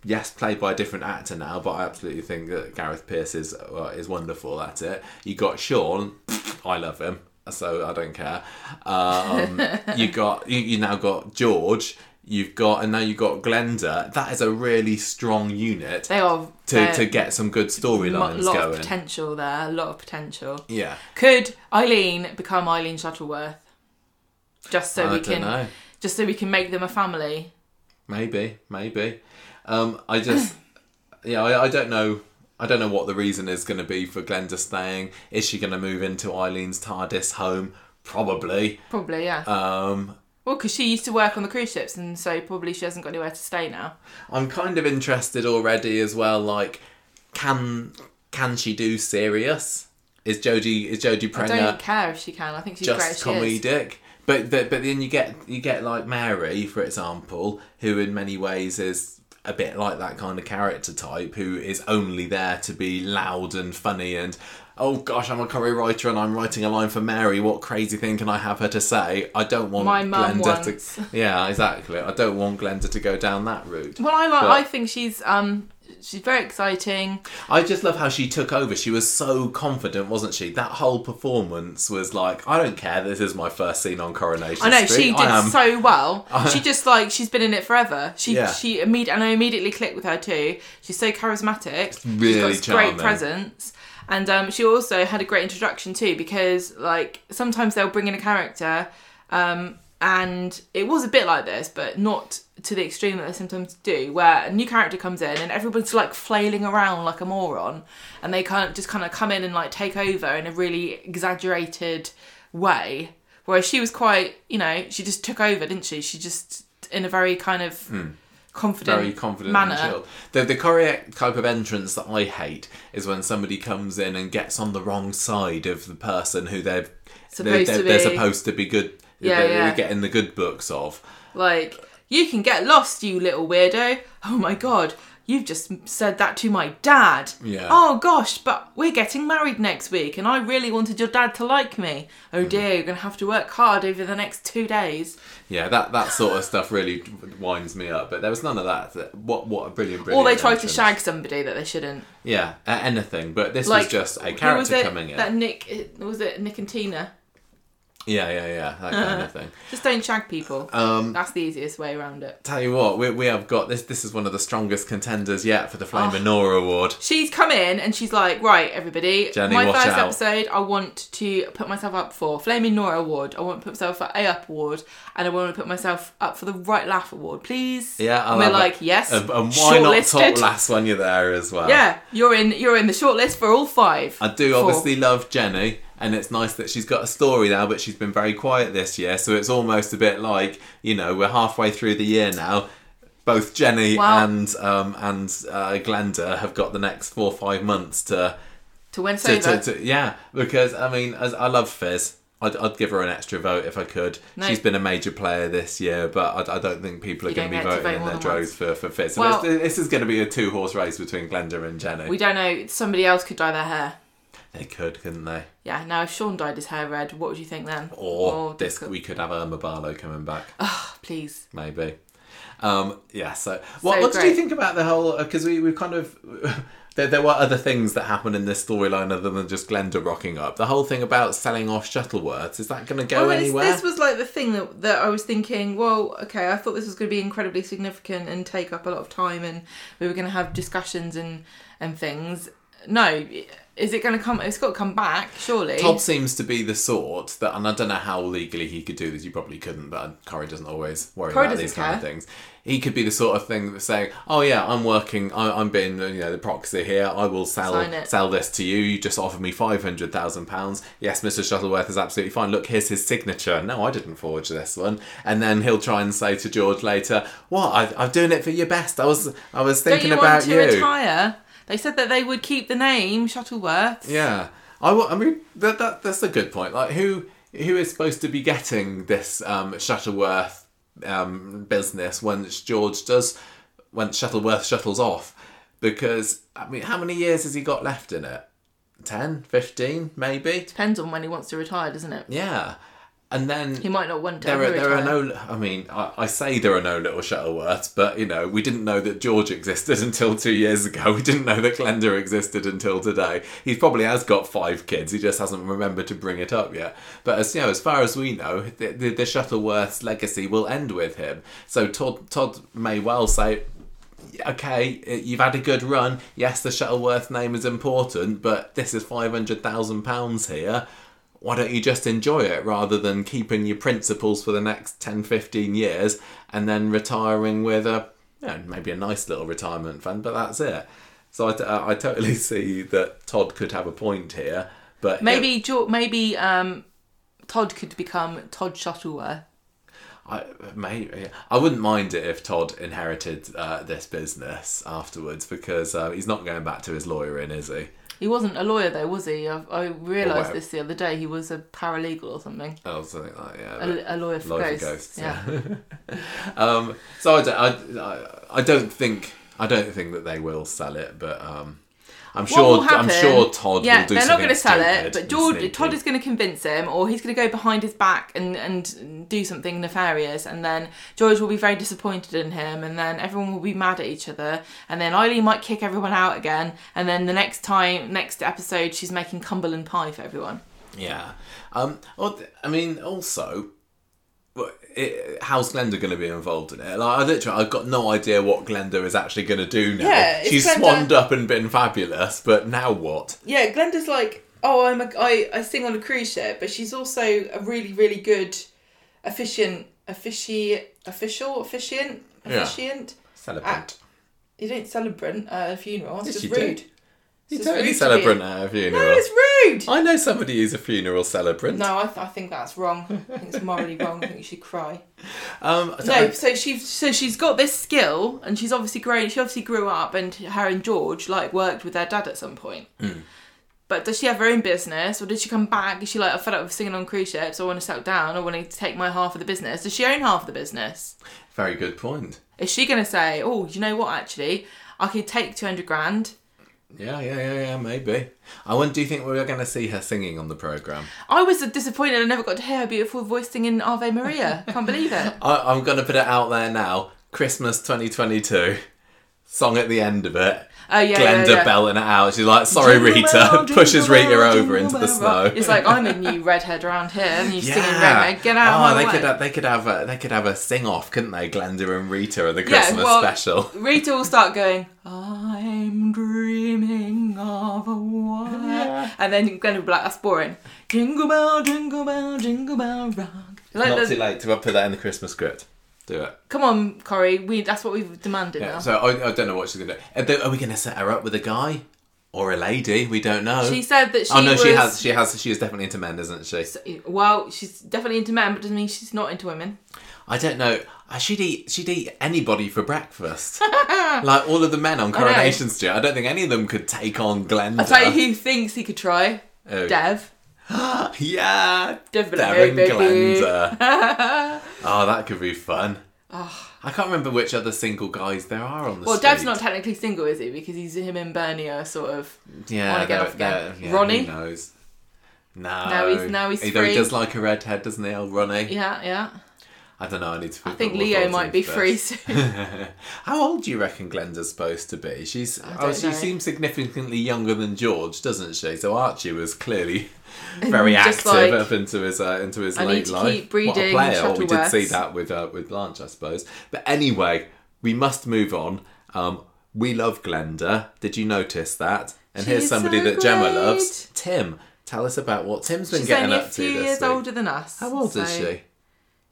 yes, played by a different actor now, but I absolutely think that Gareth Pierce is uh, is wonderful at it. You got Sean, I love him, so I don't care. Um, you got you, you now got George. You've got and now you've got Glenda. That is a really strong unit They are to, to get some good a storylines lot going. of potential there. A lot of potential. yeah, Could Eileen become Eileen Shuttleworth? Just so I we don't can, know. Just so we can make them a family. Maybe, maybe. Um, I just, yeah, I, I don't know. I don't know what the reason is going to be for Glenda staying. Is she going to move into Eileen's TARDIS home? Probably. Probably, yeah. Um, well, because she used to work on the cruise ships, and so probably she hasn't got anywhere to stay now. I'm kind of interested already as well. Like, can can she do serious? Is Jodie is Jodie I don't care if she can. I think she's great. just is. comedic? But, but but then you get you get like Mary, for example, who in many ways is a bit like that kind of character type, who is only there to be loud and funny and oh gosh, I'm a Corrie writer and I'm writing a line for Mary. What crazy thing can I have her to say? I don't want My mum Glenda wants. to. Yeah, exactly. I don't want Glenda to go down that route. Well, I like. But- I think she's um, she's very exciting. I just love how she took over. She was so confident, wasn't she? That whole performance was like, I don't care. This is my first scene on Coronation I know Street. she did am so well. she just like she's been in it forever. She Yeah. she immediately and I immediately clicked with her too. She's so charismatic. really she's got charming. great presence. And um, she also had a great introduction too because like sometimes they'll bring in a character um, and it was a bit like this but not to the extreme that they sometimes do, where a new character comes in and everybody's like flailing around like a moron, and they kind of just kind of come in and like take over in a really exaggerated way. Whereas she was quite, you know, she just took over, didn't she? She just in a very kind of hmm. confident, very confident manner. The the correct type of entrance that I hate is when somebody comes in and gets on the wrong side of the person who they're Supposed they're, to they're supposed to be good. Yeah, they're yeah. getting the good books of. Like, you can get lost, you little weirdo. Oh my god, you've just said that to my dad. Yeah. Oh gosh, but we're getting married next week and I really wanted your dad to like me. Oh Mm-hmm. dear, you're going to have to work hard over the next two days. Yeah, that that sort of stuff really winds me up. But there was none of that. What what a brilliant, brilliant. Or they tried to shag somebody that they shouldn't. Yeah, anything. But this Like, was just a who was character it? coming in. That Nick, was it Nick and Tina? Yeah, yeah, yeah, that kind of thing. Just don't shag people. Um, That's the easiest way around it. tell you what, we, we have got this. This is one of the strongest contenders yet for the Oh. Flaming Nora Award. She's come in and she's like, right, everybody, Jenny, my first out." episode, I want to put myself up for Flaming Nora Award. I want to put myself for A Up Award, and I want to put myself up for the Right Laugh Award, please. Yeah, I'll and we're like, yes, And, and why not top last when you're there as well? Yeah, you're in. You're in the shortlist for all five. I do obviously love Jenny, and it's nice that she's got a story now, but she's been very quiet this year, so it's almost a bit like, you know, we're halfway through the year now. Both Jenny and um, and uh, Glenda have got the next four or five months to, to win to, to, to yeah, because I mean, as I love Fizz. I'd, I'd give her an extra vote if I could. No. She's been a major player this year, but I, I don't think people are going to be voting vote in their droves for, for Fizz. So Well- this, this is going to be a two horse race between Glenda and Jenny. we don't know. Somebody else could dye their hair. They could, couldn't they? Yeah. Now, if Sean dyed his hair red, what would you think then? Or Oh, this, we could have Irma Barlow coming back. Oh, please. maybe. Um, yeah. So, what, So what did you think about the whole? Because we we kind of there there were other things that happened in this storyline other than just Glenda rocking up. The whole thing about selling off Shuttleworths is that going to go Well, anywhere? This was like the thing that, that I was thinking, well, okay, I thought this was going to be incredibly significant and take up a lot of time and we were going to have discussions and, and things. No, is it going to come? It's got to come back, surely. Todd seems to be the sort that, and I don't know how legally he could do this. You probably couldn't, but Corrie doesn't always worry Corrie about these kind of care. things. He could be the sort of thing that's saying, "Oh yeah, I'm working. I, I'm being you know the proxy here. I will sell sell this to you. You just offer me five hundred thousand pounds. Yes, Mr. Shuttleworth is absolutely fine. Look, here's his signature. No, I didn't forge this one. And then he'll try and say to George later, "What? I, I'm doing it for your best. I was I was thinking you about want to you." retire? They said that they would keep the name Shuttleworth. Yeah, I, I mean that, that that's a good point. Like who who is supposed to be getting this um, Shuttleworth um, business once George does when Shuttleworth shuttles off? Because I mean, how many years has he got left in it? 10, 15 maybe. Depends on when he wants to retire, doesn't it? Yeah, and then He might not want to there are there are no. I mean, I, I say there are no little Shuttleworths, but you know, we didn't know that George existed until two years ago. We didn't know that Glenda existed until today. He probably has got five kids. He just hasn't remembered to bring it up yet. But as you know, as far as we know, the, the, the Shuttleworths legacy will end with him. So Todd Todd may well say. Okay, you've had a good run. Yes, the Shuttleworth name is important, but this is five hundred thousand pounds here why don't you just enjoy it rather than keeping your principles for the next 10 15 years and then retiring with a you know, maybe a nice little retirement fund but that's it so I, I totally see that todd could have a point here but Maybe maybe um, Todd could become Todd Shuttleworth. I, maybe, I wouldn't mind it if Todd inherited uh, this business afterwards because uh, he's not going back to his lawyering, is he? He wasn't a lawyer though, was he? I, I realised this the other day. He was a paralegal or something. Oh, something like yeah. A, a lawyer for Lawyer for ghosts. ghosts, yeah. Um, so I don't, I, I, I don't think I don't think that they will sell it, but um, I'm What sure? I'm sure Todd yeah, will do something. they're not going to sell it, but George. Todd is going to convince him, or he's going to go behind his back and and do something nefarious, and then George will be very disappointed in him, and then everyone will be mad at each other, and then Eileen might kick everyone out again, and then the next time, next episode, she's making Cumberland pie for everyone. Yeah. Um. I mean, also, it, how's Glenda going to be involved in it? Like, I literally, I've got no idea what Glenda is actually going to do now. Yeah, She's Glenda- swanned up and been fabulous, but now what? Yeah, Glenda's like, oh, I'm a, I, I sing on a cruise ship, but she's also a really, really good, efficient, offici, official, efficient, Yeah. officiant. Celebrant. You don't celebrate a funeral. It's Yes, just you do. You rude to celebrant be- at a funeral. No, it's rude. I know somebody who's a funeral celebrant. No, I, th- I think that's wrong. I think it's morally wrong. I think you should cry. Um, so No, I- so she's so she's got this skill, and she's obviously grown. She obviously grew up, and her and George like worked with their dad at some point. Hmm. But does she have her own business, or did she come back? Is she like, I fed up with singing on cruise ships. I want to settle down. I want to take my half of the business. Does she own half of the business? very good point. Is she going to say, oh, you know what? Actually, I could take two hundred grand. Yeah, yeah, yeah, yeah, maybe. I wonder, do you think we're going to see her singing on the programme? I was disappointed. I never got to hear her beautiful voice singing Ave Maria. Can't believe it. I, I'm going to put it out there now. Christmas 2022. Song at the end of it. Oh yeah, Glenda yeah, yeah. belting it out. She's like, sorry, Rita. Pushes Rita over into the snow. It's like I'm a new redhead around here, and you singing redhead. Get out oh, of my they way. could have, they could have a they could have a sing off, couldn't they? Glenda and Rita at the Yeah, Christmas well- special. Rita will start going, I'm dreaming of a white. And then Glenn will be like, that's boring. Jingle bell, jingle bell, jingle bell rock. Like Not too late to put that in the Christmas script. Do it. Come on, Corrie, we, that's what we've demanded Yeah. now. So I, I don't know what she's gonna do. Are, are we gonna set her up with a guy or a lady? We don't know. she said that she oh no, was... she has. She has. She is definitely into men, isn't she? Well, she's definitely into men, but doesn't mean she's not into women. I don't know. Uh, She'd eat. She'd eat anybody for breakfast. like all of the men on. Coronation Street. I don't think any of them could take on Glenda. I'll tell you who thinks he could try. Who? Dev. yeah, Dev be like, Devin Glenda. oh, that could be fun. Ah. I can't remember which other single guys there are on the Well, street. Dev's not technically single, is he? Because he's him and Bernie are sort of. Yeah, on again, they're- off again. yeah, Ronnie? Who knows? No. Now he's- now he's Although he does like a redhead, doesn't he, old Ronnie? Yeah, yeah. I don't know. I need to. I think Leo might be free soon. How old do you reckon Glenda's supposed to be? She's oh, she know. seems significantly younger than George, doesn't she? So Archie was clearly very active like, up into his uh, into his I late to life. what a player! We did see that with uh, with Blanche, I suppose. But anyway, we must move on. Um, we love Glenda. Did you notice that? And here's She's somebody so that Gemma loves. Tim, tell us about what Tim's been She's getting only a up few to this years week. older than us. How old is she?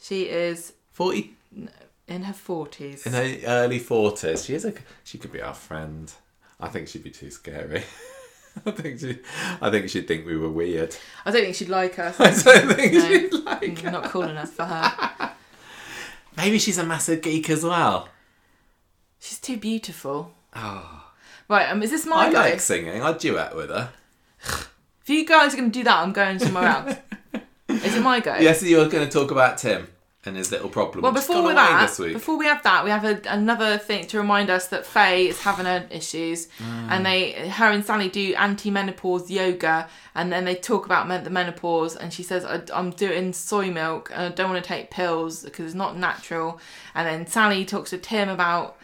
She is Forty in her forties. in her early forties. She is a. She could be our friend. I think she'd be too scary. I think she. I think she'd think we were weird. I don't think she'd like us. I don't think No. she'd like. Mm, Not cool enough for her. Maybe she's a massive geek as well. She's too beautiful. Oh, Right, um, is this my I go? like singing. I'd duet with her. If you guys are going to do that, I'm going somewhere else. is it my go? Yes, you're going to talk about Tim and his little problem. Well, before we that, before we have that, we have a, another thing to remind us that Faye is having her issues, Mm. and they, her and Sally do anti-menopause yoga, and then they talk about men- the menopause, and she says, I, "I'm doing soy milk, and I don't want to take pills because it's not natural." And then Sally talks to Tim about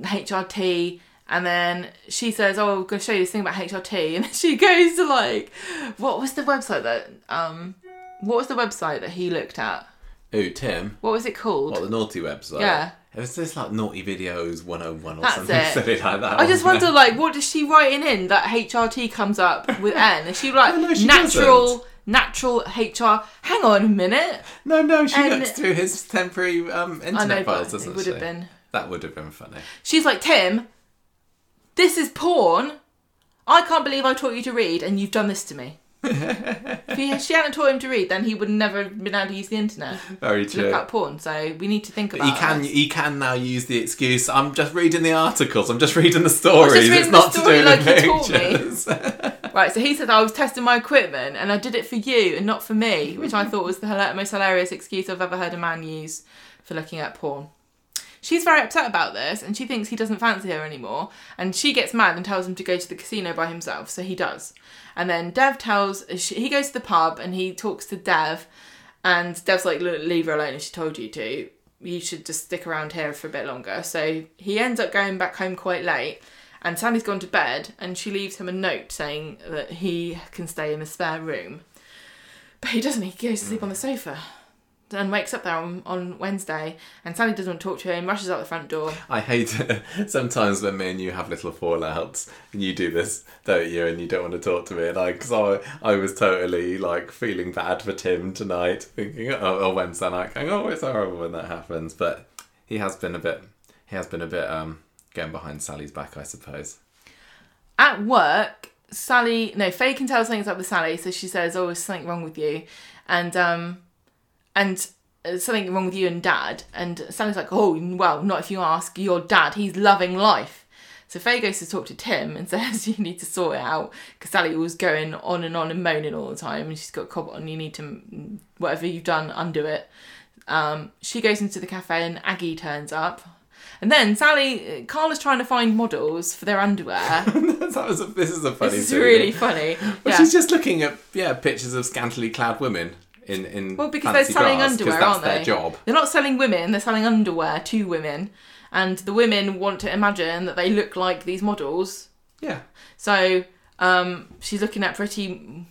HRT. And then she says, "Oh, I'm going to show you this thing about HRT." And she goes to like, what was the website that um, what was the website that he looked at? Ooh, Tim. What was it called? What the naughty website? Yeah. It was just like naughty videos 101 or That's something it. silly like that. I just wonder, like, what is she writing in that HRT comes up with N? Is she like Oh, no, she natural, natural HR? Hang on a minute. No, no, she And- looks through his temporary um, internet know, files, doesn't it would she? have been. That would have been funny. She's like, Tim, this is porn. I can't believe I taught you to read, and you've done this to me. If he, she hadn't taught him to read, then he would never have been able to use the internet Very to true. look up porn. So we need to think about. he can this. he can now use the excuse. I'm just reading the articles. I'm just reading the stories. reading it's the not story to do like with pictures. Right, so he said I was testing my equipment and I did it for you and not for me, which I thought was the most hilarious excuse I've ever heard a man use for looking at porn. She's very upset about this and she thinks he doesn't fancy her anymore. And she gets mad and tells him to go to the casino by himself, so he does. And then Dev tells, he goes to the pub and he talks to Dev, and Dev's like, leave her alone if she told you to. You should just stick around here for a bit longer. So he ends up going back home quite late. And Sally's gone to bed and she leaves him a note saying that he can stay in the spare room. But he doesn't, he goes to sleep on the sofa and wakes up there on, on Wednesday. And Sally doesn't want to talk to him, rushes out the front door. I hate it. Sometimes when me and you have little fallouts, and you do this, don't you? And you don't want to talk to me, and I, because I, I was totally like feeling bad for Tim tonight, thinking, oh, or Wednesday night, going, oh, it's horrible when that happens. But he has been a bit, he has been a bit um going behind Sally's back, I suppose. At work, Sally, no, Faye can tell something's up with Sally, so she says, "Oh, is something wrong with you?" And um, and uh, something wrong with you and Dad. And Sally's like, "Oh, well, not if you ask your dad. He's loving life." So Faye goes to talk to Tim and says, "You need to sort it out," because Sally was going on and on and moaning all the time, and she's got cobble on. You need to whatever you've done, undo it. Um, she goes into the cafe and Aggie turns up. And then Sally, Carla's trying to find models for their underwear. that was a, this is a funny. This is really funny. Well, Yeah. she's just looking at yeah pictures of scantily clad women in in Well, because they're selling bras, underwear, that's aren't their they? job. They're not selling women, they're selling underwear to women. And the women want to imagine that they look like these models. Yeah. So um, she's looking at pretty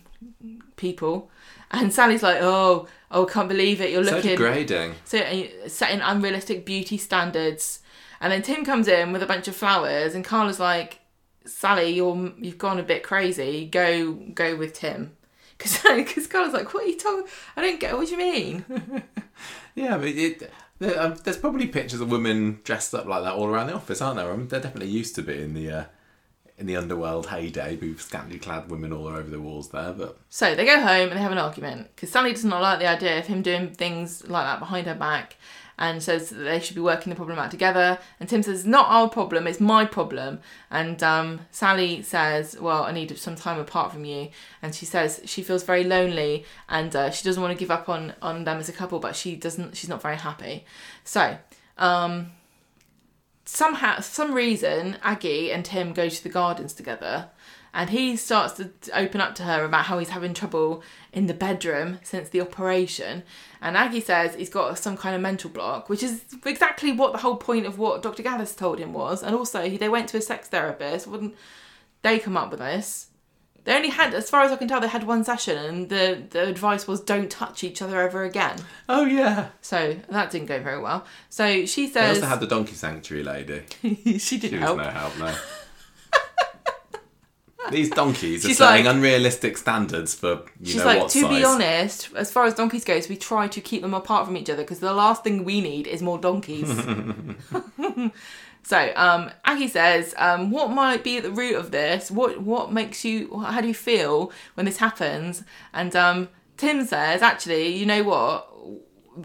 people. And Sally's like, oh, oh, can't believe it. You're So looking. degrading. So setting unrealistic beauty standards. And then Tim comes in with a bunch of flowers, and Carla's like, "Sally, you're you've gone a bit crazy. Go go with Tim." Because because Carla's like, "What are you talking? I don't get. What do you mean?" Yeah, but it, there, um, there's probably pictures of women dressed up like that all around the office, aren't there? I mean, there definitely used to be in the uh, in the underworld heyday, with scantily clad women all over the walls there. But So they go home and they have an argument because Sally does not like the idea of him doing things like that behind her back and says that they should be working the problem out together. And Tim says, not our problem, it's my problem. And um, Sally says, well, I need some time apart from you. And she says she feels very lonely and uh, she doesn't want to give up on, on them as a couple, but she doesn't, she's not very happy. So, um, somehow, some reason, Aggie and Tim go to the gardens together, and he starts to open up to her about how he's having trouble in the bedroom since the operation. And Aggie says he's got some kind of mental block, which is exactly what the whole point of what Dr. Gaddis told him was. And also, he- they went to a sex therapist. Wouldn't they come up with this? They only had, as far as I can tell, they had one session, and the, the advice was don't touch each other ever again. oh yeah, So that didn't go very well. So she says they also had the donkey sanctuary lady. she She didn't was help. no help, no. These donkeys are She's setting like- unrealistic standards for you She's know like, what to size. be honest, as far as donkeys goes, we try to keep them apart from each other because the last thing we need is more donkeys. so, um, Aggie says, um, what might be at the root of this? What what makes you? How do you feel when this happens? And um, Tim says, actually, you know what?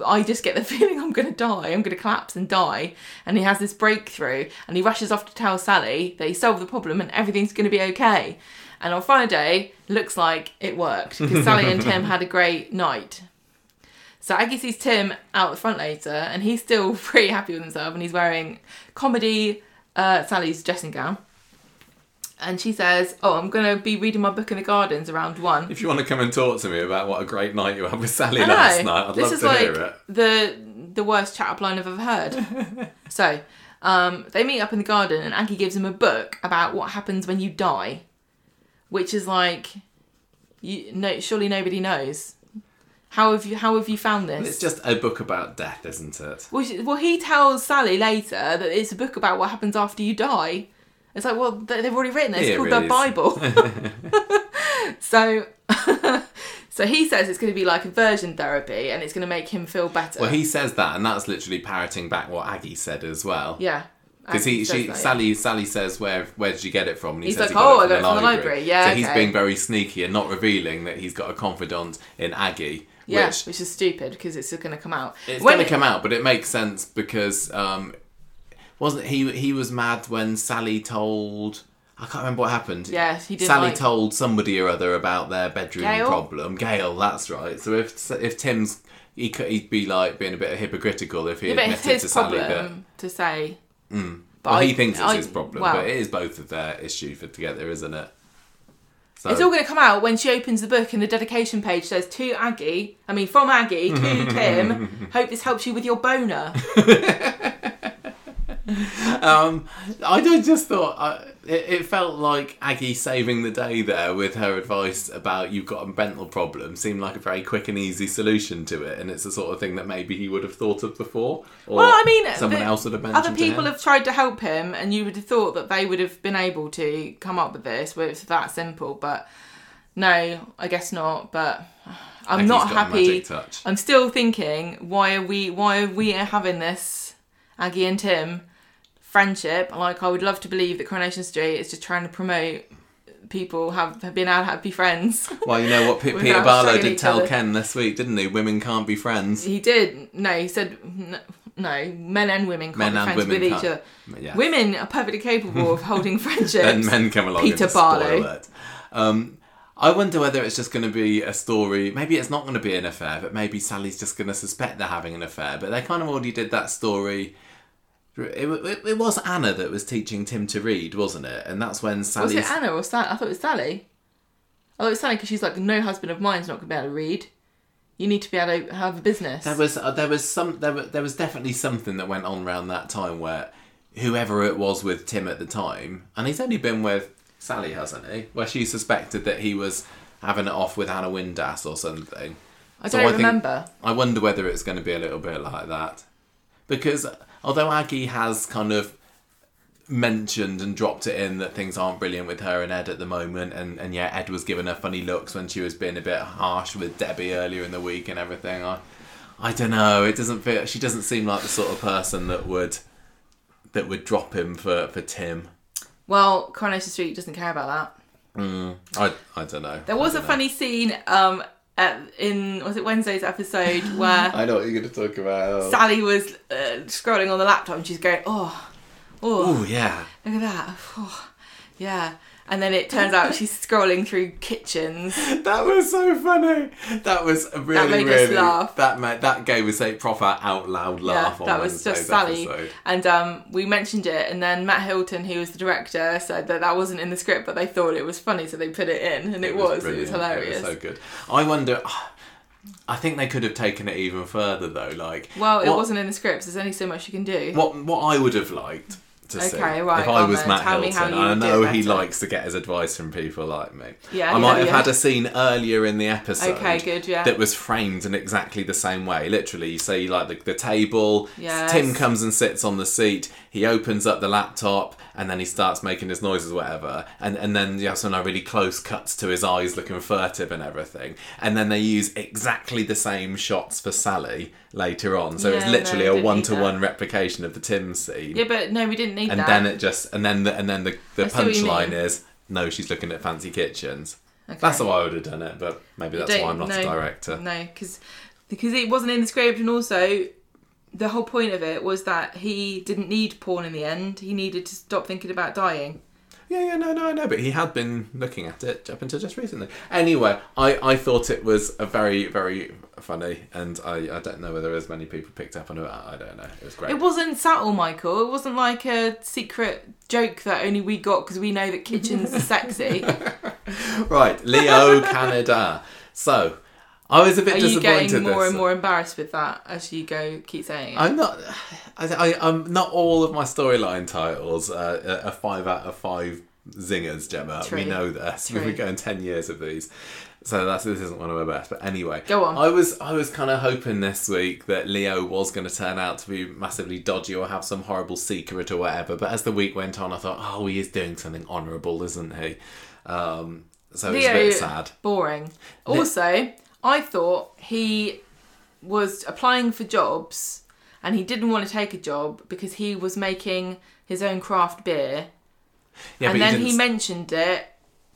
I just get the feeling I'm going to die. I'm going to collapse and die. And he has this breakthrough and he rushes off to tell Sally that he solved the problem and everything's going to be okay. And on Friday, looks like it worked because Sally and Tim had a great night. So Aggie sees Tim out the front later and he's still pretty happy with himself and he's wearing comedy uh, Sally's dressing gown. And she says, Oh, I'm going to be reading my book in the gardens around one. If you want to come and talk to me about what a great night you had with Sally I know. last night, I'd this love to like hear it. the the worst chat up line I've ever heard. so um, they meet up in the garden, and Aggie gives him a book about what happens when you die, which is like, you no, surely nobody knows. How have you How have you found this? It's just a book about death, isn't it? Well, she- well, he tells Sally later that it's a book about what happens after you die. It's like, well, they- they've already written it. It's Yeah, it called really the. Bible. so, so he says it's going to be like aversion therapy, and it's going to make him feel better. Well, he says that, and that's literally parroting back what Aggie said as well. yeah. Because he, she, that, yeah. Sally, Sally says, "Where, where did you get it from?" And he He's says, like, "Oh, it I got it from the library." Yeah, So he's being very sneaky and not revealing that he's got a confidant in Aggie. Yeah, which which, is stupid because it's going to come out. it's going to come out, but it makes sense because um, wasn't he? He was mad when Sally told. I can't remember what happened. Yeah, he didn't Sally like- told somebody or other about their bedroom Gail? problem. Gail, that's right. So if if Tim's he could, he'd be like being a bit hypocritical if he Yeah, admitted to Sally that to say. Mm. But well, I- he thinks it's I- his problem, well- but it is both of their issue for together, isn't it? So, It's all going to come out when she opens the book and the dedication page says to Aggie, I mean from Aggie to Tim, hope this helps you with your boner. um, I just thought uh, it, it felt like Aggie saving the day there with her advice about you've got a mental problem seemed like a very quick and easy solution to it, and it's the sort of thing that maybe he would have thought of before, or Well, I mean, someone else would have mentioned. Other people have tried to help him, and you would have thought that they would have been able to come up with this where it's that simple, but no, I guess not. But I'm Aggie's not happy. I'm still thinking, why are we why are we having this, Aggie and Tim, friendship. Like I would love to believe that Coronation Street is just trying to promote people have, have been able to be friends. Well, you know what P- Peter Barlow did tell other. Ken this week, didn't he? Women can't be friends. he did. No, he said no. Men and women can't Men be friends with each other. Yeah. Women are perfectly capable of holding friendships. then men come along Peter Barlow. Um, I wonder whether it's just going to be a story. Maybe it's not going to be an affair, but maybe Sally's just going to suspect they're having an affair. But they kind of already did that story. It, it, it was Anna that was teaching Tim to read, wasn't it? And that's when Sally. Was it Anna or Sally? I thought it was Sally. Oh, it's Sally because she's like, no husband of mine's not going to be able to read. You need to be able to have a business. There was uh, there was some there, was- there was definitely something that went on around that time where whoever it was with Tim at the time, and he's only been with Sally, hasn't he? Where she suspected that he was having it off with Anna Windass or something. I don't I think- remember. I wonder whether it's going to be a little bit like that. Because although Aggie has kind of mentioned and dropped it in that things aren't brilliant with her and Ed at the moment, and, and yeah, Ed was giving her funny looks when she was being a bit harsh with Debbie earlier in the week and everything. I, I don't know. It doesn't feel. She doesn't seem like the sort of person that would that would drop him for for Tim. Well, Coronation Street doesn't care about that. Mm, I I don't know. There was a know. funny scene um, at, in was it Wednesday's episode where I know what you're going to talk about. Sally was uh, scrolling on the laptop and she's going, oh, oh, Oh yeah. look at that, oh, yeah. And then it turns out she's scrolling through kitchens. That was so funny. That was a really, made us laugh. that made that gave us a proper out loud laugh. yeah, that was just Sally. episode. And um, we mentioned it, and then Matt Hilton, who was the director, said that that wasn't in the script, but they thought it was funny, so they put it in, and it, was. It was hilarious. so good. I wonder. I think they could have taken it even further though. Like, well, it what- wasn't in the scripts. There's only so much you can do. What what I would have liked to see Okay, right, if I was on Matt then. Tell Hilton, I know he better. likes to get his advice from people like me. Yeah, I yeah, might have yeah. had a scene earlier in the episode. Okay, good, yeah. That was framed in exactly the same way. Literally, you see like the, the table. Yes. Tim comes and sits on the seat. He opens up the laptop and then he starts making his noises, whatever. And and then you have some like, really close cuts to his eyes looking furtive and everything. And then they use exactly the same shots for Sally later on. So it's literally no, a one to one replication of the Tim scene yeah, but no, we didn't need and that. then it just and then the, and then the, the I see what you punchline is no she's looking at fancy kitchens Okay. that's how i would have done it but maybe that's why i'm not no, a director No, because because it wasn't in the script, and also the whole point of it was that he didn't need porn in the end. He needed to stop thinking about dying. yeah yeah no no I know, but he had been looking at it up until just recently anyway i i thought it was a very very funny and i i don't know whether as many people picked up on it i don't know it was great It wasn't subtle, Michael. It wasn't like a secret joke that only we got because we know that kitchens are sexy. right leo canada so i was a bit Are you disappointed getting more this- and more embarrassed with that as you go keep saying it? I'm not. I, I, I'm not all of my storyline titles uh, are five out of five zingers, Gemma. True. We know this. True. We've been going ten years of these, so that's this isn't one of my best. But anyway, Go on. I was I was kind of hoping this week that Leo was going to turn out to be massively dodgy or have some horrible secret or whatever. But as the week went on, I thought, oh, he is doing something honourable, isn't he? Um, so it's a bit sad. Boring. Also, I thought he was applying for jobs and he didn't want to take a job because he was making his own craft beer. Yeah, and then he he, mentioned it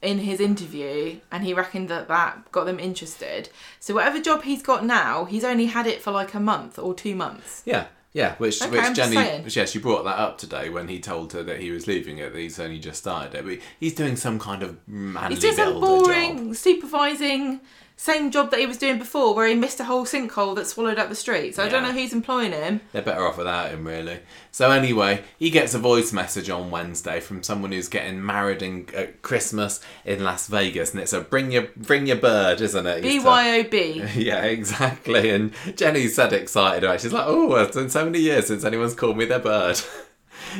in his interview and he reckoned that that got them interested. So whatever job he's got now, he's only had it for like a month or two months. Yeah, yeah. Which Okay, which I'm Jenny, which, yeah, she brought that up today when he told her that he was leaving it. That he's only just started it, but he's doing some kind of manly He's doing some builder job. boring supervising same job that he was doing before where he missed a whole sinkhole that swallowed up the street. So I don't know who's employing him. They're better off without him, really. So anyway, he gets a voice message on Wednesday from someone who's getting married in at Christmas in Las Vegas, and it's a bring your bring your bird, isn't it? BYOB. Yeah, exactly. And Jenny's said excited about it. She's like, "Oh, it's been so many years since anyone's called me their bird."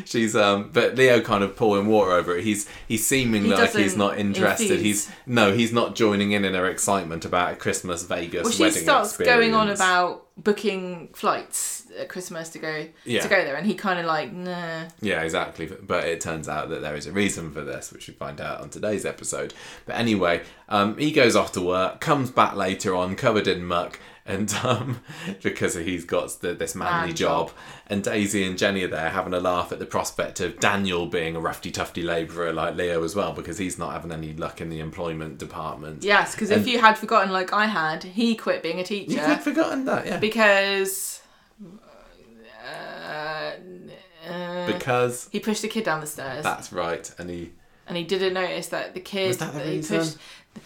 She's um, but Leo kind of pouring water over it. He's he's seeming He like he's doesn't interested. infuse. He's no, he's not joining in in her excitement about a Christmas Vegas Well, she wedding starts going on about booking flights at Christmas to go Yeah. to go there, and he kind of like, nah. Yeah, exactly. But it turns out that there is a reason for this, which we find out on today's episode. But anyway, um, he goes off to work, comes back later on, covered in muck, and um, because he's got the, this manly Man job. job. and Daisy and Jenny are there having a laugh at the prospect of Daniel being a roughy tufty labourer like Leo as well because he's not having any luck in the employment department. Yes, because if you had forgotten, like I had, he quit being a teacher you could forgotten that, yeah. because uh, uh, because he pushed a kid down the stairs, that's right, and he and he didn't notice that the kid Was that the he reason? pushed.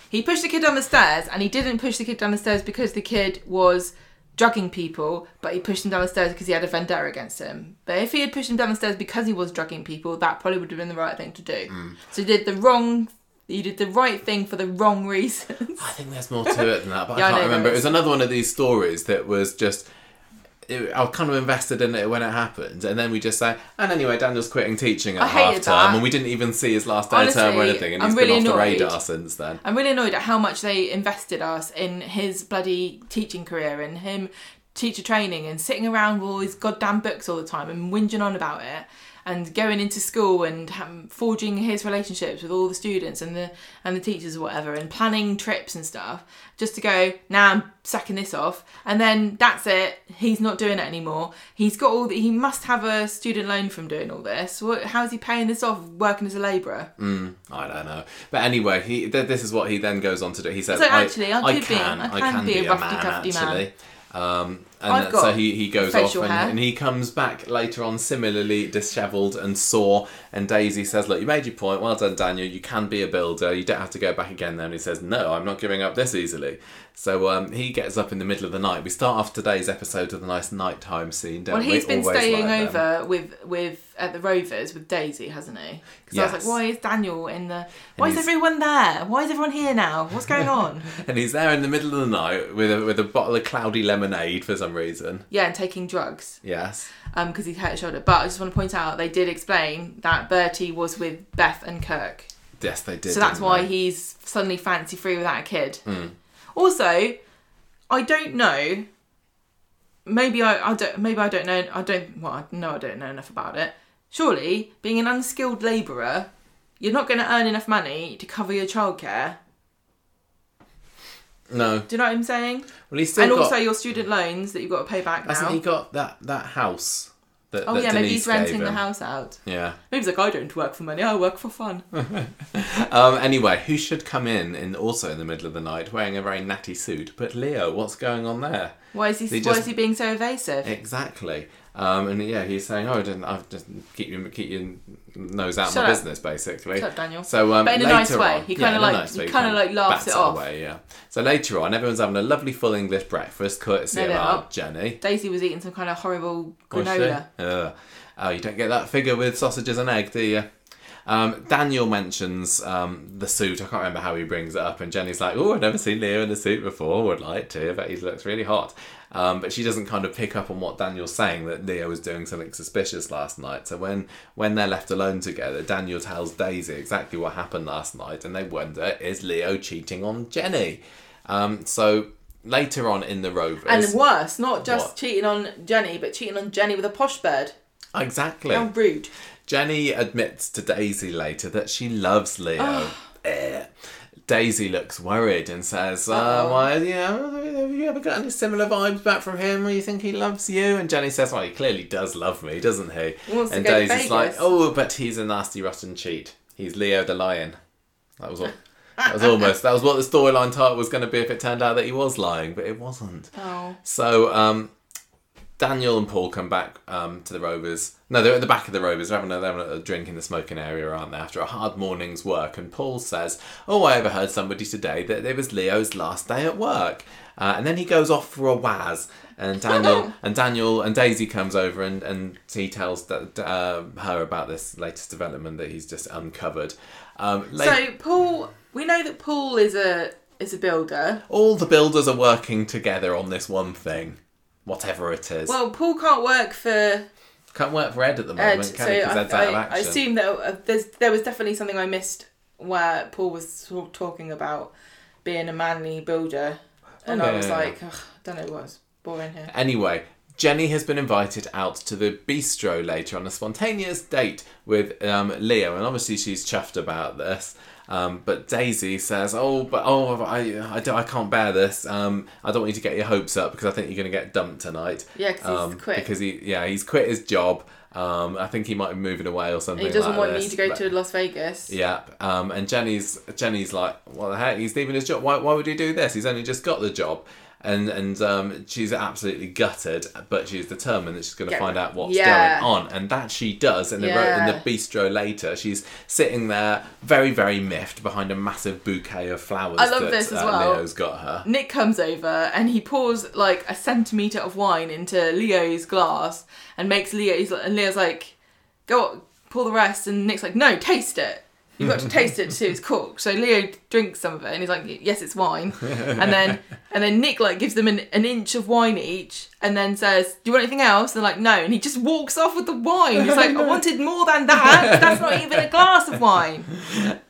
He pushed the kid down the stairs, and he didn't push the kid down the stairs because the kid was drugging people, but he pushed him down the stairs because he had a vendetta against him. But if he had pushed him down the stairs because he was drugging people, that probably would have been the right thing to do. Mm. So he did the wrong. He did the right thing for the wrong reasons. I think there's more to it than that, but Yeah, I I can't know remember. It was another one of these stories that was just. It, I was kind of invested in it when it happened, and then we just say, and anyway, Daniel's quitting teaching at I half term, that. and we didn't even see his last day of term or anything, and I'm he's really been off the radar since then. I'm really annoyed at how much they invested us in his bloody teaching career and him teacher training and sitting around with all these goddamn books all the time and whinging on about it and going into school and um, forging his relationships with all the students and the and the teachers or whatever and planning trips and stuff just to go now I'm sacking this off and then that's it he's not doing it anymore he's got all the, he must have a student loan from doing all this what how's he paying this off working as a labourer I don't know, but anyway, he th- this is what he then goes on to do. He says, So I, actually, I I could be- can, I can be a man, roughy-tufty man. actually." Um, and so he, he goes off and, and he comes back later on similarly dishevelled and sore and Daisy says look you made your point well done Daniel you can be a builder you don't have to go back again then he says no I'm not giving up this easily so um, he gets up in the middle of the night we start off today's episode with a nice nighttime scene don't Well, we he's been Always staying like them. over with with at the Rovers with Daisy, hasn't he? Because I was like, why is Daniel in the? Why is he's- everyone there? Why is everyone here now? What's going on? and he's there in the middle of the night with a, with a bottle of cloudy lemonade for some reason yeah, and taking drugs yes um because he hurt his shoulder. But I just want to point out they did explain that Bertie was with Beth and Kirk, yes they did so that's why they? he's suddenly fancy free without a kid. Hmm. Also, I don't know. Maybe I, I don't. Maybe I don't know. I don't. Well, I know I don't know enough about it. Surely, being an unskilled labourer, you're not going to earn enough money to cover your childcare. No Do you know what I'm saying? well he's still and got also your student loans that you've got to pay back now. Hasn't he got that that house? That, oh that yeah, maybe he's renting the house out. Yeah. Maybe he's like, I don't work for money. I work for fun. Um. Anyway, who should come in in also in the middle of the night wearing a very natty suit? But Leo, what's going on there? Why is he? He why just- is he being so evasive? Exactly. Um. And yeah, he's saying, "Oh, I didn't. I've just keep your keep your nose out of my up. business, basically." Shut up, Daniel. So, um, But in a nice way. on- He kinda in a like- nice he kinda like laughs it off. Away, yeah. So later on, everyone's having a lovely full English breakfast, courtesy No, of our. Jenny. Daisy was eating some kind of horrible granola. Ugh. Oh, you don't get that figure with sausages and egg, do you? Um, Daniel mentions um, the suit. I can't remember how he brings it up, and Jenny's like, "Oh, I've never seen Leo in a suit before. Would like to, but he looks really hot." Um, but she doesn't kind of pick up on what Daniel's saying that Leo was doing something suspicious last night. So when when they're left alone together, Daniel tells Daisy exactly what happened last night, and they wonder, "Is Leo cheating on Jenny?" Um, so later on in the Rovers, And worse, not just What? cheating on Jenny, but cheating on Jenny with a posh bird. exactly. How rude. Jenny admits to Daisy later that she loves Leo. Daisy looks worried and says, uh. "Why? Yeah, have you ever got any similar vibes back from him? Where you think he loves you?" And Jenny says, "Well, he clearly does love me, doesn't he?" He and Daisy's like, "Oh, but he's a nasty, rotten cheat. He's Leo the lion." That was what. That was almost. That was what the storyline title was going to be if it turned out that he was lying, but it wasn't. Oh. So um, Daniel and Paul come back um, to the Rovers. No, they're at the back of the Rovers. They're having, a, they're having a drink in the smoking area, aren't they? After a hard morning's work, and Paul says, "Oh, I overheard somebody today that it was Leo's last day at work." Uh, and then he goes off for a waz, and Daniel and Daniel and Daisy comes over, and, and he tells that, uh, her about this latest development that he's just uncovered. Um, la- So Paul, we know that Paul is a is a builder. all the builders are working together on this one thing, whatever it is. Well, Paul can't work for Can't work for Ed at the Ed, moment, so can he? Because I, Ed's out of action. I assume that uh, there's there was definitely something I missed where Paul was talking about being a manly builder, and Oh, I was yeah, like, Ugh, don't know what's boring here. Anyway, Jenny has been invited out to the bistro later on a spontaneous date with um, Leo, and obviously she's chuffed about this. Um, but Daisy says, "Oh, but oh, I, I, don't, I can't bear this. Um, I don't want you to get your hopes up because I think you're going to get dumped tonight. Yeah, 'cause he's um, quit. Because he, yeah, he's quit his job. Um, I think he might be moving away or something. He doesn't like want this, me to go but- to Las Vegas. yeah, um, and Jenny's Jenny's like, what the heck? He's leaving his job. Why, why would he do this? He's only just got the job, and and um, she's absolutely gutted, but she's determined that she's going to find out what's yeah. going on, and that she does. In the ro- in the bistro later, she's sitting there, very very miffed behind a massive bouquet of flowers. I love that, this as uh, well. Leo's got her. Nick comes over and he pours like a centimeter of wine into Leo's glass and makes Leo. He's and Leo's like, "Go pour the rest," and Nick's like, "No, taste it. You've got to taste it to see if it's cooked." So Leo drinks some of it and he's like, "Yes, it's wine." And then and then Nick like gives them an, an inch of wine each and then says, "Do you want anything else?" They're like, "No," and he just walks off with the wine. He's like, "I wanted more than that. That's not even a glass of wine."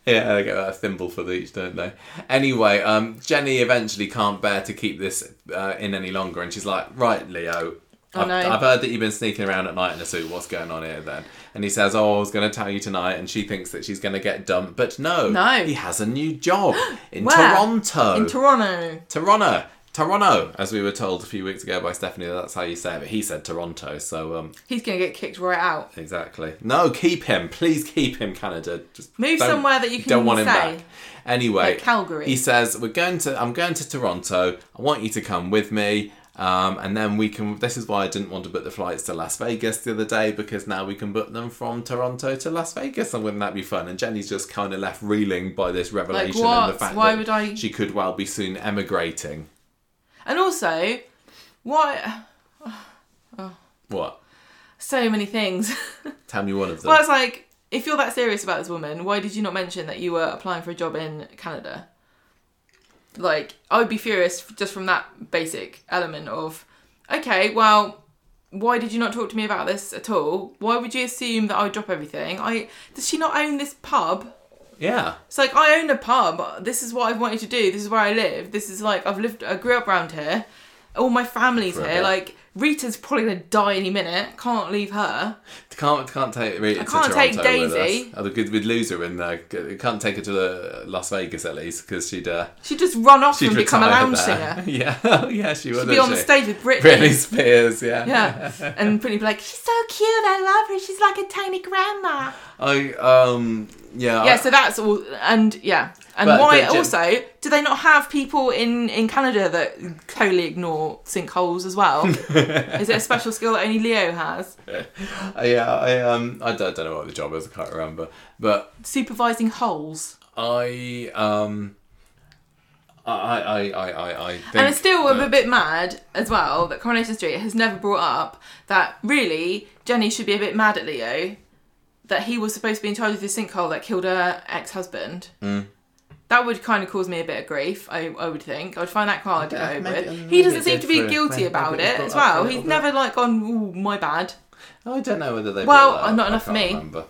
Yeah, they get a thimble for each, don't they? Anyway, um, Jenny eventually can't bear to keep this uh, in any longer, and she's like, "Right, Leo, Oh, I've, no. I've heard that you've been sneaking around at night in a suit. What's going on here then?" And he says, "Oh, I was going to tell you tonight," and she thinks that she's going to get dumped, but no, No. he has a new job in Where? Toronto, In Toronto. Toronto. Toronto, as we were told a few weeks ago by Stephanie, that's how you say it. But he said Toronto, so um, He's gonna get kicked right out. Exactly. No, keep him. Please keep him, Canada. Just Move somewhere that you can don't want him stay. back. Anyway, Like Calgary. He says, "We're going to. I'm going to Toronto. I want you to come with me." Um, and then we can. This is why I didn't want to book the flights to Las Vegas the other day because now we can book them from Toronto to Las Vegas, and wouldn't that be fun? And Jenny's just kind of left reeling by this revelation and the fact Why that would I- she could well be soon emigrating. And also, what? What? So many things. Tell me one of them. well, it's like, if you're that serious about this woman, why did you not mention that you were applying for a job in Canada? Like, I would be furious just from that basic element of, okay, well, why did you not talk to me about this at all? Why would you assume that I would drop everything? I does she not own this pub? yeah. It's like I own a pub. This is what I've wanted to do. This is where I live. This is like I've lived. I grew up around here. All my family's here. Like Rita's probably gonna die any minute. Can't leave her. Can't can't take Rita I to can't take Toronto with Daisy. us. Oh, the good with loser in there. Can't take her to uh, Las Vegas at least because she'd uh, She'd just run off and become a lounge there. singer. yeah, oh, yeah, she would. She'd be on the stage with Britney. Britney Spears. Yeah. Yeah, and Britney be like, "She's so cute. I love her. She's like a tiny grandma." I um yeah. Yeah, I- so that's all. And yeah, and But why the Jim- also do they not have people in in Canada that totally ignore sinkholes as well? is it a special skill that only Leo has? yeah, I um I don't, don't know what the job is. I can't remember, but Supervising holes. I um. I I I I I think And it's I'm still a that- bit mad as well that Coronation Street has never brought up that really Jenny should be a bit mad at Leo that he was supposed to be in charge of the sinkhole that killed her ex husband. Mm. That would kind of cause me a bit of grief, I, I would think. I would find that hard to Yeah, go maybe- with. He doesn't seem to be guilty maybe about it it as up for a well. He's bit. never like gone, ooh, my bad. I don't know whether they. Well, that not I enough for can't me. Remember.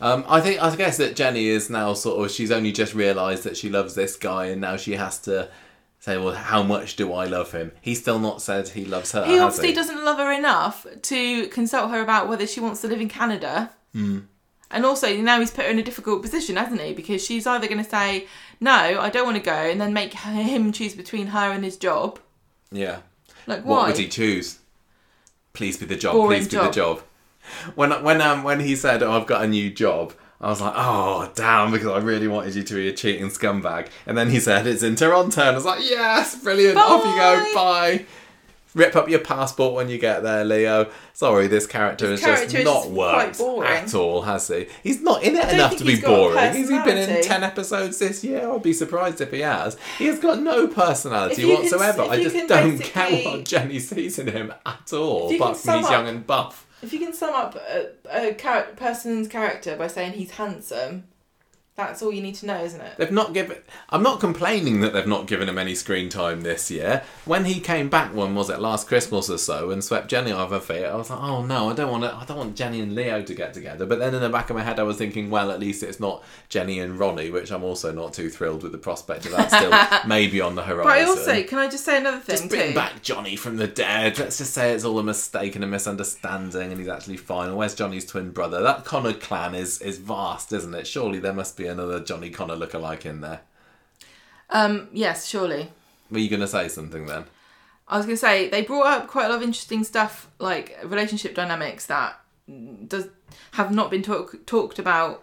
Um, I think I guess that Jenny is now sort of she's only just realised that she loves this guy, and now she has to say, well, how much do I love him? He's still not said he loves her. He obviously he? doesn't love her enough to consult her about whether she wants to live in Canada. Hmm. And also, now he's put her in a difficult position, hasn't he? Because she's either going to say, no, I don't want to go, and then make him choose between her and his job. Yeah. Like, What why? would he choose? Please be the job. Boring please be job. the job. When when um when he said, "Oh, I've got a new job," I was like, "Oh, damn!" Because I really wanted you to be a cheating scumbag. And then he said, "It's in Toronto," and I was like, "Yes, brilliant! Off you go. Bye." Rip up your passport when you get there, Leo. Sorry, this character This character just is not worked at all, has he? He's not in it enough to be boring. Has he been in ten episodes this year? I'd be surprised if he has. He has got no personality you can- whatsoever. I just don't get what Jenny sees in him at all, If you can apart from he's young and buff. If you can sum up a, a char- person's character by saying he's handsome, That's all you need to know, isn't it? They've not given. I'm not complaining that they've not given him any screen time this year. When he came back, when was it last Christmas or so, and swept Jenny off her feet, I was like, oh no, I don't want to. I don't want Jenny and Leo to get together. But then in the back of my head, I was thinking, well, at least it's not Jenny and Ronnie, which I'm also not too thrilled with the prospect of that still maybe on the horizon. But I also, can I just say another thing Just bring too? back Johnny from the dead. Let's just say it's all a mistake and a misunderstanding, and he's actually fine. Where's Johnny's twin brother? That Connor clan is is vast, isn't it? Surely there must be another Johnny Connor lookalike in there. Um, yes, surely. Were you going to say something then? I was gonna say they brought up quite a lot of interesting stuff, like relationship dynamics that does have not been talk, talked about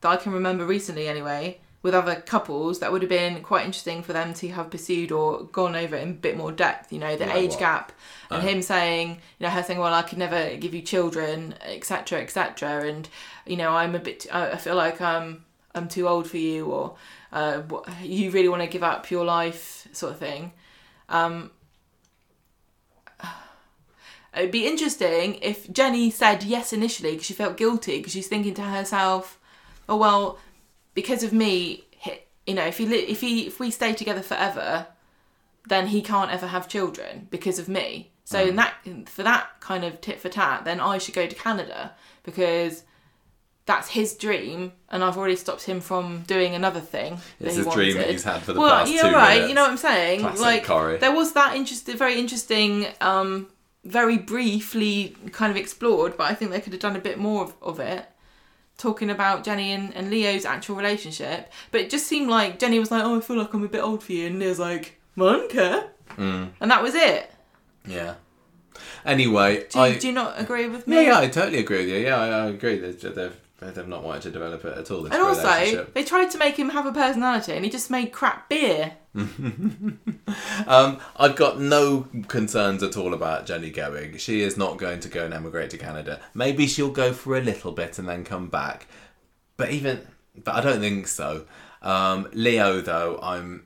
that I can remember recently, anyway, with other couples. That would have been quite interesting for them to have pursued or gone over in a bit more depth. You know, the Like age what? gap and him saying, you know, her saying, "Well, I could never give you children," etc., etc., and you know, I'm a bit. I I feel like um, I'm too old for you, or uh, you really want to give up your life, sort of thing. Um, It'd be interesting if Jenny said yes initially because she felt guilty because she's thinking to herself, "Oh well, because of me, you know, if he li- if he if we stay together forever, then he can't ever have children because of me. So in that for that kind of tit for tat, then I should go to Canada because that's his dream, and I've already stopped him from doing another thing. that It's his dream that he's had for the well, past you're two right. minutes. You know what I'm saying? Classic like Corrie. there was that interesting, very interesting, um, very briefly kind of explored, but I think they could have done a bit more of, of it. Talking about Jenny and, and Leo's actual relationship, but it just seemed like Jenny was like, "Oh, I feel like I'm a bit old for you," and Leo's like, "Well, I don't care," Mm. and that was it. Yeah. Anyway, Do you, I do you not agree with me? yeah, yeah, I totally agree with you. Yeah, I, I agree. They've, they've they've not wanted to develop it at all. This And also, they tried to make him have a personality, and he just made crap beer. Um, I've got no concerns at all about Jenny going. She is not going to go and emigrate to Canada. Maybe she'll go for a little bit and then come back. But even, but I don't think so. Um, Leo, though, I'm.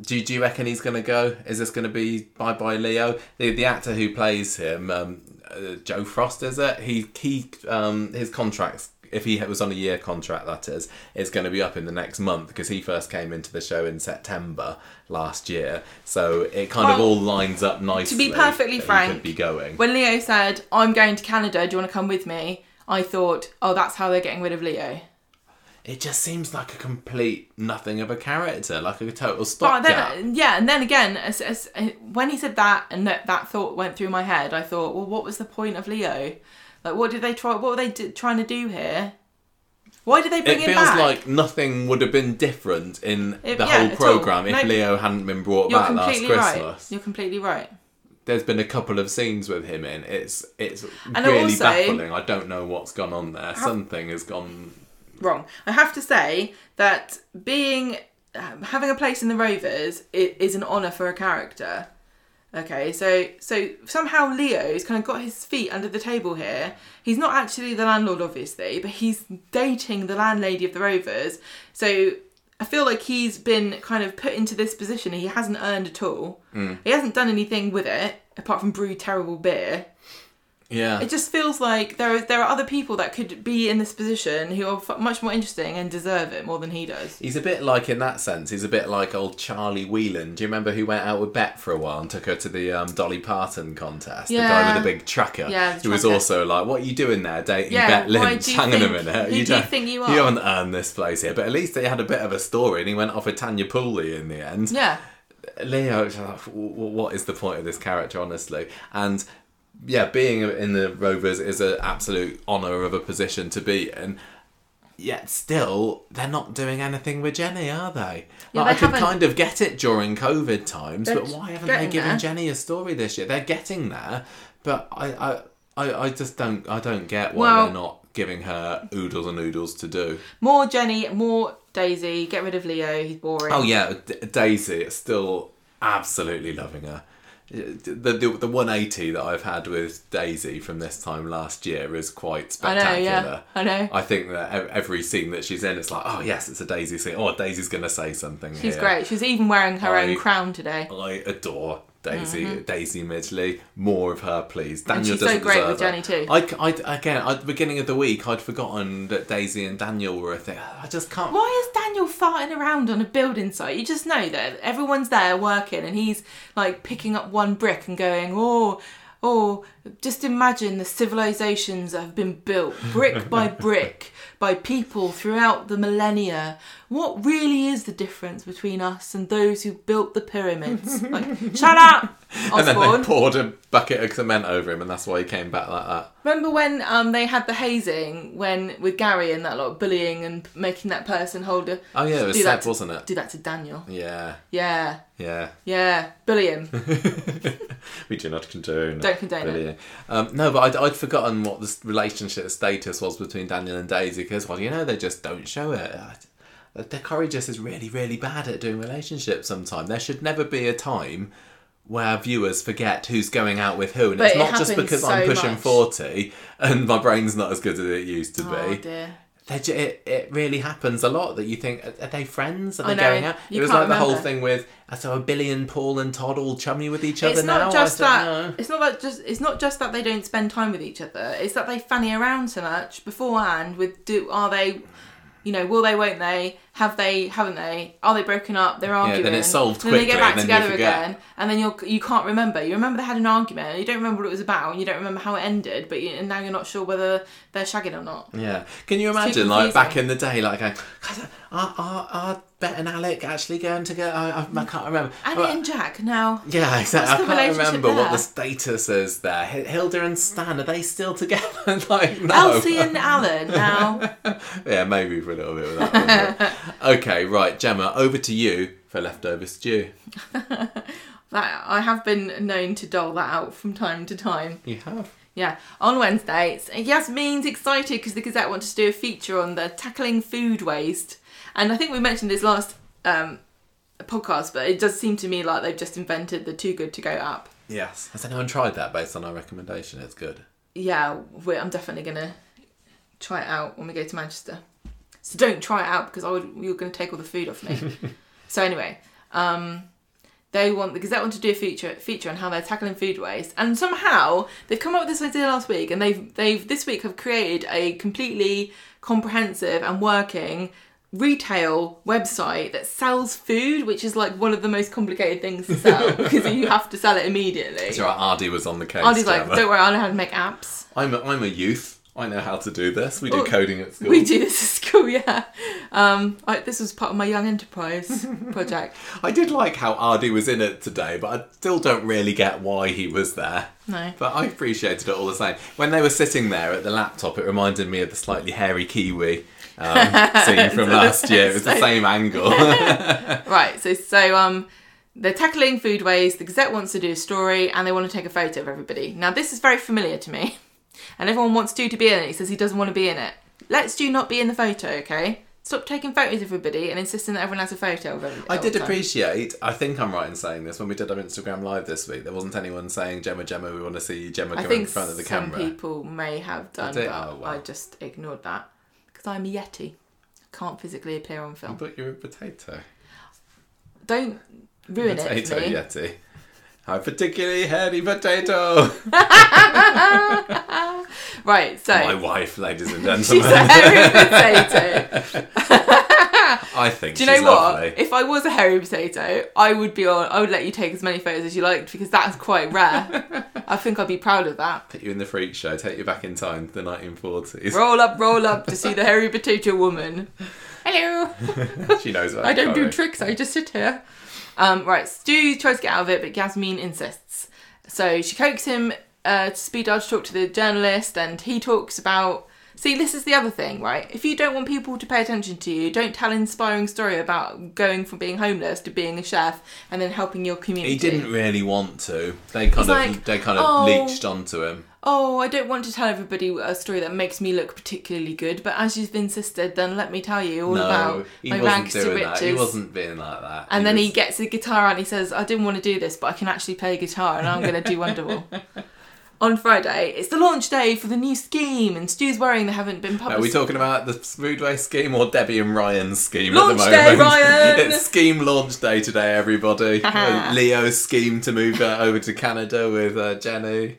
Do, do you reckon he's going to go? Is this going to be bye bye Leo? The the actor who plays him, um, uh, Joe Frost, is it? He he um, his contracts. If he was on a year contract, that is, is going to be up in the next month because he first came into the show in September last year. So it kind of all lines up nicely. To be perfectly frank, be going. When Leo said, "I'm going to Canada. Do you want to come with me?" I thought, "Oh, that's how they're getting rid of Leo." It just seems like a complete nothing of a character, like a total stopgap. yeah, and then again, as, as, uh, when he said that, and that, that thought went through my head, I thought, well, what was the point of Leo? Like, what did they try? What were they d- trying to do here? Why did they bring him back? it him feels back? like nothing would have been different in the yeah, whole at all. program if No, Leo hadn't been brought You're back last completely right. Christmas. You're completely right. There's been a couple of scenes with him in. It's it's really also- baffling. I don't know what's gone on there. Something has gone. wrong. I have to say that being um, having a place in the Rovers i- is an honour for a character. Okay, so so somehow Leo's kind of got his feet under the table here. He's not actually the landlord, obviously, but he's dating the landlady of the Rovers. So I feel like he's been kind of put into this position he hasn't earned at all. Hmm. He hasn't done anything with it apart from brew terrible beer. Yeah. It just feels like there are there are other people that could be in this position who are f- much more interesting and deserve it more than he does. He's a bit like, in that sense, he's a bit like old Charlie Whelan. Do you remember who went out with Bet for a while and took her to the um, Dolly Parton contest? Yeah. The guy with the big trucker. Yeah, Who was also like, what are you doing there dating Yeah, Bet Lynch? Hang on a minute. who you don't- think you You haven't earned this place here. But at least they had a bit of a story and he went off with Tanya Pooley in the end. Yeah, Leo, it's like, w- w- what is the point of this character, honestly? And yeah, being in the Rovers is an absolute honour of a position to be in. Yet still, they're not doing anything with Jenny, are they? Yeah, Like, they I could kind of get it during COVID times, They're but why haven't they given there. Jenny a story this year? They're getting there, but I, I, I, I just don't, I don't get why Well- they're not giving her oodles and noodles to do. more Jenny, more Daisy. Get rid of Leo. He's boring. Oh yeah, D- Daisy. It's still absolutely loving her. The, the the 180 that I've had with Daisy from this time last year is quite spectacular. I know. Yeah, I know. I think that every scene that she's in, it's like, oh yes, it's a Daisy scene. Oh, Daisy's gonna say something. She's here. her She's even wearing her I- own crown today. I adore Daisy Daisy Midgley. More of her, please. Daniel Mm-hmm. she's so doesn't great deserve with. Jenny too. I, I, again, at the beginning of the week, I'd forgotten that Daisy and Daniel were a thing. I just can't. Why is Daniel farting around on a building site? You just know that everyone's there working and he's like picking up one brick and going, oh, oh, just imagine the civilizations that have been built brick by brick by people throughout the millennia. What really is the difference between us and those who built the pyramids? Like, shut up, And then they poured a bucket of cement over him, and that's why he came back like that. Remember when um, they had the hazing when with Gary and that lot of bullying and making that person hold a Oh yeah, it was Seb, to- wasn't it? do that to Daniel. Yeah, Yeah, yeah. yeah, bully him. we do not condone. Don't condone it. bullying. Um, no, but I'd, I'd forgotten what the relationship status was between Daniel and Daisy because, well, you know, they just don't show it. I- The Corrie just is really, really bad at doing relationships sometimes. There should never be a time where viewers forget who's going out with who. And But it's it not just happens because I'm pushing much. 40 and my brain's not as good as it used to Oh be. dear. It, it really happens a lot that you think are they friends are they going out you it was like the whole thing with uh, so are Billy and Paul and Todd all chummy with each other It's now not just that. know. It's not that just. It's not just that they don't spend time with each other. It's that they fanny around so much beforehand. With do are they, you know, will they? Won't they? Have they? Haven't they? Are they broken up? They're arguing. then it's solved and then they get back together again, and then you're you can't remember. You remember they had an argument. And you don't remember what it was about. And you don't remember how it ended. But you, and now you're not sure whether they're shagging or not. Yeah. Can you imagine, like, back in the day, like, going, are, are, are Bet and Alec actually going together? I, I, I can't remember. Annie But- and Jack now. yeah, exactly. I can't remember what the status is there. Hilda and Stan, are they still together? like, no. Elsie and Alan now. yeah, maybe for a little bit with that one. but- okay, right, Gemma, over to you for leftover stew. That I have been known to dole that out from time to time. You have. Yeah, on Wednesdays, Yasmin's excited because the Gazette wanted to do a feature on the tackling food waste, and I think we mentioned this last um, podcast, but it does seem to me like they've just invented the Too Good to Go app. Yes. Has anyone tried that based on our recommendation? It's good. Yeah, I'm definitely gonna try it out when we go to Manchester. So don't try it out because I would, you're going to take all the food off me. so anyway, um, they want the Gazette want to do a feature feature on how they're tackling food waste, and somehow they've come up with this idea last week, and they've they've this week have created a completely comprehensive and working retail website that sells food, which is like one of the most complicated things to sell because you have to sell it immediately. Right, Aadi was on the case. Aadi's like, don't worry, I know how to make apps. I'm a, I'm a youth. I know how to do this. We do coding at school. We do this at school, yeah. Um, I, this was part of my young enterprise project. I did like how Aadi was in it today, but I still don't really get why he was there. No. But I appreciated it all the same. When they were sitting there at the laptop, it reminded me of the slightly hairy Kiwi um, scene from last year. It was the same angle. Right, so so um, they're tackling food waste. The Gazette wants to do a story, and they want to take a photo of everybody. Now, this is very familiar to me, and everyone wants Stu to be in it. He says he doesn't want to be in it. Let Stu not be in the photo, okay? Stop taking photos of everybody and insisting that everyone has a photo of everybody. I did appreciate, I think I'm right in saying this, when we did our Instagram live this week, there wasn't anyone saying, Gemma, Gemma, we want to see Gemma I go in front of the some camera. people may have done, Did? but Oh, wow. I just ignored that because I'm a yeti. I can't physically appear on film. But you're a potato. Don't ruin it potato. Yeti. A particularly hairy potato. Right, so My wife, ladies and gentlemen, she's a hairy potato. I think Do you know what? lovely. If I was a hairy potato, I would be on. I would let you take as many photos as you liked because that's quite rare. I think I'd be proud of that. Put you in the freak show, take you back in time to the 1940s. Roll up, roll up to see the hairy potato woman. Hello. she knows I don't do tricks. I just sit here. Um, right, Stu tries to get out of it, but Yasmin insists. So she coaxes him uh, to Speed Daal to talk to the journalist, and he talks about. See, this is the other thing, right? If you don't want people to pay attention to you, don't tell an inspiring story about going from being homeless to being a chef and then helping your community. He didn't really want to. They kind He's of like, they kind of "Oh." leached onto him. Oh, I don't want to tell everybody a story that makes me look particularly good, but as you've insisted, then let me tell you all no, about he my rags to riches. that. He wasn't being like that. And then he gets the guitar out and he says, I didn't want to do this, but I can actually play guitar and I'm going to do Wonderwall. on Friday. It's the launch day for the new scheme, and Stu's worrying they haven't been published. Are we talking about the Smoothway scheme or Debbie and Ryan's scheme Launch at the day, moment? Ryan! it's scheme launch day today, everybody. Leo's scheme to move uh, over to Canada with uh, Jenny.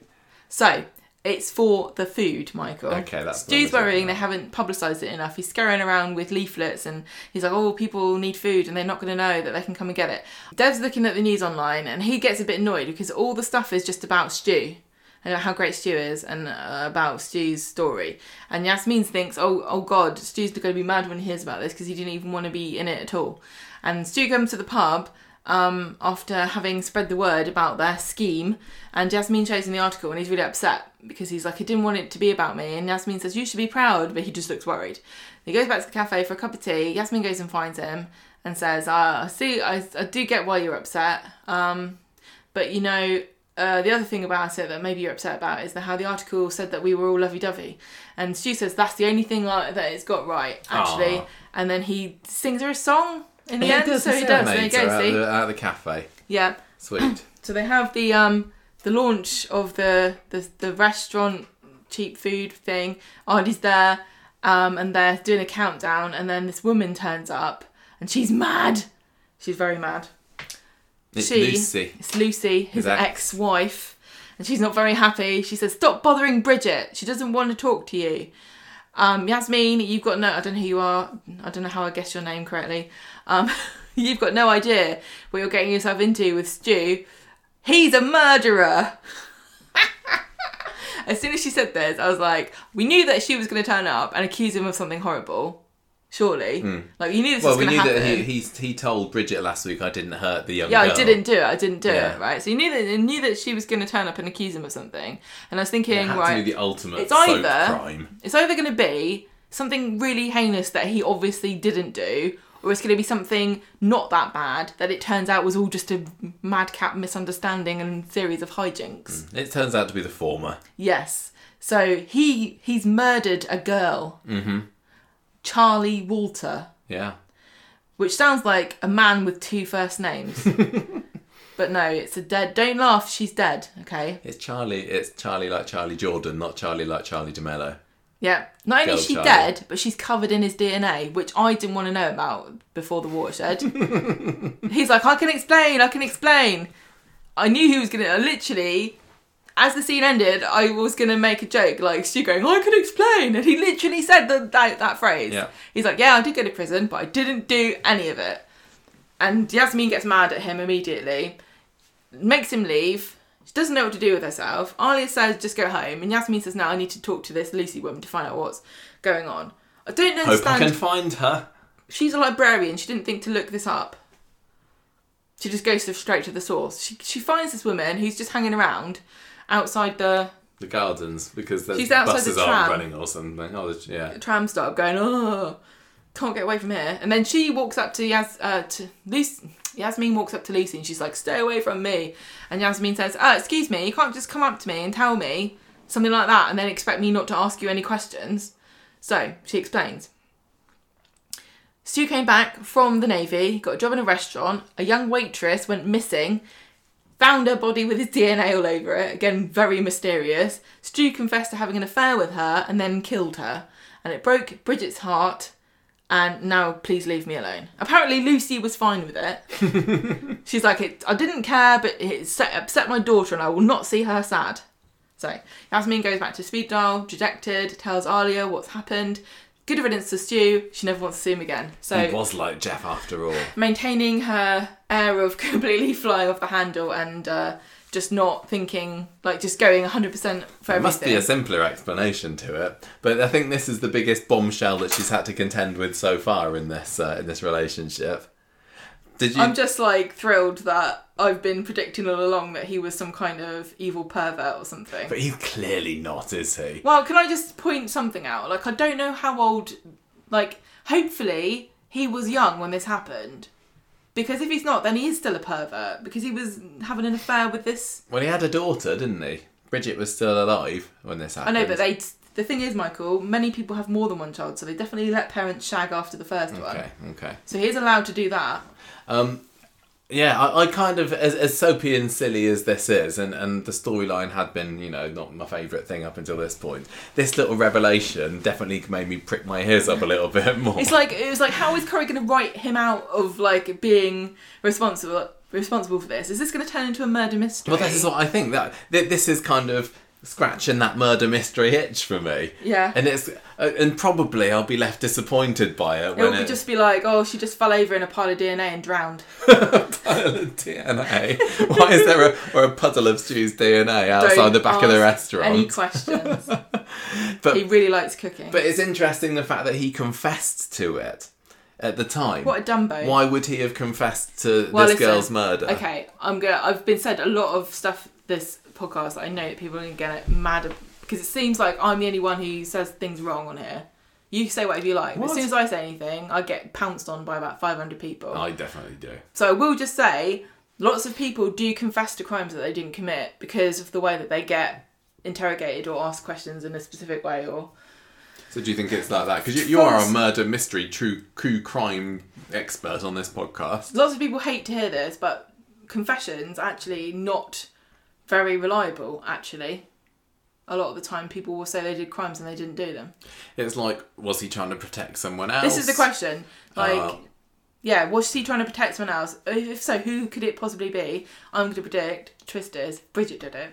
So it's for the food, Michael. Okay, that's Stu's worrying they haven't publicised it enough. He's scurrying around with leaflets and he's like, "Oh, people need food and they're not going to know that they can come and get it." Dev's looking at the news online and he gets a bit annoyed because all the stuff is just about Stu and how great Stu is and uh, about Stu's story. And Yasmin thinks, "Oh, oh God, Stu's going to be mad when he hears about this because he didn't even want to be in it at all." And Stu comes to the pub um, after having spread the word about their scheme. And Jasmine shows him the article and he's really upset because he's like, I didn't want it to be about me. And Yasmin says, You should be proud, but he just looks worried. He goes back to the cafe for a cup of tea. Yasmin goes and finds him and says, uh, I see, I, I do get why you're upset. Um, but you know, uh, the other thing about it that maybe you're upset about is that how the article said that we were all lovey-dovey, and Stu says that's the only thing like, that it's got right actually. Aw. And then he sings her a song in the Yeah, end, does, so he does. There you serenades her go. At See, the, at the cafe. yeah. Sweet. So they have the um the launch of the the, the restaurant cheap food thing. Aadi's there, um, and they're doing a countdown, and then this woman turns up, and she's mad. She's very mad. It's She- Lucy. It's Lucy, his His ex. ex-wife, and she's not very happy. She says, "Stop bothering Bridget. She doesn't want to talk to you." Um, Yasmin, you've got no. I don't know who you are. I don't know how I guess your name correctly. Um, you've got no idea what you're getting yourself into with Stu. He's a murderer. as soon as she said this, I was like, we knew that she was going to turn up and accuse him of something horrible. Surely, hmm. like you knew this. Well, was we going to knew happen. that he, he he told Bridget last week I didn't hurt the young Yeah, girl. I didn't do it. I didn't do Yeah. it. Right. So you knew that you knew that she was going to turn up and accuse him of something. And I was thinking, right, the ultimate it's either- crime. it's either going to be something really heinous that he obviously didn't do, or it's going to be something not that bad that it turns out was all just a madcap misunderstanding and series of hijinks. It turns out to be the former. Yes. So he he's murdered a girl, mm-hmm. Charlie Walter, Yeah. which sounds like a man with two first names. but no, it's a dead. Don't laugh. She's dead. Okay. It's Charlie. It's Charlie like Charlie Jordan, not Charlie like Charli D'Amelio. Yeah. Not only is she dead, but she's covered in his DNA, which I didn't want to know about before the watershed. He's like, I can explain, I can explain. I knew he was gonna literally as the scene ended, I was gonna make a joke, like Stu going, I can explain and he literally said the, that that phrase. Yeah. He's like, Yeah, I did go to prison, but I didn't do any of it. And Yasmin gets mad at him immediately, makes him leave. She doesn't know what to do with herself. Alya says, just go home. And Yasmin says, no, I need to talk to this Lucy woman to find out what's going on. I don't Hope I understand. can find her. She's a librarian. She didn't think to look this up. She just goes straight to the source. She, she finds this woman who's just hanging around outside the The gardens because the She's outside buses the aren't running or something. Oh, there's- yeah. tram stop going, oh, can't get away from here. And then she walks up to Yas, uh, to Lucy. Yasmin walks up to Lucy and she's like, stay away from me. And Yasmin says, oh, excuse me, you can't just come up to me and tell me something like that and then expect me not to ask you any questions. So she explains. Stu came back from the Navy, got a job in a restaurant. A young waitress went missing, found her body with his DNA all over it. Again, very mysterious. Stu confessed to having an affair with her and then killed her. And it broke Bridget's heart. And now, please leave me alone. Apparently, Lucy was fine with it. She's like, it, I didn't care, but it set, upset my daughter, and I will not see her sad. So, Yasmin goes back to Speed Daal, dejected, tells Alya what's happened. Good riddance to Stu. She never wants to see him again. So, He was like Jeff after all. maintaining her air of completely flying off the handle and uh, just not thinking, like just going 100% for There everything. must be a simpler explanation to it, but I think this is the biggest bombshell that she's had to contend with so far in this uh, in this relationship. Did you? I'm just like thrilled that I've been predicting all along that he was some kind of evil pervert or something. But he's clearly not, is he? Well, can I just point something out? Like, I don't know how old, like, hopefully he was young when this happened. Because if he's not, then he is still a pervert. Because he was having an affair with this. Well, he had a daughter, didn't he? Bridget was still alive when this happened. I know, but they. The thing is, Michael, many people have more than one child, so they definitely let parents shag after the first one. Okay, okay. So he's allowed to do that. Um, yeah, I, I kind of as, as soapy and silly as this is, and, and the storyline had been, you know, not my favourite thing up until this point. This little revelation definitely made me prick my ears up a little bit more. It's like it was like, how is Corrie going to write him out of like being responsible responsible for this? Is this going to turn into a murder mystery? well, this is what I think that th- this is kind of scratching that murder mystery itch for me. Yeah. and it's uh, and probably I'll be left disappointed by it It when would it just be like, oh, she just fell over in a pile of DNA and drowned. puddle of DNA. Why is there a or a puddle of Stu's DNA outside Don't the back of the restaurant? Any questions? But- he really likes cooking. But it's interesting the fact that he confessed to it at the time. what a dumbo. Why would he have confessed to Well, this listen, girl's murder? Okay, I'm gonna. I've been said a lot of stuff this podcast. that I know that people are gonna get mad at, because it seems like I'm the only one who says things wrong on here. You say whatever you like. But as soon as I say anything, I get pounced on by about 500 people. I definitely do. So I will just say, lots of people do confess to crimes that they didn't commit because of the way that they get interrogated or asked questions in a specific way or So do you think it's like that? Because you, you are a murder mystery, true, true crime expert on this podcast. lots of people hate to hear this but confessions actually not very reliable actually a lot of the time people will say they did crimes and they didn't do them It's like, was he trying to protect someone else? this is the question like Oh. yeah was he trying to protect someone else if so who could it possibly be i'm going to predict twisters bridget did it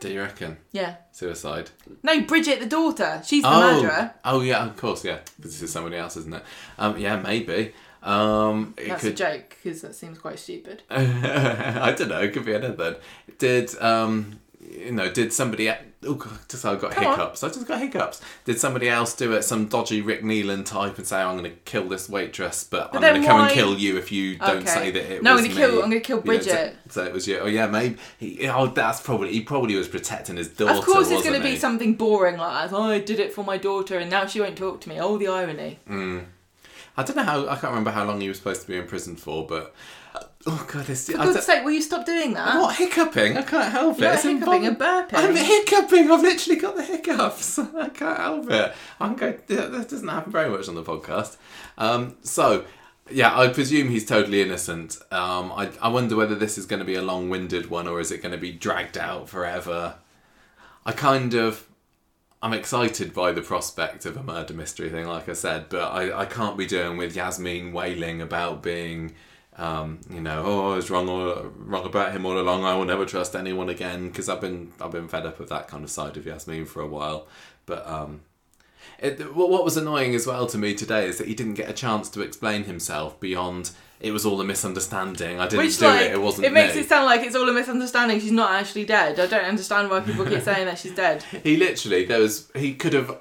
Do you reckon yeah suicide? no bridget the daughter she's the oh, murderer oh yeah, of course, yeah. This is somebody else, isn't it? Um, yeah, maybe. Um, it that's could. a joke because that seems quite stupid I don't know. It could be anything. Did um, you know? Did somebody? Oh, God, just I got Come on. hiccups. I just got hiccups. Did somebody else do it? Some dodgy Rick Neelan type and say, "I'm going to kill this waitress, but, I'm going to come and kill you if you don't Okay. say that it No, I'm gonna me." kill- I'm gonna kill You know, so- Bridget. so, it was you. Oh yeah, maybe. He, oh, that's probably. He probably was protecting his daughter. of course it's going to be something boring like that oh i did it for my daughter and now she won't talk to me oh the irony mm. I don't know how. I can't remember how long he was supposed to be in prison for, but oh god, this. for god's sake will you stop doing that What hiccuping? I can't help it. You're It's hiccuping and burping. I'm hiccuping. I've literally got the hiccups. I can't help it. I'm going. That doesn't happen very much on the podcast. Um, so, yeah, I presume he's totally innocent. Um, I I wonder whether this is going to be a long-winded one or is it going to be dragged out forever. I kind of. I'm excited by the prospect of a murder mystery thing, like I said, but I, I can't be doing with Yasmin wailing about being, um, you know, oh, I was wrong all, wrong about him all along. I will never trust anyone again because I've been I've been fed up of that kind of side of Yasmin for a while. But um, it, what what was annoying as well to me today is that he didn't get a chance to explain himself beyond it was all a misunderstanding. I didn't Which do like it. It wasn't it makes me. it sound like it's all a misunderstanding. She's not actually dead. I don't understand why people keep saying that she's dead. He literally there was he could have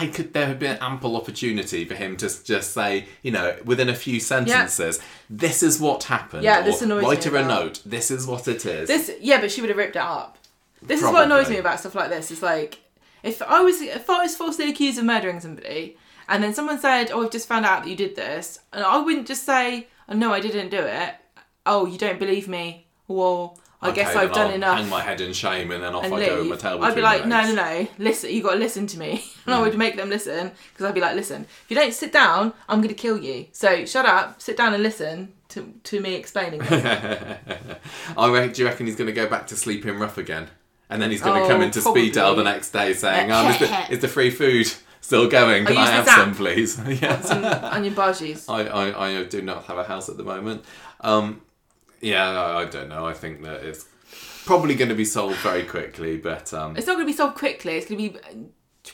I could there had been ample opportunity for him to just say you know within a few sentences this is what happened Yeah, this or annoys write me her a note this is what it is This yeah, but she would have ripped it up. This is what annoys me about stuff like this. It's like if I was if I was falsely accused of murdering somebody, and then someone said, "Oh, I've just found out that you did this," and I wouldn't just say, "Oh no, I didn't do it." Oh, you don't believe me? Well, I Okay, guess I've done I'll enough. hang my head in shame and then off and I leave. go with my tail I'd be like, no, no, no, listen, you got to listen to me, and I Mm. would make them listen because I'd be like, listen, if you don't sit down, I'm going to kill you. So shut up, sit down and listen to to me explaining. I reckon, do you reckon he's going to go back to sleeping rough again and then he's going to Oh, come into Speed Daal the next day saying um, is, the, is the free food still going can I'll I have some please yeah Some onion bhajis. I, I, I do not have a house at the moment. Um, yeah, I, I don't know. I think that it's probably going to be solved very quickly, but um, It's not going to be solved quickly. It's going to be uh,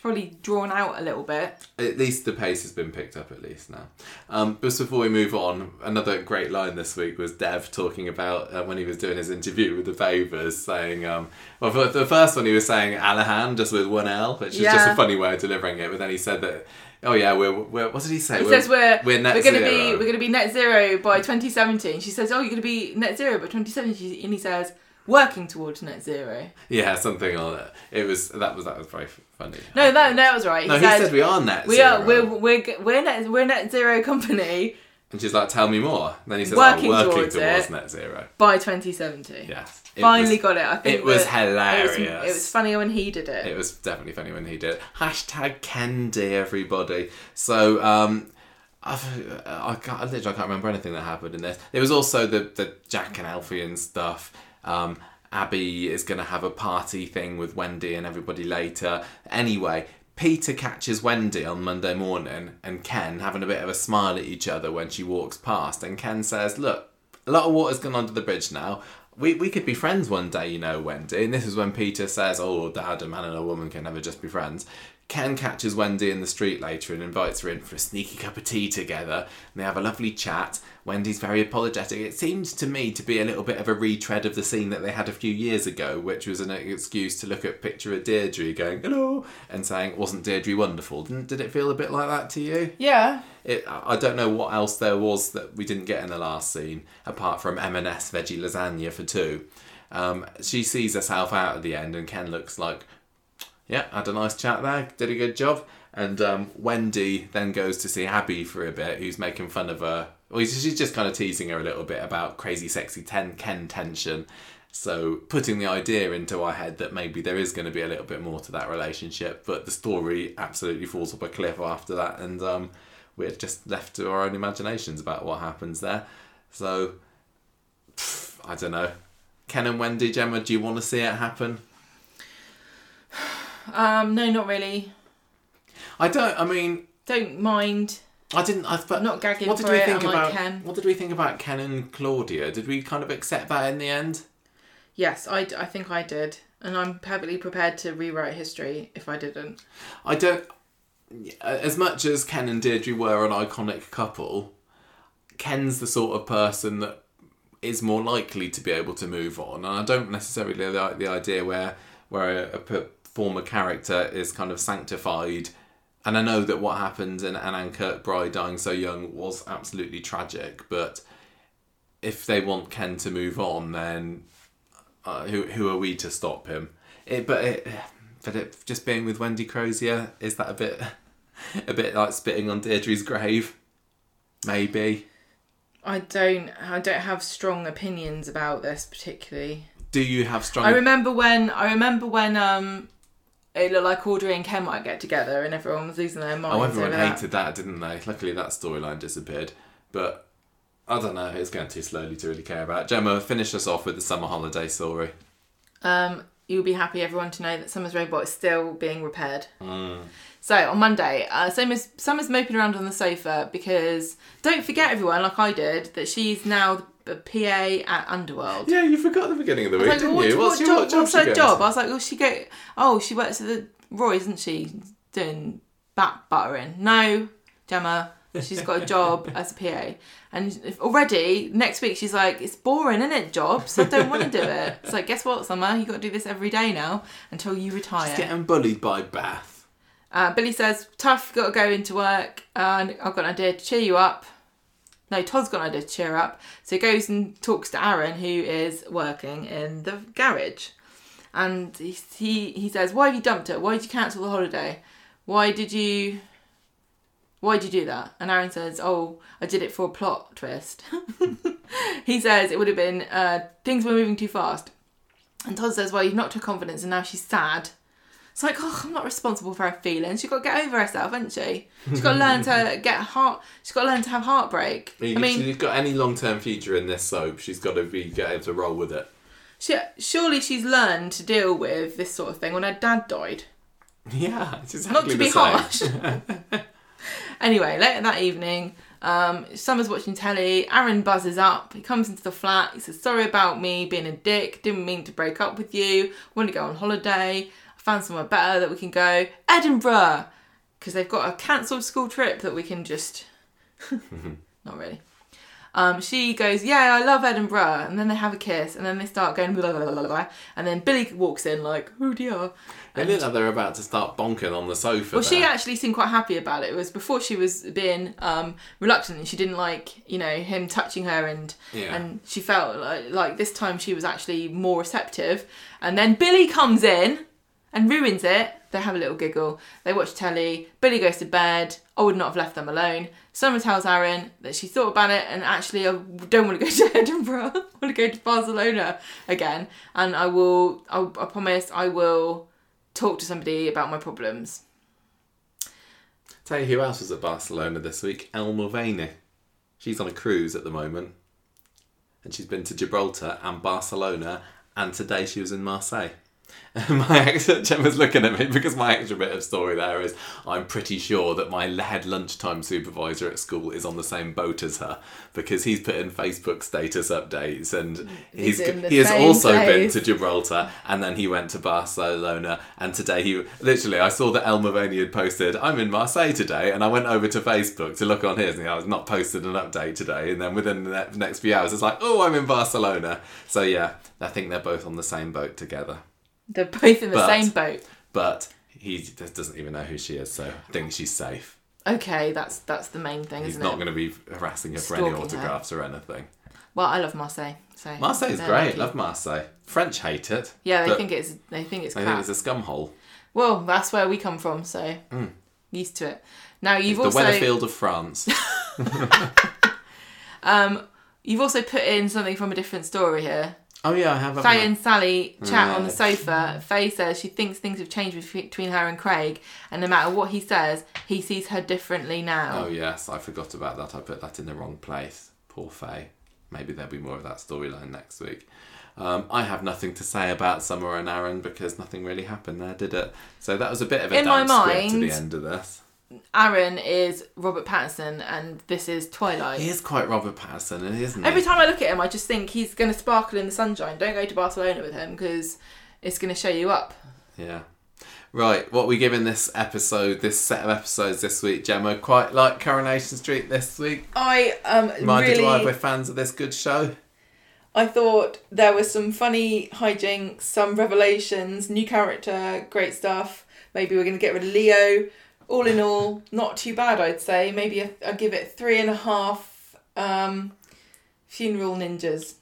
probably drawn out a little bit. at least the pace has been picked up at least now. Um, just before we move on, another great line this week was Dev talking about uh, when he was doing his interview with the Favors, saying, um, well, for the first one he was saying Alahan just with one L, which is just a funny way of delivering it, but then he said that. Oh yeah, we're, we're what did he say? He says we're we're net we're going to be zero. we're going to be net zero by 2017. She says, "Oh, you're going to be net zero by 2017," and he says, "Working towards net zero." Yeah, something like that. It was that was that was very funny. No, no, no, that was right. He, No, he said, said we are net we zero. are we're we're we're net we're net zero company and she's like, "Tell me more." Then he says, oh, Working "I'm working towards towards, net zero. by 2070. Yes, It Finally was- got it. I think it was hilarious. It was, it was funny when he did it. It was definitely funny when he did. it. Hashtag Kendi, everybody. So, um, I've, I can't, I literally can't remember anything that happened in this. There was also the the Jack and Alfie and stuff. Um, Abby is going to have a party thing with Wendy and everybody later. Anyway, Peter catches Wendy on Monday morning and Ken having a bit of a smile at each other when she walks past. And Ken says, Look, a lot of water's gone under the bridge now. We, we could be friends one day, you know, Wendy. And this is when Peter says, Oh, Dad, a man and a woman can never just be friends. Ken catches Wendy in the street later and invites her in for a sneaky cup of tea together. And they have a lovely chat. Wendy's very apologetic. It seems to me to be a little bit of a retread of the scene that they had a few years ago, which was an excuse to look at a picture of Deirdre going, hello, and saying, wasn't Deirdre wonderful? Didn't, did it feel a bit like that to you? Yeah. It, I don't know what else there was that we didn't get in the last scene, apart from M&S veggie lasagna for two. Um, she sees herself out at the end, and Ken looks like, yeah, had a nice chat there, did a good job. And um, Wendy then goes to see Abby for a bit, who's making fun of her. Well, she's just kind of teasing her a little bit about crazy, sexy ten Ken tension. So putting the idea into our head that maybe there is going to be a little bit more to that relationship, but the story absolutely falls off a cliff after that, and um, we're just left to our own imaginations about what happens there. So pff, I don't know. Ken and Wendy, Gemma, do you want to see it happen? Um, no, not really. I don't. I mean, Don't mind. I didn't. I, but I'm not gagging what did for we it. think I'm about like Ken. what did we think about Ken and Claudia? Did we kind of accept that in the end? Yes, I, I think I did. And I'm perfectly prepared to rewrite history if I didn't. I don't. As much as Ken and Deirdre were an iconic couple, Ken's the sort of person that is more likely to be able to move on, and I don't necessarily like the idea where where a, a p- former character is kind of sanctified. And I know that what happened in Anne Kirkbride dying so young was absolutely tragic, but if they want Ken to move on, then uh, who who are we to stop him? It, but it, but it, just being with Wendy Crozier is that a bit a bit like spitting on Deirdre's grave? Maybe. I don't I don't have strong opinions about this particularly. Do you have strong? I remember when I remember when um it looked like Audrey and Ken might get together and everyone was losing their minds. oh, everyone over that. hated that, didn't they? Luckily, that storyline disappeared. But I don't know. It's going too slowly to really care about. Gemma, finish us off with the summer holiday story. Um, you'll be happy, everyone, to know that Summer's robot is still being repaired. Mm. So on Monday, uh, Summer's, Summer's moping around on the sofa because don't forget, everyone, like I did, that she's now the PA at Underworld. Yeah, you forgot the beginning of the week, like, didn't what, you? what your- job, what job what's her job? I was like, well, she go. Oh, she works at the Roy, isn't she? Doing back buttering. No, Gemma. She's got a job as a PA, and already next week she's like, "It's boring, isn't it? Job, so I don't want to do it." It's like, guess what, Summer? You got to do this every day now until you retire. She's getting bullied by Bath. Uh, Billy says, "Tough, got to go into work, and I've got an idea to cheer you up." No, Todd's got an idea to cheer up, so he goes and talks to Aaron, who is working in the garage, and he he, says, "Why have you dumped her? Why did you cancel the holiday? Why did you?" Why did you do that? And Aaron says, "Oh, I did it for a plot twist." he says it would have been uh, things were moving too fast, and Todd says, "Well, you've knocked her confidence, and now she's sad." It's like, oh, I'm not responsible for her feelings. She's got to get over herself, hasn't she? She's got to learn to get heart. She's got to learn to have heartbreak. I If mean, she's got any long term future in this soap, she's got to be get able to roll with it. she, surely she's learned to deal with this sort of thing when her dad died. Yeah, it's exactly Not to be harsh. anyway, later that evening, um, Summer's watching telly. Aaron buzzes up. He comes into the flat. He says, "Sorry about me being a dick. Didn't mean to break up with you. Want to go on holiday. Found somewhere better that we can go. Edinburgh, because they've got a cancelled school trip that we can just. Not really. Um, she goes, yeah, I love Edinburgh, and then they have a kiss, and then they start going blah blah blah blah, blah. and then Billy walks in like, oh dear, They look like they're about to start bonking on the sofa. well, she actually seemed quite happy about it. It was before she was being um, reluctant and she didn't like, you know, him touching her and Yeah. and she felt like, like this time she was actually more receptive. And then Billy comes in and ruins it. They have a little giggle. They watch telly. Billy goes to bed. I would not have left them alone. Summer tells Aaron that she thought about it and actually I don't want to go to Edinburgh. I want to go to Barcelona again. And I will, I, I promise I will talk to somebody about my problems. Tell you who else was at Barcelona this week? Elle Mulvaney. She's on a cruise at the moment. And she's been to Gibraltar and Barcelona, and today she was in Marseille. my extra Gemma's looking at me because my extra bit of story there is I'm pretty sure that my head lunchtime supervisor at school is on the same boat as her because he's put in Facebook status updates and he's, He's he has also been to Gibraltar and then he went to Barcelona and today he literally I saw that Elle Mulvaney had posted I'm in Marseille today and I went over to Facebook to look on his and I was not posted an update today and then within the next few hours it's like oh I'm in Barcelona. So yeah I think they're both on the same boat together They're both in the But- same boat. but he just doesn't even know who she is, so I think she's safe. Okay, that's that's the main thing, He's isn't not it? going to be harassing her for any Stalking her. autographs or anything. Well, I love Marseille. So Marseille's they're great. lucky. Love Marseille. French hate it. Yeah, they but think it's they think it's I crap. think it's a scum hole. Well, that's where we come from, so used to it. Now you've the also Weatherfield of France. um you've also put in something from a different story here. Oh yeah, I have. Faye I? and Sally chat on the sofa. Faye says she thinks things have changed between her and Craig, and no matter what he says, he sees her differently now. Oh yes, I forgot about that. I put that in the wrong place. Poor Faye. Maybe there'll be more of that storyline next week. Um, I have nothing to say about Summer and Aaron because nothing really happened there, did it? So that was a bit of a In my script to the end of this. Aaron is Robert Pattinson, and this is Twilight. He is quite Robert Pattinson, isn't he? Every time I look at him, I just think he's going to sparkle in the sunshine. Don't go to Barcelona with him because it's going to show you up. Yeah. Right, what we giving this episode, this set of episodes this week, Gemma? Quite like Coronation Street this week. I um Reminded really, why we're fans of this good show. I thought there was some funny hijinks, some revelations, new character, great stuff. Maybe we're going to get rid of Leo. All in all, not too bad, I'd say. Maybe i give it three and a half um, funeral ninjas.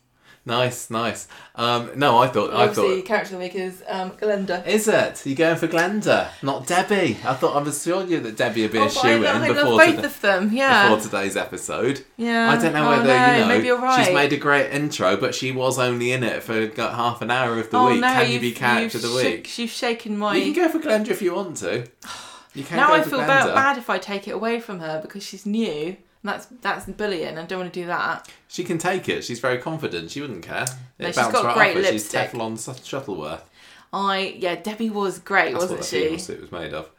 Nice, nice. Um, no, I thought, I Obviously, thought. character of the week is um, Glenda. Is it? You're going for Glenda, not Debbie? I thought I was sure you that Debbie would be Oh, a shoe in before, both today- of them. Yeah, before today's episode. yeah. I don't know Oh, whether no, you know. Maybe you're right. She's made a great intro, but she was only in it for got half an hour of the oh week. no, Can you be character of the sh- week? You've shaken my. You can go for Glenda if you want to. Now I feel Glenda. ba- bad if I take it away from her because she's new. And that's that's bullying. I don't want to do that. She can take it. She's very confident. She wouldn't care. No, It she's got right great lipstick. She's Teflon Shuttleworth. I yeah, Debbie was great, That's wasn't she? suit was made of.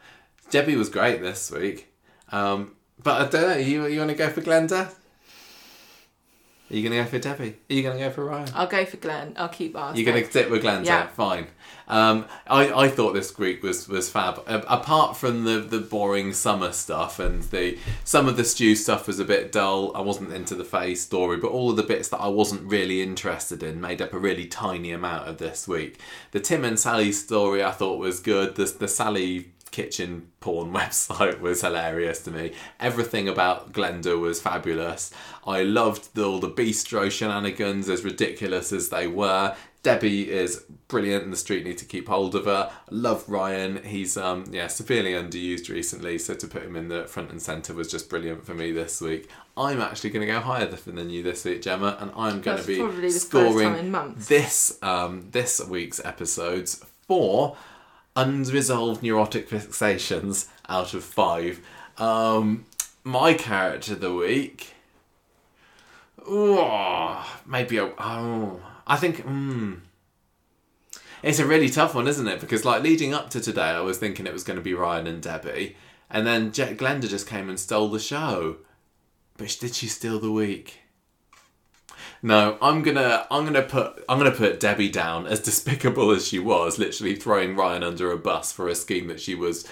Debbie was great this week. Um, but I don't know. You you want to go for Glenda? Are you going to go for Debbie? Are you going to go for Ryan? I'll go for Glenn. I'll keep ours. You're going to stick with Glenda, Yeah. fine. Um, I, I thought this week was, was fab. A- apart from the, the boring summer stuff and the some of the Stu stuff was a bit dull. I wasn't into the face story, but all of the bits that I wasn't really interested in made up a really tiny amount of this week. The Tim and Sally story I thought was good. The the Sally kitchen porn website was hilarious to me. Everything about Glenda was fabulous. I loved the, all the bistro shenanigans, as ridiculous as they were. Debbie is brilliant, and the street need to keep hold of her. Love Ryan. He's um yeah severely underused recently, so to put him in the front and centre was just brilliant for me this week. I'm actually going to go higher than you this week, Gemma, and I'm That's to be probably the first scoring time in months. this um this week's episodes for unresolved neurotic fixations out of five. Um, my character of the week. Ooh, maybe a, oh, I think. Mm, it's a really tough one, isn't it? Because like leading up to today, I was thinking it was going to be Ryan and Debbie, and then Jet Glenda just came and stole the show. But did she steal the week? No, I'm gonna I'm gonna put I'm gonna put Debbie down as despicable as she was, literally throwing Ryan under a bus for a scheme that she was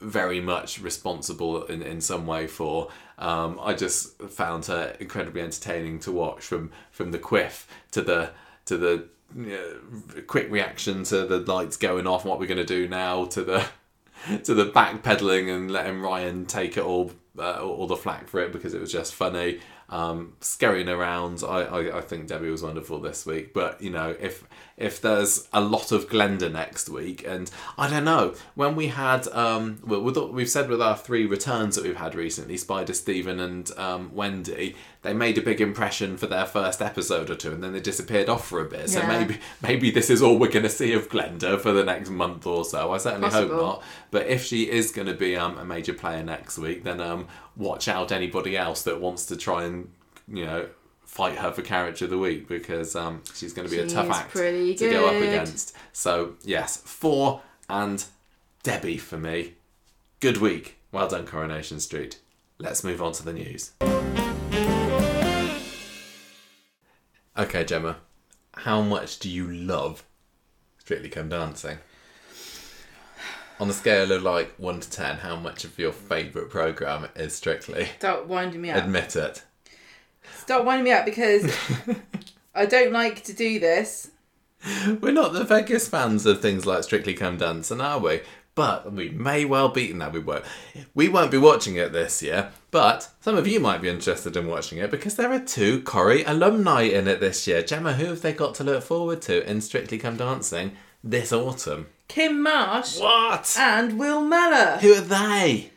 very much responsible in, in some way for. Um, I just found her incredibly entertaining to watch from from the quiff to the to the uh, quick reaction to the lights going off, and what we're gonna do now, to the to the backpedaling and letting Ryan take it all uh, all the flack for it because it was just funny. Um, scurrying around. I, I, I think Debbie was wonderful this week. But you know, if if there's a lot of Glenda next week, and I don't know when we had um, well, with, we've said with our three returns that we've had recently, Spider, Stephen, and um, Wendy, they made a big impression for their first episode or two, and then they disappeared off for a bit. So Yeah. maybe maybe this is all we're going to see of Glenda for the next month or so. I certainly hope not. But if she is going to be um, a major player next week, then um, watch out anybody else that wants to try and you know fight her for character of the week because um, she's going to be a tough act to go up against. So yes, four and Debbie for me. Good week. Well done, Coronation Street. Let's move on to the news. Okay, Gemma, how much do you love Strictly Come Dancing? On a scale of like 1 to 10, how much of your favourite programme is Strictly? Start winding me up. Admit it. Start winding me up because I don't like to do this. We're not the biggest fans of things like Strictly Come Dancing, are we? But we may well be. No, we won't. We won't be watching it this year, but some of you might be interested in watching it because there are two Corrie alumni in it this year. Gemma, who have they got to look forward to in Strictly Come Dancing this autumn? Kim Marsh What? and Will Mellor. Who are they?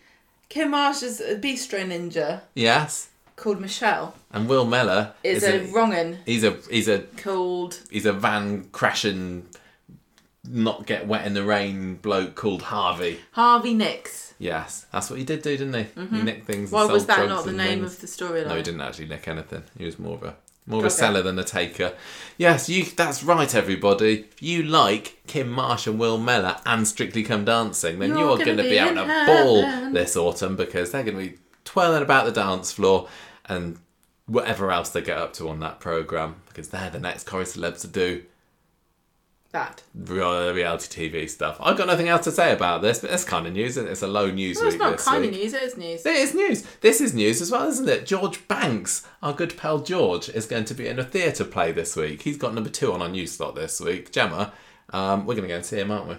Kim Marsh is a bistro ninja Yes, called Michelle. and Will Mellor Is, a, wrong'un he's a he's a called he's a van crashing, not get wet in the rain bloke called Harvey. Harvey Nix. Yes, that's what he did do, didn't he? He mm-hmm. nicked things. and Why was that drugs not the and name things. of the storyline? No, he didn't actually nick anything. He was more of a more of a Okay. seller than a taker. Yes, you. That's right, everybody. If you like Kim Marsh and Will Mellor and Strictly Come Dancing, then You're you're, gonna be be out in a ball this autumn because they're going to be twirling about the dance floor and whatever else they get up to on that program because they're the next chorus celebs to do That. real- reality TV stuff. I've got nothing else to say about this, but it's kind of news. and It's a low news Well, week it's not kind of news, it is news. It is news. This is news as well, isn't it? George Banks, our good pal George, is going to be in a theatre play this week. He's got number two on our news slot this week. Gemma, um, we're going to go and see him, aren't we?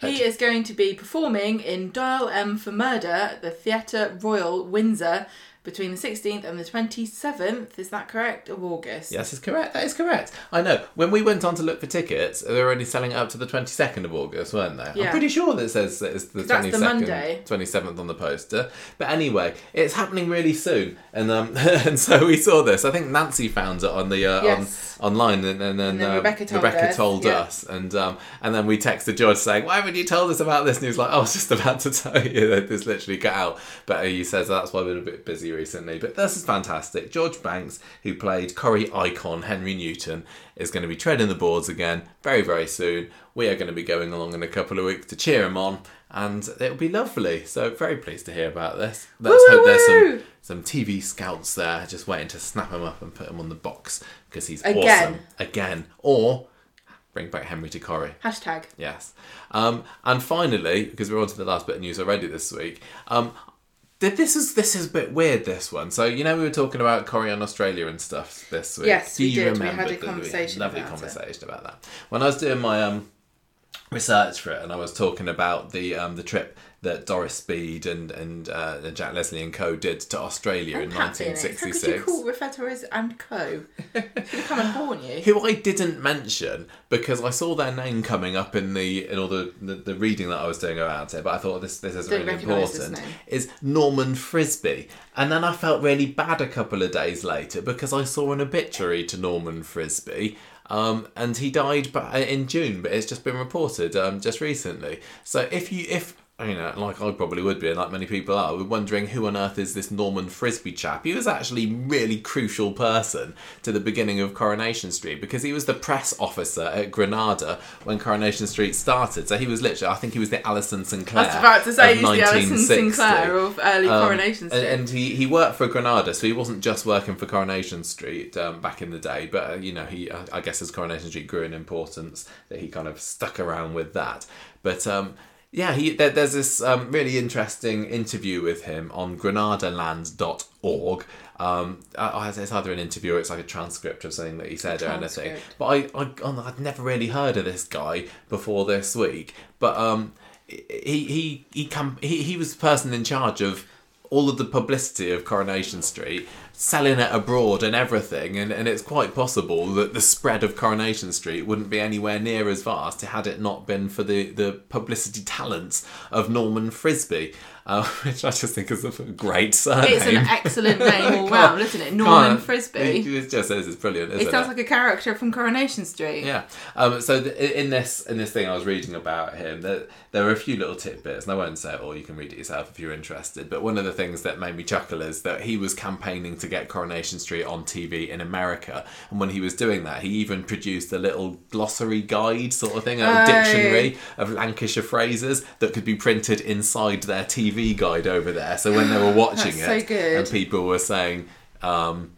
He is going to be performing in Dial M for Murder at the Theatre Royal Windsor between the 16th and the 27th, is that correct, of August? Yes, is correct. That is correct. I know. When we went on to look for tickets, they were only selling up to the 22nd of August, weren't they? Yeah. I'm pretty sure that it says that it's the That's the 22nd, Monday. 27th on the poster. But anyway, it's happening really soon. And um, and so we saw this. I think Nancy found it on the uh, Yes. on online and, and then, And then um, Rebecca told Rebecca us, told yeah. us. And um, and then we texted George saying, Why haven't you told us about this? And he was like, I was just about to tell you that this literally got out. But he says that's why been a bit busy recently. But this is fantastic. George Banks, who played Corrie icon Henry Newton, is going to be treading the boards again very, very soon. We are going to be going along in a couple of weeks to cheer him on. And it'll be lovely. So very pleased to hear about this. Let's hope there's some some TV scouts there just waiting to snap him up and put him on the box because he's Again. awesome again. Or bring back Henry to Corrie. Hashtag. Yes. Um, and finally, because we're on to the last bit of news already this week, um, this is this is a bit weird. This one. So you know we were talking about Corrie on Australia and stuff this week. Yes, Do we you did. We had a conversation Lovely about it. conversation about that. When I was doing my um research for it, and I was talking about the um, the trip that Doris Speed and and uh, Jack Leslie and Co did to Australia in Pat Phoenix. How could you 1966. call refer to her as and co? Come and horn you. who I didn't mention because I saw their name coming up in the in all the, the, the reading that I was doing about it, but I thought this this is Didn't really important. Is Norman Frisby, and then I felt really bad a couple of days later because I saw an obituary to Norman Frisby. Um, and he died in June, but it's just been reported um, just recently. So if you if you know, like I probably would be, and like many people are, we're wondering who on earth is this Norman Frisby chap. He was actually a really crucial person to the beginning of Coronation Street because he was the press officer at Granada when Coronation Street started. So he was literally, I think he was the Alison Sinclair. I was about to say he's the Alison Sinclair of early Um, Coronation and- Street. And, he, he worked for Granada, so he wasn't just working for Coronation Street um, back in the day, but uh, you know, he uh, I guess as Coronation Street grew in importance, that he kind of stuck around with that. But um, yeah, he there, there's this um, really interesting interview with him on granadaland.org. Um, uh, it's either an interview or it's like a transcript of something that he said or anything. But I, I, oh, I'd never really heard of this guy before this week. But um, he he he, come, he he was the person in charge of all of the publicity of Coronation Street selling it abroad and everything, and, and it's quite possible that the spread of Coronation Street wouldn't be anywhere near as vast had it not been for the, the publicity talents of Norman Frisby, uh, which I just think is a great surname. It's an excellent name all round, isn't it? Norman Frisby. It, it just says it's brilliant, It sounds like a character from Coronation Street. yeah. Um, so th- in this in this thing I was reading about him, there, there are a few little tidbits, and I won't say it all. You can read it yourself if you're interested. But one of the things that made me chuckle is that he was campaigning to get Coronation Street on TV in America, and when he was doing that, he even produced a little glossary guide sort of thing, a dictionary of Lancashire phrases that could be printed inside their TV guide over there. So when they were watching so it, good. and people were saying. Um,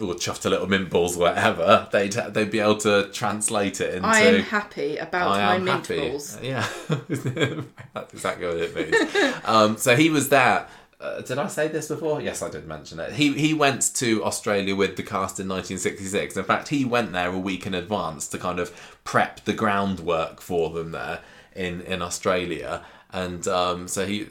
or chuffed a little mint balls, whatever, they'd they'd be able to translate it into. I am happy about I my mint balls. Yeah, that's exactly what it means. um, so he was there. Uh, did I say this before? Yes, I did mention it. He he went to Australia with the cast in 1966. In fact, he went there a week in advance to kind of prep the groundwork for them there in in Australia. And um, so he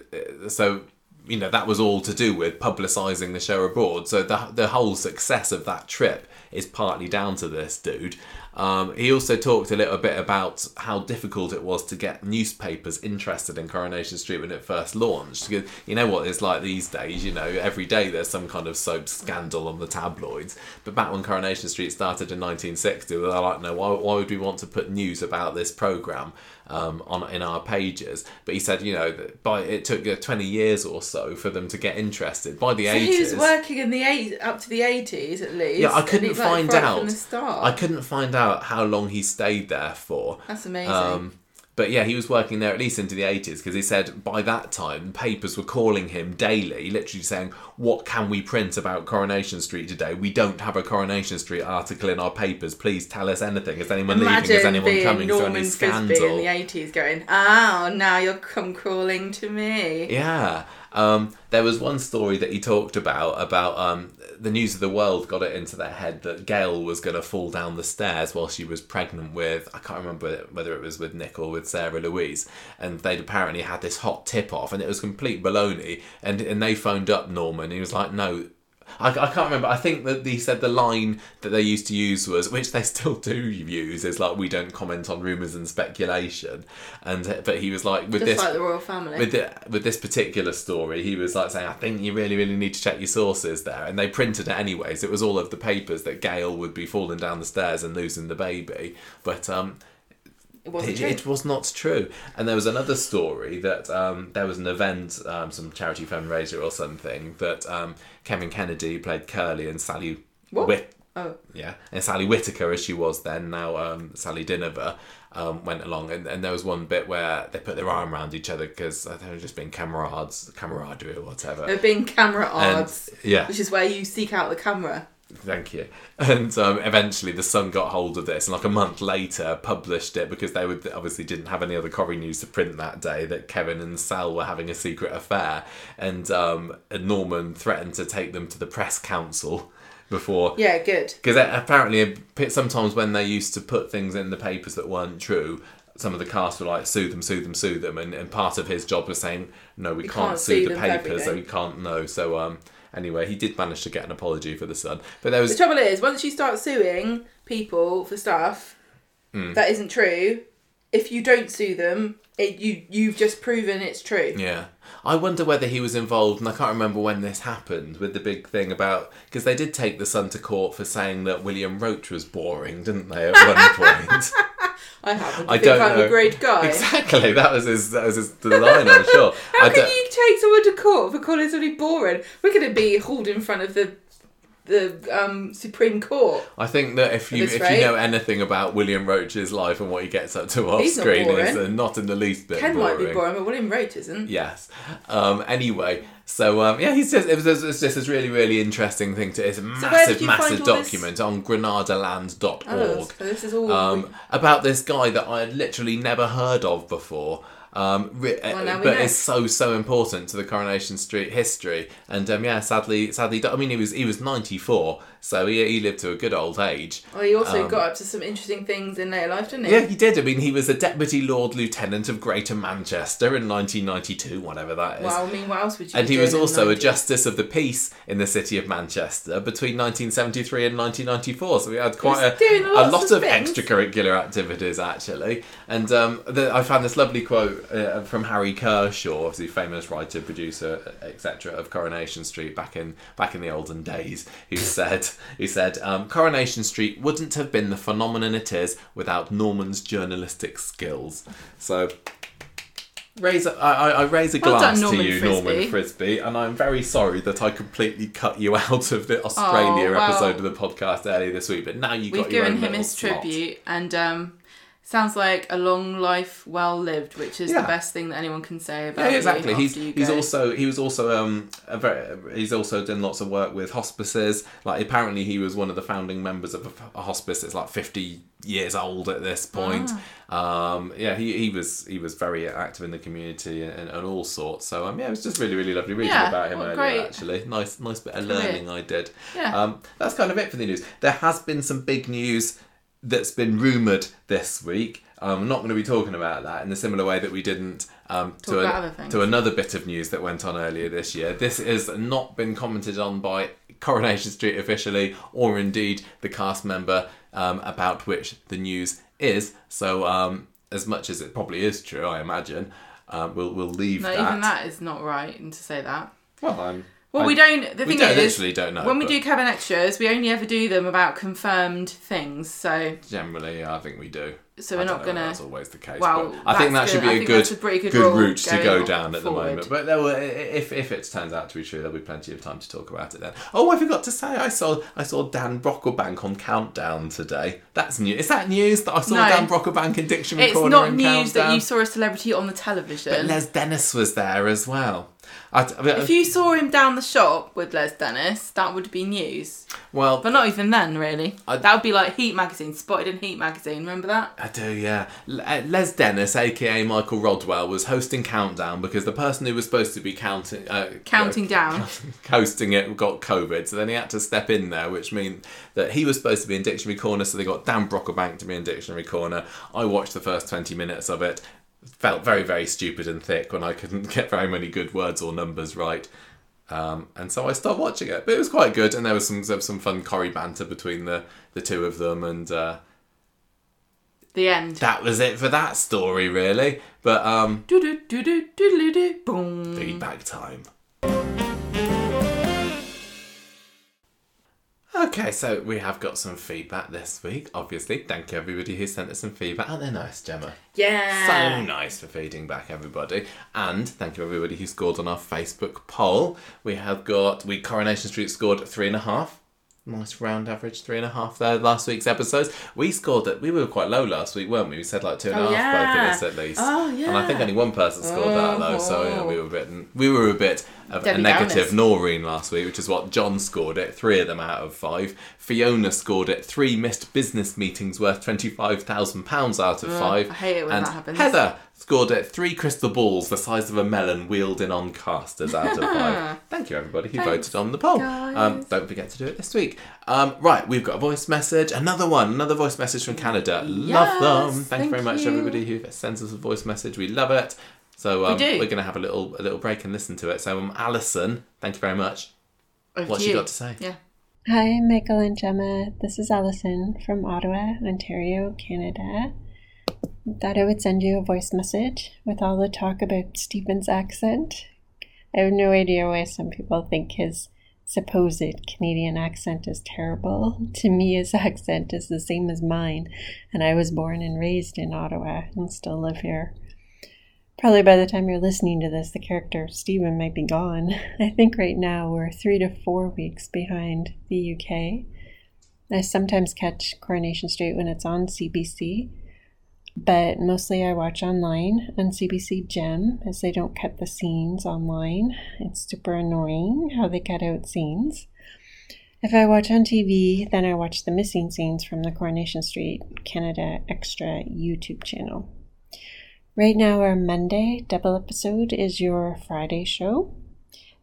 so you know that was all to do with publicising the show abroad. So the the whole success of that trip is partly down to this dude. Um, he also talked a little bit about how difficult it was to get newspapers interested in Coronation Street when it first launched. Because you know what it's like these days. You know, every day there's some kind of soap scandal on the tabloids. But back when Coronation Street started in 1960, they were like, no, why, why would we want to put news about this program? Um, on in our pages. But he said, you know, that by it took uh, twenty years or so for them to get interested. By the So he was working in the eight up to the eighties at least. yeah, I couldn't find out. from the start. I couldn't find out how long he stayed there for. That's amazing. Um, but yeah, he was working there at least into the 80s because he said by that time papers were calling him daily, literally saying, What can we print about Coronation Street today? We don't have a Coronation Street article in our papers. Please tell us anything. Is anyone leaving? Is anyone coming? Is there Norman any Frisby scandal? in the eighties, going, "Oh, now you'll come crawling to me." Yeah. Um, there was one story that he talked about about um, the news of the world got it into their head that Gail was going to fall down the stairs while she was pregnant with I can't remember whether it was with Nick or with Sarah Louise, and they'd apparently had this hot tip off, and it was complete baloney. And and they phoned up Norman, he was like, no. I, I can't remember. I think that he said the line that they used to use was, which they still do use, is like we don't comment on rumors and speculation. And but he was like with Just this like the royal family. with the, with this particular story, he was like saying, "I think you really, really need to check your sources there." And they printed it anyways. It was all of the papers that Gail would be falling down the stairs and losing the baby, but um, it wasn't it, true. it was not true. And there was another story that um, there was an event, um, some charity fundraiser or something, that um, Kevin Kennedy played Curly and Sally What? Whit- oh, yeah, and Sally Whitaker, as she was then, now um, Sally Dynevor, um, went along, and, and there was one bit where they put their arm around each other because they were just being camarads, camaraderie or whatever. they're being camera arts, yeah, which is where you seek out the camera. Thank you. And um, eventually, the Sun got hold of this, and like a month later, published it because they would obviously didn't have any other Corrie news to print that day. That Kevin and Sal were having a secret affair, and, um, and Norman threatened to take them to the press council before Yeah, good. because apparently sometimes when they used to put things in the papers that weren't true some of the cast were like sue them sue them sue them and, and part of his job was saying no we You can't, can't sue sue the papers so we can't know so um anyway he did manage to get an apology for the sun but there was The trouble is, once you start suing people for stuff Hmm. that isn't true, if you don't sue them, it, you you've just proven it's true. yeah I wonder whether he was involved, and I can't remember when this happened with the big thing about because they did take the Sun to court for saying that William Roach was boring, didn't they? At one point, I happen to I think don't I'm know. a great guy. exactly that was his that was his line. I'm sure. How I can don't- you take someone to court for calling somebody boring? We're going to be hauled in front of the the um, Supreme Court. I think that if you if rate. you know anything about William Roach's life and what he gets up to off screen, is uh, not in the least bit Ken boring. might be boring, but William Roach isn't. Yes. Um, anyway, so um, yeah, he's just it was, it was just this really really interesting thing to. It's a massive find massive all this- document on granadaland.org. Oh, so this is all. Um, about this guy that I had literally never heard of before. Um, Well, but it's so so important to the Coronation Street history. And um, yeah, sadly, sadly, I mean, he was he was ninety four, so he, he lived to a good old age. Well, he also Um, got up to some interesting things in later life, didn't he? Yeah, he did. I mean, he was a deputy Lord Lieutenant of Greater Manchester in 1992, whatever that is. Well, I mean, what else would you? And he was also a Justice of the Peace in the city of Manchester between 1973 and 1994. So he had quite a, a lot of of things. extracurricular activities, actually. And um, the, I found this lovely quote uh, from Harry Kershaw, obviously famous writer, producer, etc., of Coronation Street back in back in the olden days, who said, who said, um, Coronation Street wouldn't have been the phenomenon it is without Norman's journalistic skills. So. Raise a, I, I- raise a Well glass done, to you, Frisby. Norman Frisby, and I'm very sorry that I completely cut you out of the Australia Oh, well. episode of the podcast earlier this week. But now you We've got your given him his slot. tribute, and um, sounds like a long life well lived, which is Yeah. the best thing that anyone can say about Yeah, you exactly. He's he's also he was also um a very, he's also done lots of work with hospices. Like apparently he was one of the founding members of a, a hospice that's like fifty years old at this point. Ah. Um, yeah, he, he was he was very active in the community and, and all sorts. So um, yeah, it was just really really lovely reading Yeah, about him well, earlier. great. Actually, nice nice bit of learning I did. Yeah. Um, that's kind of it for the news. There has been some big news that's been rumoured this week. I'm not going to be talking about that in the similar way that we didn't um, to, things. to another bit of news that went on earlier this year. This has not been commented on by Coronation Street officially, or indeed the cast member um, about which the news is. So, um, as much as it probably is true, I imagine, um, we'll we'll leave no, that. even that is not right, and to say that. Well, I'm. Well, I- we don't. The we thing don't, is, literally don't know. when we do cabin extras, we only ever do them about confirmed things. So, generally, I think we do. so we're not gonna. That's always the case. Well, I think that should good. be a good, a good good route to go down at the moment. But there will, if if it turns out to be true, there'll be plenty of time to talk about it then. Oh, I forgot to say, I saw I saw Dan Brocklebank on Countdown today. That's new. Is that news that I saw No. Dan Brocklebank in Dictionary It's Corner It's not news that you saw a celebrity on the television. But Les Dennis was there as well. I, I mean, if you saw him down the shop with Les Dennis, that would be news. well, But not even then, really. I- that would be like Heat magazine, spotted in Heat magazine. Remember that? I do, yeah. Uh, Les Dennis, aka Michael Rodwell, was hosting Countdown because the person who was supposed to be counting, uh, Counting down. hosting it got COVID, so then he had to step in there, which means that he was supposed to be in Dictionary Corner, so they got Dan Brocklebank to be in Dictionary Corner. I watched the first 20 minutes of it, felt very, very stupid and thick when I couldn't get very many good words or numbers right. Um, and so I stopped watching it, but it was quite good, and there was some there was some fun Corrie banter between the, the two of them, and uh, The end. that was it for that story, really. But um, feedback time. Okay, so we have got some feedback this week, obviously. Thank you, everybody who sent us some feedback. Aren't they nice, Gemma? Yeah. So nice for feeding back, everybody. And thank you, everybody who scored on our Facebook poll. We have got, we Coronation Street scored three and a half. Nice round average, three and a half there. Last week's episodes, we scored it. We were quite low last week, weren't we? We said like two and a Oh, half, both yeah. of us at least. Oh, yeah And I think only one person scored that low, so yeah, oh. we were a bit, we were a bit of a negative. Noreen last week, which is what John scored it. Three of them out of five. Fiona scored it. Three missed business meetings worth twenty five thousand pounds out of five. I hate it when and that happens. Heather scored it. Three crystal balls the size of a melon wheeled in on casters out of five. Thank you, everybody who Thanks, voted on the poll. Um, don't forget to do it this week. Um, right, we've got a voice message. Another one. Another voice message from Canada. love them. Yes, Thank, you very much, you. everybody who sends us a voice message. We love it. So um, do. are going to have a little a little break and listen to it. So um, Alison, thank you very much. Over What's to you you got to say? Yeah. Hi, Michael and Gemma. This is Allison from Ottawa, Ontario, Canada. Thought I would send you a voice message with all the talk about Stephen's accent. I have no idea why some people think his supposed Canadian accent is terrible. To me, his accent is the same as mine, and I was born and raised in Ottawa and still live here. Probably by the time you're listening to this, the character Stephen might be gone. I think right now we're three to four weeks behind the UK. I sometimes catch Coronation Street when it's on CBC, but mostly I watch online on CBC Gem as they don't cut the scenes online. It's super annoying how they cut out scenes. If I watch on TV, then I watch the missing scenes from the Coronation Street Canada Extra YouTube channel. Right now, our Monday double episode is your Friday show.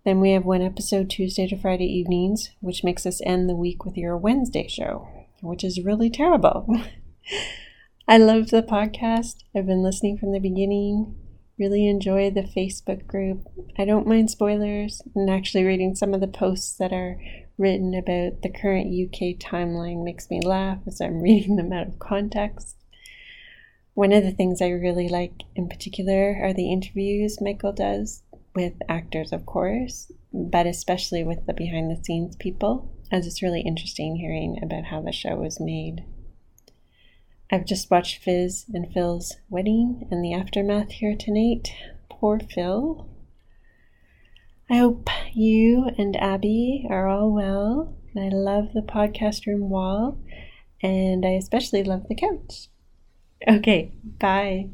Then we have one episode Tuesday to Friday evenings, which makes us end the week with your Wednesday show, which is really terrible. I love the podcast. I've been listening from the beginning. Really enjoy the Facebook group. I don't mind spoilers and actually reading some of the posts that are written about the current UK timeline makes me laugh as I'm reading them out of context. One of the things I really like in particular are the interviews Michael does with actors, of course, but especially with the behind the scenes people, as it's really interesting hearing about how the show was made. I've just watched Fizz and Phil's wedding and the aftermath here tonight. Poor Phil. I hope you and Abby are all well. I love the podcast room wall, and I especially love the couch. Okay, bye.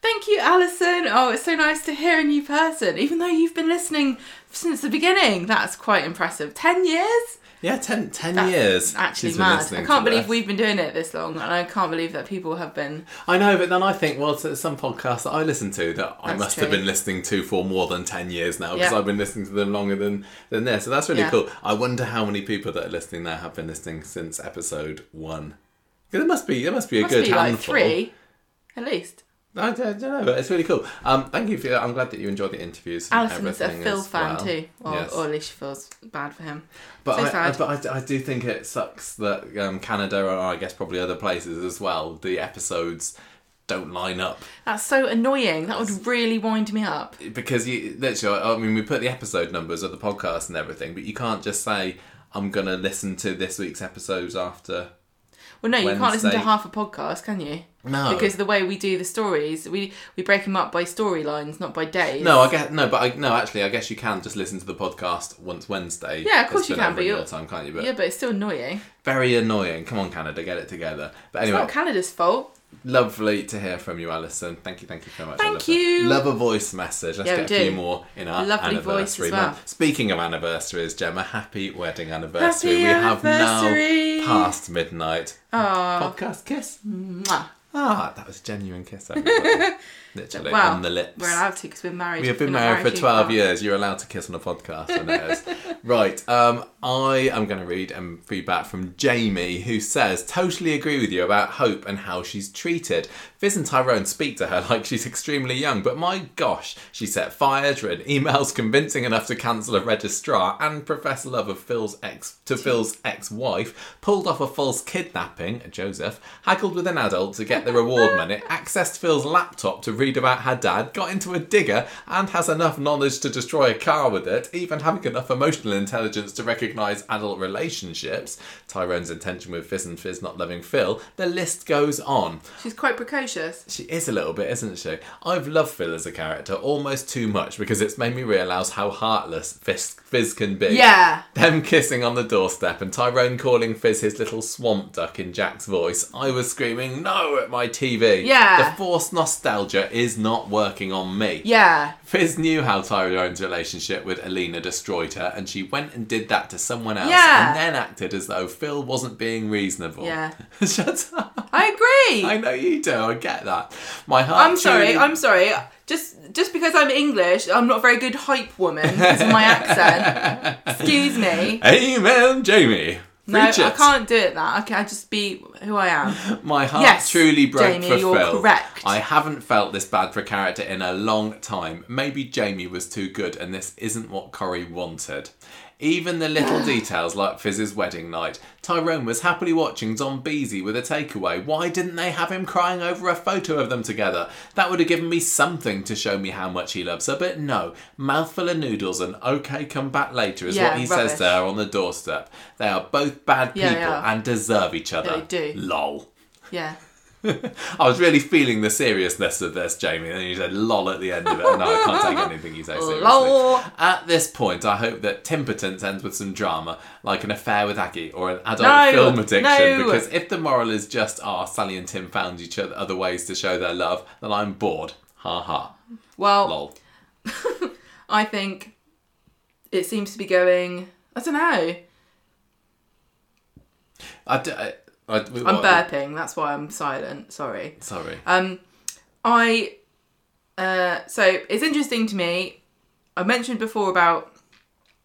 Thank you, Alison. Oh, it's so nice to hear a new person, even though you've been listening since the beginning. That's quite impressive. 10 years? Yeah, 10, 10 That's years. Actually, mad. I can't believe this. we've been doing it this long, and I can't believe that people have been. I know, but then I think, well, there's some podcasts that I listen to that I must true. have been listening to for more than 10 years now because Yeah. I've been listening to them longer than, than this. So that's really Yeah. cool. I wonder how many people that are listening there have been listening since episode one. There must be, there must be a Must good be like handful. three, at least. I don't, don't know, but it's really cool. Um, thank you for. I'm glad that you enjoyed the interviews. and Alison a Phil fan well. too, or, Yes. or at least she feels bad for him. But So I, sad. But I, I do think it sucks that um, Canada, or I guess probably other places as well, the episodes don't line up That's so annoying. That would really wind me up. because you literally. I mean, we put the episode numbers of the podcast and everything, but you can't just say I'm gonna listen to this week's episodes after. Well, no, you can't listen to half a podcast, can you? No, Because the way we do the stories, we we break them up by storylines, not by days. no, I get no, but I no. Actually, I guess you can just listen to the podcast once Wednesday. Yeah, of course you can, but you're- your time, can't you? But Yeah, but it's still annoying. very annoying. Come on, Canada, get it together. But It's anyway, not Canada's fault. Lovely to hear from you, Alison. Thank you, thank you so much. Thank that. you. Love a voice message. Let's Yeah, get a few do. more in our Lovely voice anniversary well. month. Speaking of anniversaries, Gemma, happy wedding anniversary. Happy we have now passed midnight. Oh, Podcast kiss. mwah. Ah, that was a genuine kiss. everybody. Literally Well, on the lips. we're allowed to because we're married. We have been married for 12 far. years. You're allowed to kiss on a podcast. I know right. Um, I am going to read um, feedback from Jamie, who says, Totally agree with you about Hope and how she's treated. Fizz and Tyrone speak to her like she's extremely young, but my gosh, she set fires, read emails convincing enough to cancel a registrar, and professed love of Phil's ex to Phil's ex-wife, pulled off a false kidnapping, Joseph, haggled with an adult to get the reward money, accessed Phil's laptop to read about her dad, got into a digger, and has enough knowledge to destroy a car with it, even having enough emotional intelligence to recognise adult relationships, Tyrone's intention with Fizz and Fizz not loving Phil, the list goes on. She's quite precocious. She is a little bit, isn't she? I've loved Phil as a character almost too much because it's made me realise how heartless Fizz, Fizz can be. Yeah. Them kissing on the doorstep and Tyrone calling Fizz his little swamp duck in Jack's voice. I was screaming no at my TV. Yeah. The forced nostalgia is not working on me. Yeah. Fizz knew how Tyrone's relationship with Alina destroyed her, and she went and did that to someone else, Yeah. and then acted as though Phil wasn't being reasonable. Yeah. Shut up. I agree. I know you do. I get that. My heart. I'm sorry. truly- I'm sorry. Just just because I'm English, I'm not a very good hype woman because of my accent. Excuse me. Amen, Jamie. No, I can't do it. That I can just be who I am. My heart Yes, truly broke Jamie, for you're Phil. correct. I haven't felt this bad for a character in a long time. Maybe Jamie was too good, and this isn't what Corrie wanted. Even the little details like Fizz's wedding night. Tyrone was happily watching Zombeezy with a takeaway. Why didn't they have him crying over a photo of them together? That would have given me something to show me how much he loves her, but no. Mouthful of noodles and okay, come back later is Yeah, what he rubbish. says to her on the doorstep. They are both bad people are. and deserve each other. they do. Lol. Yeah. I was really feeling the seriousness of this, Jamie, and then you said lol at the end of it. No, I can't take anything you say seriously. Lol. At this point, I hope that Timpotence ends with some drama, like an affair with Aggie or an adult No, film addiction. no. Because if the moral is just, ah, Sally and Tim found each other other ways to show their love, then I'm bored. Ha ha. Well, Lol. I think it seems to be going. I don't know. I, d- I, I'm burping. That's why I'm silent. Sorry. Sorry. Um, I uh, so it's interesting to me. I mentioned before about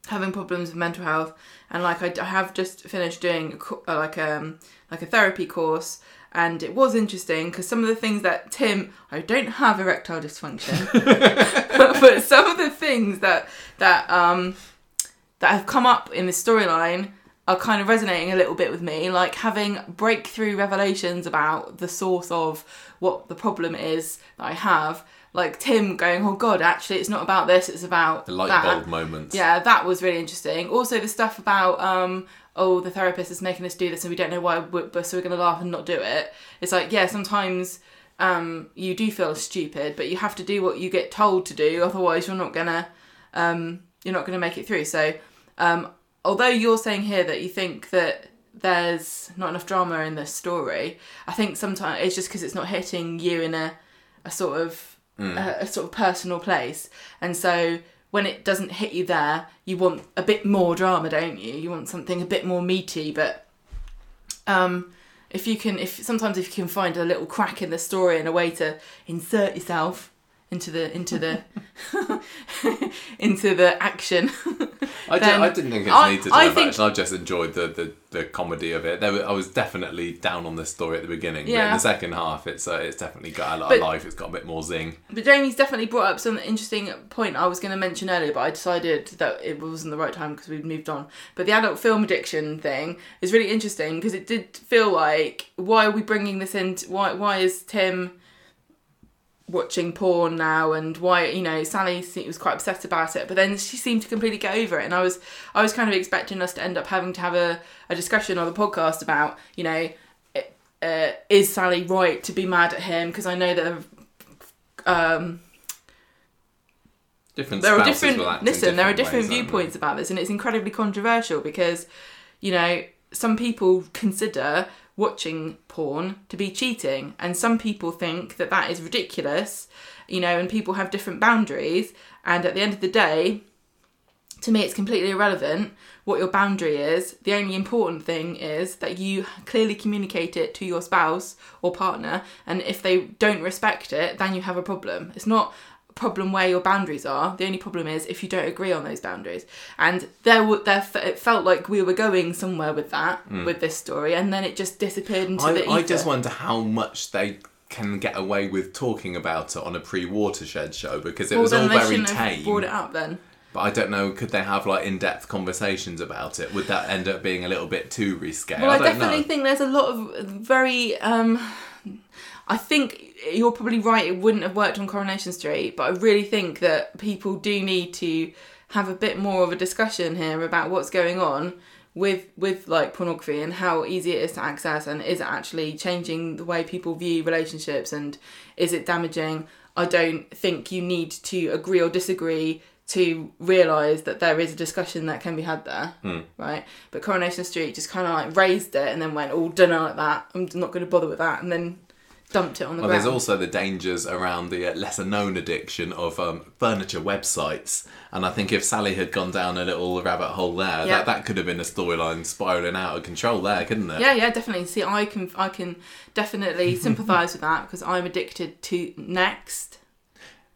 having problems with mental health, and like I, I have just finished doing a uh, like um like a therapy course, and it was interesting because some of the things that Tim, I don't have erectile dysfunction, but some of the things that that um that have come up in this storyline are kind of resonating a little bit with me, like having breakthrough revelations about the source of what the problem is that I have. Like Tim going, oh god, actually, it's not about this; it's about The light that. bulb moments. Yeah, that was really interesting. Also, the stuff about um, oh, the therapist is making us do this and we don't know why, but so we're going to laugh and not do it. It's like, yeah, sometimes um, you do feel stupid, but you have to do what you get told to do, otherwise you're not gonna um, you're not gonna make it through. So, um, although you're saying here that you think that there's not enough drama in this story, I think sometimes it's just because it's not hitting you in a a sort of a, a sort of personal place, and so when it doesn't hit you there, you want a bit more drama, don't you? You want something a bit more meaty, but um, if you can, if sometimes if you can find a little crack in the story and a way to insert yourself into the into the into the action. I, did, I didn't think it I- needed to I have think- action. I just enjoyed the, the, the comedy of it. There were, I was definitely down on this story at the beginning, but in the second half, it's uh, it's definitely got a lot But- of life. It's got a bit more zing. But Jamie's definitely brought up some interesting point I was going to mention earlier, but I decided that it wasn't the right time because we'd moved on. But the adult film addiction thing is really interesting because it did feel like why are we bringing this in? Why why is Tim watching porn now and why you know Sally was quite obsessed about it but then she seemed to completely get over it. And I was I was kind of expecting us to end up having to have a, a discussion on the podcast about you know uh, is Sally right to be mad at him? Because I know that um, Different there are different listen there are different aren't viewpoints about this and it's incredibly controversial because you know some people consider watching porn to be cheating. And some people think that that is ridiculous you know and people have different boundaries. And at the end of the day to me it's completely irrelevant what your boundary is. The only important thing is that you clearly communicate it to your spouse or partner. And if they don't respect it then you have a problem. It's not problem where your boundaries are the only problem is if you don't agree on those boundaries and there there f- it felt like we were going somewhere with that with this story and then it just disappeared into the Hmm. I, I just wonder how much they can get away with talking about it on a pre-watershed show because it well, was all very tame. brought it up then But I don't know, could they have like in-depth conversations about it? Would that end up being a little bit too risque? Well, I, I definitely know. think there's a lot of very. Um, I think you're probably right. It wouldn't have worked on Coronation Street, but I really think that people do need to have a bit more of a discussion here about what's going on with with like pornography and how easy it is to access and is it actually changing the way people view relationships and is it damaging. I don't think you need to agree or disagree to realize that there is a discussion that can be had there hmm. right? But coronation street just kind of like raised it and then went oh don't know like that. I'm not going to bother with that. And then dumped it on the Well, ground there's also the dangers around the uh, lesser known addiction of um, furniture websites. And I think if Sally had gone down a little rabbit hole there, Yeah. that, that could have been a storyline spiraling out of control there, couldn't it? Yeah, yeah, definitely. See, I can I can definitely sympathise with that because I'm addicted to Next.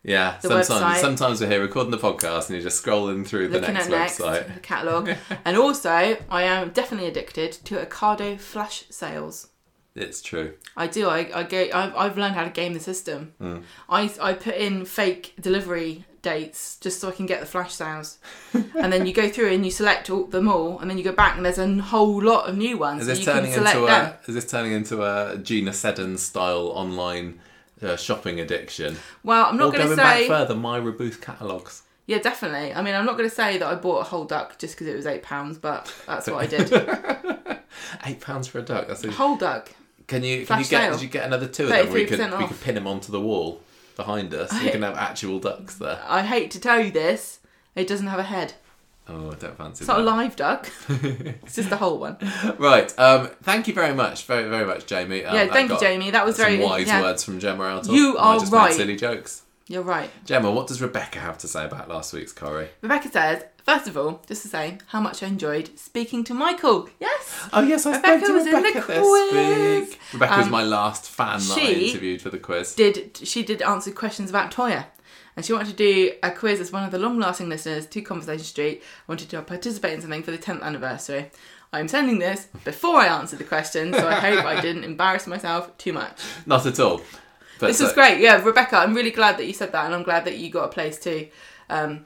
Yeah, The sometimes website. sometimes we're here recording the podcast and you're just scrolling through the next Next, website. the catalogue, and also I am definitely addicted to Ocado flash sales. It's true. I do. I, I go. I've, I've learned how to game the system. Hmm. I I put in fake delivery dates just so I can get the flash sales, and then you go through and you select all, them all, and then you go back and there's a whole lot of new ones. Is this you turning into them. a is this turning into a Gina Seddon style online uh, shopping addiction? Well, I'm not going to say. back further, Myra Booth catalogues. Yeah, definitely. I mean, I'm not going to say that I bought a whole duck just because it was eight pounds, but that's what I did. Eight pounds for a duck. That's a, whole duck. Can you can Flash you get sale. did you get another two of them? We could 33% we off. could pin them onto the wall behind us. We can have actual ducks there. I hate to tell you this, it doesn't have a head. Oh, I don't fancy It's not a that. live duck. it's just a whole one. Right. Um, thank you very much, very very much, Jamie. Um, Yeah, that thank you, got Jamie. That was Some very wise yeah. words from Gemma out. You I are just right. Made silly jokes. You're right. Gemma, what does Rebecca have to say about last week's Corrie? Rebecca says, first of all, just to say how much I enjoyed speaking to Michael. Yes. Oh yes, I Rebecca spoke to was in the Rebecca this quiz. week. Rebecca was Um, my last fan that I interviewed for the quiz. Did she did answer questions about Toyah. And she wanted to do a quiz as one of the long lasting listeners to Conversation Street. wanted to participate in something for the 10th anniversary. I'm sending this before I answer the question, so I hope I didn't embarrass myself too much. Not at all. But This so- was great. Yeah, Rebecca, I'm really glad that you said that, and I'm glad that you got a place too. Um,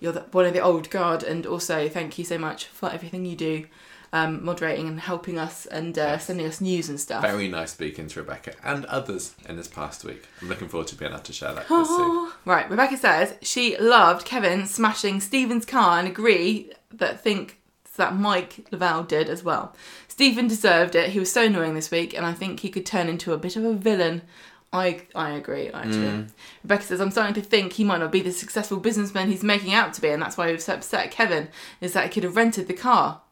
you're the, one of the old guard, and also thank you so much for everything you do, um, moderating and helping us and uh, sending us news and stuff. Very nice speaking to Rebecca and others in this past week. I'm looking forward to being able to share that soon. Right, Rebecca says she loved Kevin smashing Stephen's car and agree that think that Mike Lavelle did as well. Stephen deserved it. He was so annoying this week, and I think he could turn into a bit of a villain. I I agree actually. Mm. Rebecca says I'm starting to think he might not be the successful businessman he's making out to be, and that's why he was so upset at Kevin is that he could have rented the car.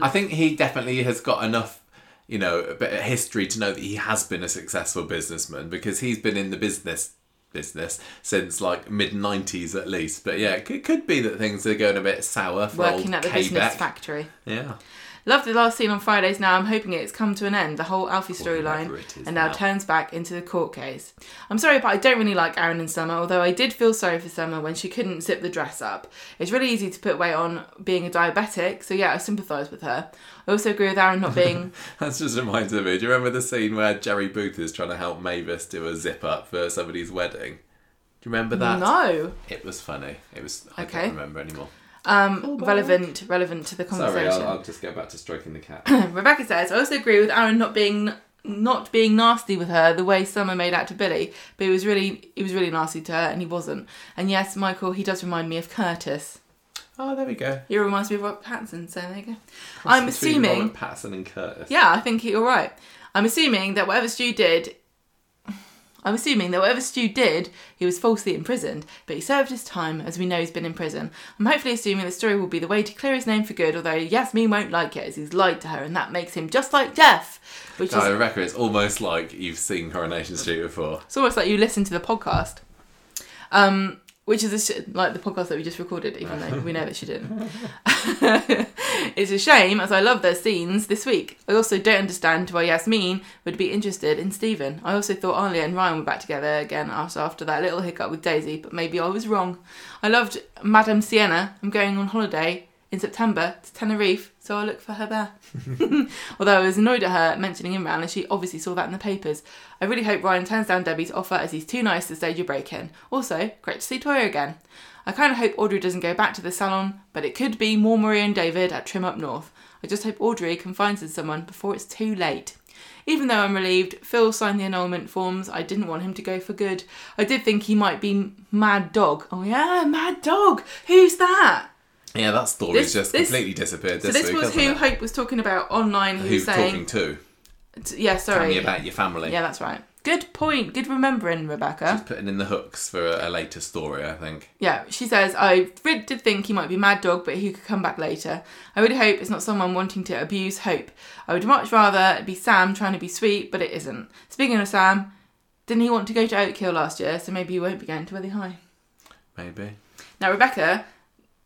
I think he definitely has got enough, you know, a bit of history to know that he has been a successful businessman because he's been in the business business since like mid 90s at least. But yeah, it could, could be that things are going a bit sour for Working old at the K-Beck. business factory. Yeah. Love the last scene on Fridays now. I'm hoping it's come to an end, the whole Alfie storyline, whatever it is and now now. turns back into the court case. I'm sorry, but I don't really like Aaron and Summer, although I did feel sorry for Summer when she couldn't zip the dress up. It's really easy to put weight on being a diabetic, so yeah, I sympathise with her. I also agree with Aaron not being. That just reminds me. Do you remember the scene where Jerry Booth is trying to help Mavis do a zip up for somebody's wedding? Do you remember that? no! It was funny. It was. I Okay. don't remember anymore. Um, relevant, relevant to the Sorry, conversation. I'll, I'll just go back to stroking the cat. Rebecca says, I also agree with Aaron not being not being nasty with her the way Summer made out to Billy, but he was really he was really nasty to her and he wasn't. And yes, Michael, he does remind me of Curtis. oh, there we go. He reminds me of Robert Pattinson, so there you go. I'm assuming Robert Pattinson and Curtis. Yeah, I think you're right. I'm assuming that whatever Stu did I'm assuming that whatever Stu did, he was falsely imprisoned, but he served his time, as we know he's been in prison. I'm hopefully assuming the story will be the way to clear his name for good, although Yasmin won't like it, as he's lied to her, and that makes him just like Geoff, which God, is Rebecca, it's almost like you've seen Coronation Street before. it's almost like you listen to the podcast. Um, which is sh- like the podcast that we just recorded, even though we know that she didn't. it's a shame, as I love their scenes this week. I also don't understand why Yasmin would be interested in Stephen. I also thought Alya and Ryan were back together again after after that little hiccup with Daisy, but maybe I was wrong. I loved Madame Sienna. I'm going on holiday in September to Tenerife, so I'll look for her there. Although I was annoyed at her mentioning Imran, and she obviously saw that in the papers. I really hope Ryan turns down Debbie's offer as he's too nice to stage a break in. Also, great to see Toyah again. I kind of hope Audrey doesn't go back to the salon, but it could be more Maria and David at Trim Up North. I just hope Audrey confides in someone before it's too late. Even though I'm relieved Phil signed the annulment forms, I didn't want him to go for good. I did think he might be Mad Dog. Oh yeah, Mad Dog. Who's that? Yeah, that story's This- just this- completely disappeared So this, this week. was who it? Hope was talking about online. Who, Who was saying, talking to? T- yeah, Tell sorry. me about your family. Yeah, that's right. Good point. Good remembering, Rebecca. She's putting in the hooks for a, a later story, I think. Yeah, she says, I really did think he might be Mad Dog, but he could come back later. I really hope it's not someone wanting to abuse Hope. I would much rather it be Sam trying to be sweet, but it isn't. Speaking of Sam, didn't he want to go to Oak Hill last year, so maybe he won't be going to Weather High. Maybe. Now, Rebecca,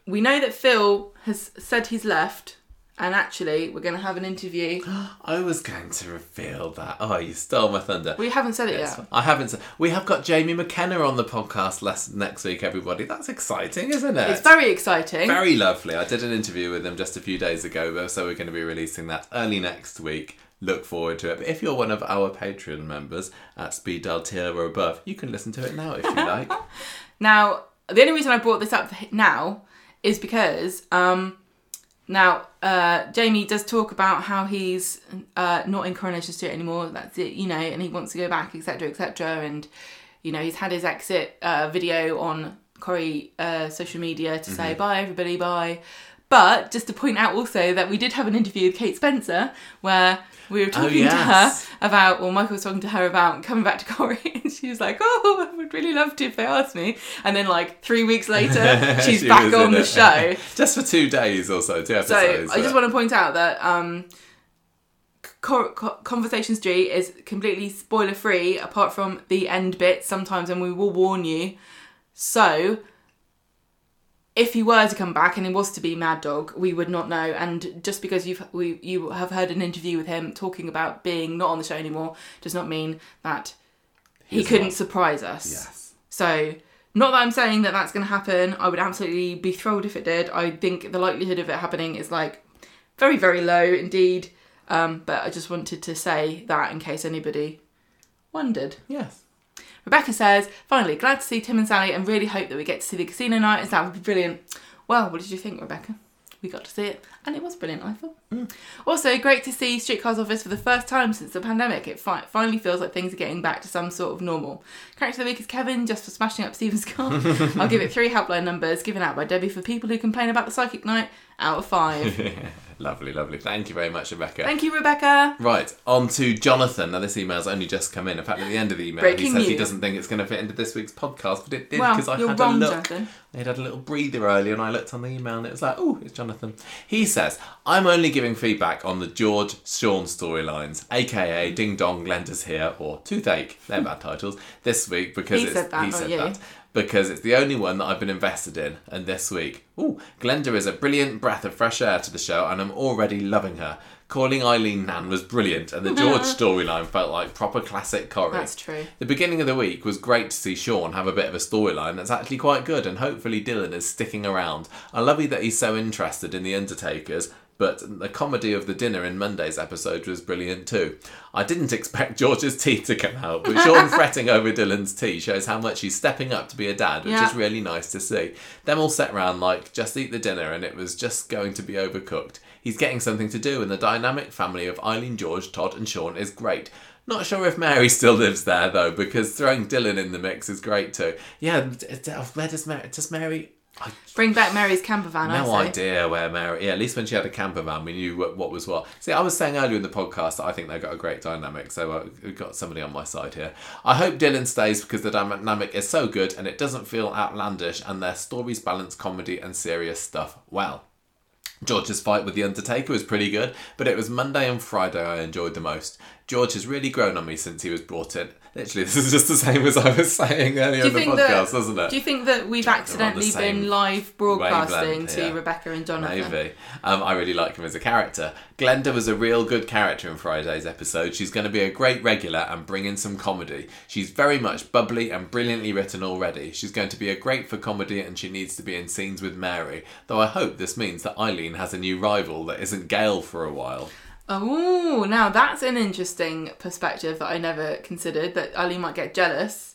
we know that Phil has said he's left, and actually, we're going to have an interview. I was going to reveal that. Oh, you stole my thunder. We haven't said it Yes, yet. I haven't. said- We have got Jamie McKenna on the podcast less, next week, everybody. That's exciting, isn't it? It's very exciting. Very lovely. I did an interview with them just a few days ago, so we're going to be releasing that early next week. Look forward to it. But if you're one of our Patreon members at Speed Daal tier or above, you can listen to it now if you like. Now, the only reason I brought this up now is because um, now uh, Jamie does talk about how he's uh, not in Coronation Street anymore. That's it, you know, and he wants to go back, etc., etc. And you know, he's had his exit uh, video on Corrie uh, social media to say bye, everybody, bye. But just to point out also that we did have an interview with Kate Spencer where we were talking yes. to her about, well, Michael was talking to her about coming back to Corrie, and she was like, "Oh, I would really love to if they asked me." And then, like three weeks later, she's She back on the it. show. just for two days or so, two So episodes. I just want to point out that um, Co- Co- Conversation Street is completely spoiler free, apart from the end bits sometimes, and we will warn you. So, if he were to come back and he was to be Mad Dog, we would not know. And just because you've we you have heard an interview with him talking about being not on the show anymore, does not mean that he He's couldn't not. surprise us. Yes. So, not that I'm saying that that's going to happen. I would absolutely be thrilled if it did. I think the likelihood of it happening is like very, very low indeed. Um, but I just wanted to say that in case anybody wondered. Yes. Rebecca says, finally, glad to see Tim and Sally and really hope that we get to see the casino night as that would be brilliant. Well, what did you think, Rebecca? We got to see it and it was brilliant, I thought. Mm. Also, great to see Streetcar's office for the first time since the pandemic. It fi- finally feels like things are getting back to some sort of normal. Character of the week is Kevin, just for smashing up Stephen's car. I'll give it three helpline numbers given out by Debbie for people who complain about the psychic night out of five. lovely, lovely. Thank you very much, Rebecca. Thank you, Rebecca. Right, on to Jonathan. Now, this email's only just come in. In fact, at the end of the email, Breaking he says he doesn't think it's going to fit into this week's podcast, but it did Well, because I you're had wrong, a look. Jonathan. I had a little breather earlier, and I looked on the email, and it was like, oh, it's Jonathan. He says, "I'm only giving feedback on the George Sean storylines, aka Ding Dong, Glenda's here, or Toothache. They're bad titles this week because He it's said that, he oh, said you. that." Because it's the only one that I've been invested in, and this week, ooh, Glenda is a brilliant breath of fresh air to the show, and I'm already loving her. Calling Eileen Nan was brilliant, and the George storyline felt like proper classic Corrie. That's true. The beginning of the week was great to see Sean have a bit of a storyline that's actually quite good, and hopefully Dylan is sticking around. I love it that he's so interested in the Undertakers, but the comedy of the dinner in Monday's episode was brilliant too. I didn't expect George's tea to come out, but Sean fretting over Dylan's tea shows how much he's stepping up to be a dad, which Yeah. is really nice to see. Them all sat round like, just eat the dinner, and it was just going to be overcooked. He's getting something to do, and the dynamic family of Eileen, George, Todd, and Sean is great. Not sure if Mary still lives there though, because throwing Dylan in the mix is great too. Yeah, oh, where does Mary? Does Mary? I Bring back Mary's camper van, I have no idea where Mary. Yeah, at least when she had a camper van, we knew what, what was what. See, I was saying earlier in the podcast that I think they got a great dynamic, so uh, we've got somebody on my side here. I hope Dylan stays because the dynamic is so good and it doesn't feel outlandish, and their stories balance comedy and serious stuff well. George's fight with The Undertaker was pretty good, but it was Monday and Friday I enjoyed the most. George has really grown on me since he was brought in. Literally, this is just the same as I was saying earlier in you the podcast, that? isn't it? Do you think that we've on accidentally been live broadcasting to yeah. Rebecca and Jonathan? Maybe. Um, I really like him as a character. Glenda was a real good character in Friday's episode. She's going to be a great regular and bring in some comedy. She's very much bubbly and brilliantly written already. She's going to be a great for comedy and she needs to be in scenes with Mary. Though I hope this means that Eileen has a new rival that isn't Gail for a while. Oh, now that's an interesting perspective that I never considered. That Ali might get jealous.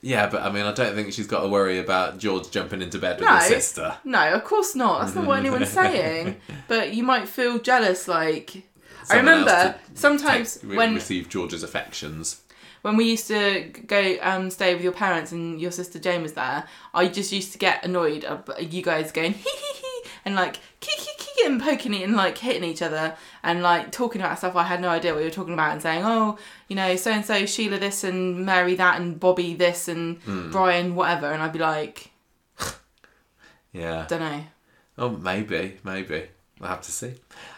Yeah, but I mean, I don't think she's got to worry about George jumping into bed with No. his sister. No, of course not. That's not what anyone's saying. But you might feel jealous. Like I Someone else remember sometimes Take- when receive George's affections. When we used to go um, stay with your parents and your sister Jane was there, I just used to get annoyed of you guys going hee hee hee and like kee kee and poking it and like hitting each other and like talking about stuff I had no idea what you were talking about and saying, oh, you know, so and so Sheila this and Mary that and Bobby this and Brian whatever, and I'd be like, Yeah. don't know. Oh, maybe, maybe. We'll have to see.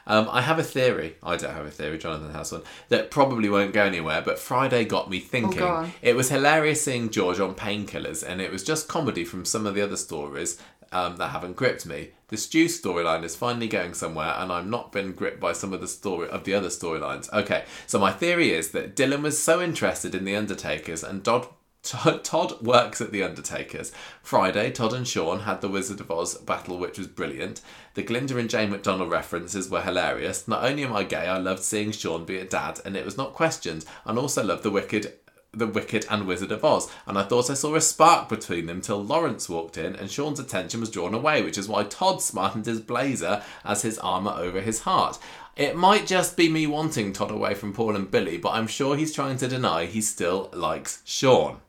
Um, I have a theory. I don't have a theory. Jonathan has one that probably won't go anywhere. But Friday got me thinking. Oh. It was hilarious seeing George on painkillers, and it was just comedy from some of the other stories um, that haven't gripped me. The Stu storyline is finally going somewhere, and I'm not been gripped by some of the story of the other storylines. Okay, so my theory is that Dylan was so interested in the Undertakers, and Dodd Todd, Todd works at the Undertakers. Friday, Todd and Sean had the Wizard of Oz battle, which was brilliant. The Glinda and Jane McDonald references were hilarious. Not only am I gay, I loved seeing Sean be a dad, and it was not questioned. And also loved the Wicked, the Wicked and Wizard of Oz. And I thought I saw a spark between them till Lawrence walked in, and Sean's attention was drawn away, which is why Todd smartened his blazer as his armour over his heart. It might just be me wanting Todd away from Paul and Billy, but I'm sure he's trying to deny he still likes Sean.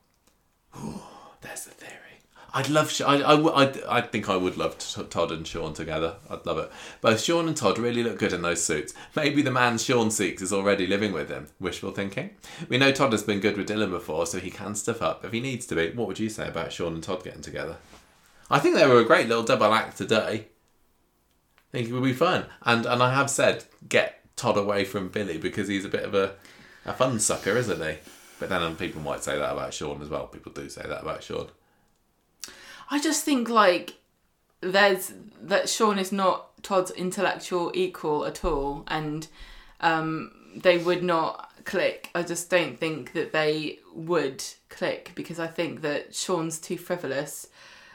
There's the. I'd love. I, I, I'd- I think I would love Todd and Sean together. I'd love it. Both Sean and Todd really look good in those suits. Maybe the man Sean seeks is already living with him. Wishful thinking. We know Todd has been good with Dylan before, so he can stuff up if he needs to be. What would you say about Sean and Todd getting together? I think they were a great little double act today. I think it would be fun. And and I have said get Todd away from Billy because he's a bit of a, a fun sucker, isn't he? But then people might say that about Sean as well. People do say that about Sean. I just think like there's that Sean is not Todd's intellectual equal at all, and um, they would not click. I just don't think that they would click because I think that Sean's too frivolous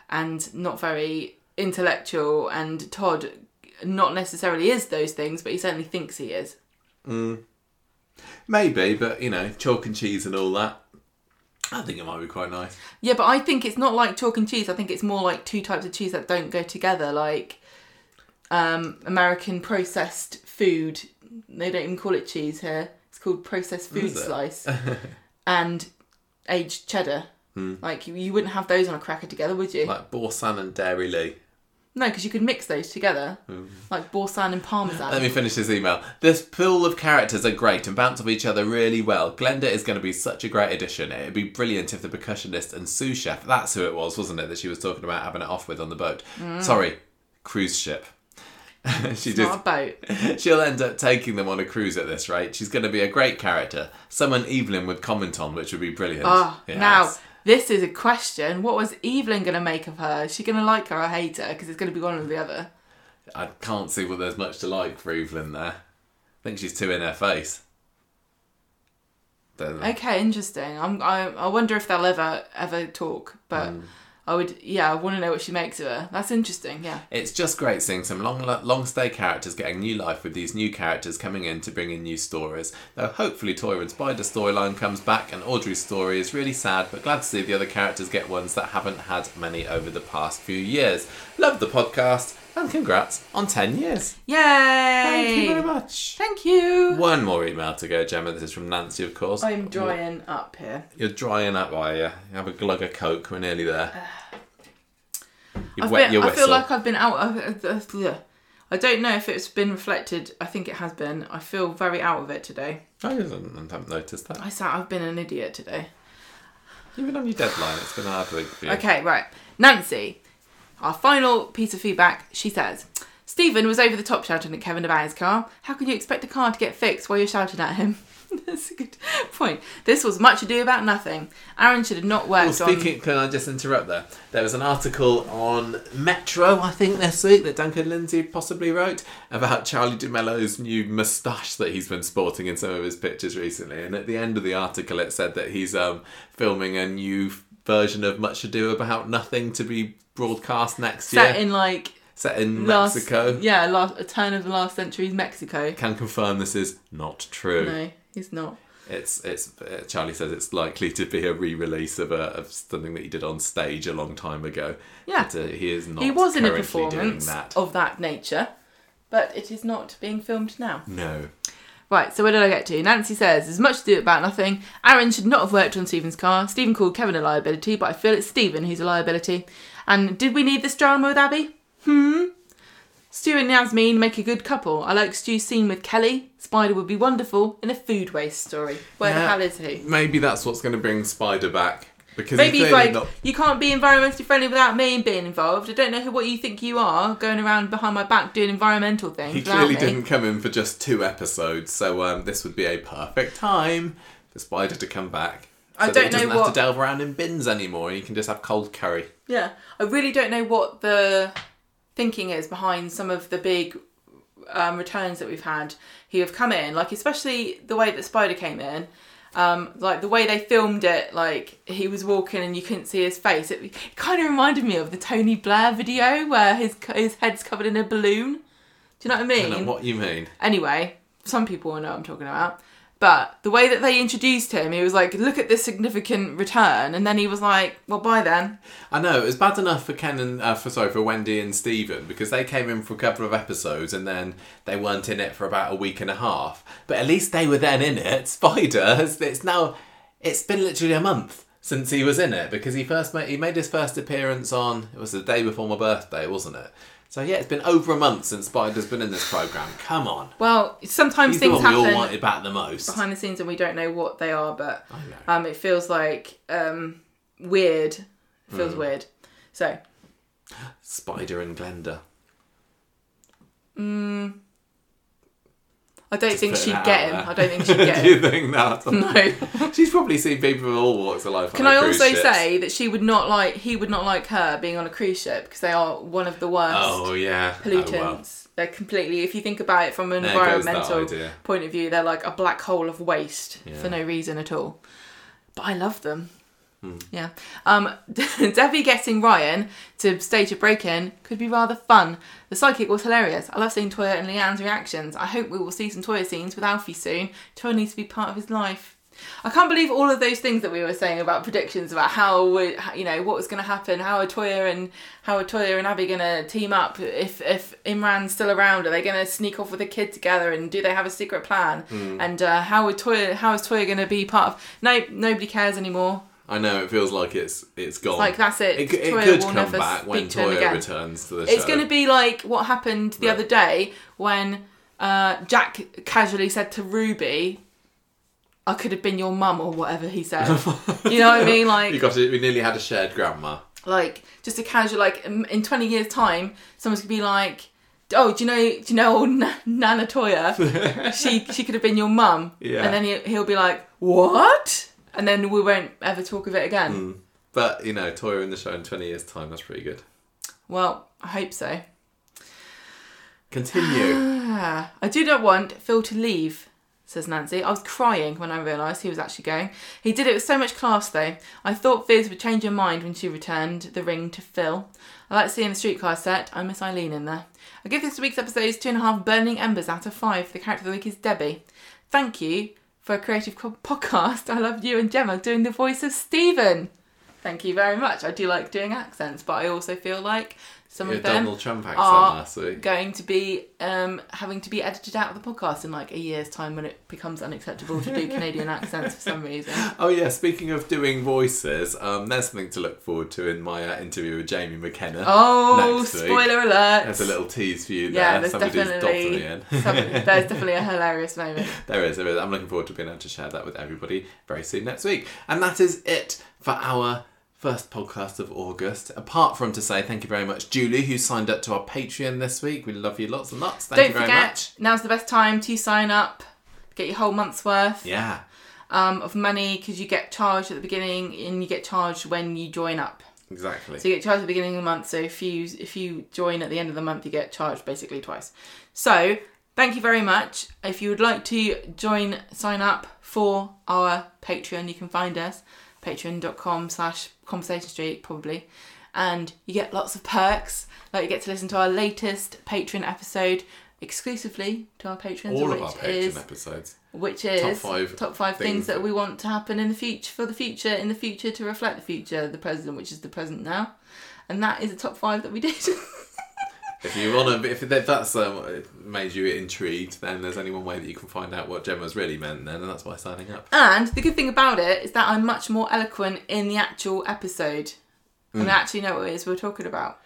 and not very intellectual, and Todd not necessarily is those things, but he certainly thinks he is. Maybe, but you know, chalk and cheese and all that. I think it might be quite nice. Yeah, but I think it's not like chalk and cheese. I think it's more like two types of cheese that don't go together, like um, American processed food. They don't even call it cheese here. It's called processed food Is it? slice and aged cheddar. Like you, you wouldn't have those on a cracker together, would you? Hmm. Like Boursin and Dairylea. No, because you could mix those together, hmm. like Boursin and Parmesan. Let me finish this email. This pool of characters are great and bounce off each other really well. Glenda is going to be such a great addition. It'd be brilliant if the percussionist and sous chef, that's who it was, wasn't it, that she was talking about having it off with on the boat? Mm. Sorry, cruise ship. she it's not a boat. She'll end up taking them on a cruise at this rate. She's going to be a great character. Someone Evelyn would comment on, which would be brilliant. Oh, Yes. now this is a question. What was Evelyn going to make of her? Is she going to like her or hate her? Because it's going to be one or the other. I can't see what there's much to like for Evelyn there. I think she's too in her face. Okay, interesting. I'm, I I wonder if they'll ever ever talk, but Hmm. I would yeah, I want to know what she makes of her. That's interesting. Yeah. It's just great seeing some long, long stay characters getting new life with these new characters coming in to bring in new stories. Though hopefully Toyah and Spider storyline comes back and Audrey's story is really sad, but glad to see the other characters get ones that haven't had many over the past few years. Love the podcast and congrats on 10 years. Yay! Thank you very much. Thank you. One more email to go, Gemma. This is from Nancy, of course. I'm drying up here. You're drying up, are you? You have a glug of Coke. We're nearly there. You've I've wet been, your I whistle. feel like I've been out of. Uh, uh, I don't know if it's been reflected. I think it has been. I feel very out of it today. I haven't, haven't noticed that. I sat. I've been an idiot today. You've been on your deadline. It's been a hard week for you. Okay, right. Nancy, our final piece of feedback. She says, Stephen was over the top shouting at Kevin about his car. How can you expect a car to get fixed while you're shouting at him? That's a good point. This was much ado about nothing. Aaron should have not Well, worked speaking, can I just interrupt there? There was an article on Metro, I think, this week that Duncan Lindsay possibly wrote about Charlie de Melo's new moustache that he's been sporting in some of his pictures recently. And at the end of the article, it said that he's um, filming a new version of Much Ado About Nothing to be broadcast next set year, in like set in last, Mexico. Yeah, last a turn of the last century's Mexico. Can confirm this is not true. No, he's not. It's it's uh, Charlie says it's likely to be a re-release of a of something that he did on stage a long time ago. Yeah. but, uh, he is not. he was in a performance that. of that nature, but it is not being filmed now. No, Right, so where did I get to? Nancy says, There's much to do about nothing. Aaron should not have worked on Stephen's car. Stephen called Kevin a liability, but I feel it's Stephen who's a liability. And did we need this drama with Abi? Hmm? Stu and Yasmin make a good couple. I like Stu's scene with Kelly. Spider would be wonderful in a food waste story. Where the hell is he? maybe that's what's going to bring Spider back because Maybe he's like, not. you can't be environmentally friendly without me being involved. I don't know who, what you think you are, going around behind my back doing environmental things. He clearly me. didn't come in for just two episodes, so um, this would be a perfect time for Spider to come back. I so that don't he doesn't know have what- to delve around in bins anymore. You can just have cold curry. Yeah, I really don't know what the thinking is behind some of the big um, returns that we've had who have come in, like especially the way that Spider came in. Um, like the way they filmed it, like he was walking and you couldn't see his face. It, it kind of reminded me of the Tony Blair video where his his head's covered in a balloon. Do you know what I I mean? don't know what you mean. Anyway, some people will know what I'm talking about. But the way that they introduced him, he was like, "Look at this significant return," and then he was like, "Well, bye then." I know it was bad enough for Ken and uh, for sorry for Wendy and Stephen because they came in for a couple of episodes and then they weren't in it for about a week and a half. But at least they were then in it. Spider it's now it's been literally a month since he was in it because he first made he made his first appearance on it was the day before my birthday, wasn't it? So yeah, it's been over a month since Spider's been in this program. Come on, Well, sometimes he's the things one we all happen wanted back the most. behind the scenes and we don't know what they are, but I know. um, it feels like um, weird. It feels Hmm. weird. So, Spider and Glenda. I don't think she'd get him. there. I don't think she'd get him. Do you think that? No. She's probably seen people of all walks of life. Can I also ships. say that she would not like he would not like her being on a cruise ship because they are one of the worst Oh yeah. pollutants. Oh, well. They're completely. If you think about it from an There environmental point of view, they're like a black hole of waste Yeah. for no reason at all. But I love them. Hmm. Yeah. Um, Debbie getting Ryan to stage a break in could be rather fun. The psychic was hilarious. I love seeing Toyah and Leanne's reactions. I hope we will see some Toyah scenes with Alfie soon. Toyah needs to be part of his life. I can't believe all of those things that we were saying about predictions about how we, you know, what was going to happen. How are Toyah and how are Toyah and Abi going to team up? If if Imran's still around, are they going to sneak off with a kid together? And do they have a secret plan? Hmm. And uh, how would Toyah? How is Toyah going to be part of? No, nobody cares anymore. I know it feels like it's it's gone. Like that's it. It, it could will come never back when speak to again. returns to the It's going to be like what happened the Right. other day when uh, Jack casually said to Ruby, "I could have been your mum" or whatever he said. you know what I mean? Like, You got it. We nearly had a shared grandma. like just a casual like in 20 years time someone's gonna be like oh do you know do you know old Na- nana Toyah she she could have been your mum Yeah. and then he, he'll be like what and then we won't ever talk of it again Hmm. But you know, Toyah in the show in twenty years' time. That's pretty good. well i hope so Continue. Ah, i do not want phil to leave says nancy i was crying when i realised he was actually going he did it with so much class though i thought Fizz would change her mind when she returned the ring to phil I like seeing the streetcar set. I miss Eileen in there. I give this week's episodes two and a half burning embers out of five. The character of the week is Debbie. Thank you for a creative podcast. I love you and Gemma doing the voice of Stephen. Thank you very much. I do like doing accents, but I also feel like some Your of them Donald Trump accent are last week. going to be um, having to be edited out of the podcast in like a year's time when it becomes unacceptable to do Canadian accents for some reason. Oh yeah, speaking of doing voices, um, there's something to look forward to in my uh, interview with Jamie McKenna. Oh, spoiler alert! There's a little tease for you there. Yeah, there's Somebody's definitely dotted me in. some, there's definitely a hilarious moment. There is, there is. I'm looking forward to being able to share that with everybody very soon next week. And that is it for our first podcast of August. Apart from to say thank you very much, Julie, who signed up to our Patreon this week. We love you lots and lots. Thank Don't you very forget, much. now's the best time to sign up, get your whole month's worth Yeah, um, of money because you get charged at the beginning and you get charged when you join up. exactly. So you get charged at the beginning of the month. So if you if you join at the end of the month, you get charged basically twice. So thank you very much. If you would like to join, sign up for our Patreon, you can find us patreon.com slash conversation street probably. And you get lots of perks. Like you get to listen to our latest patreon episode exclusively to our patrons All of our Patreon is episodes. which is top five top five things, things that we want to happen in the future for the future in the future to reflect the future of the present, which is the present now. And that is the top five that we did If you want to, if that's um, made you intrigued, then there's only one way that you can find out what Gemma's really meant then, and that's by signing up. and the good thing about it is that i'm much more eloquent in the actual episode Hmm. and I actually know what it is we're talking about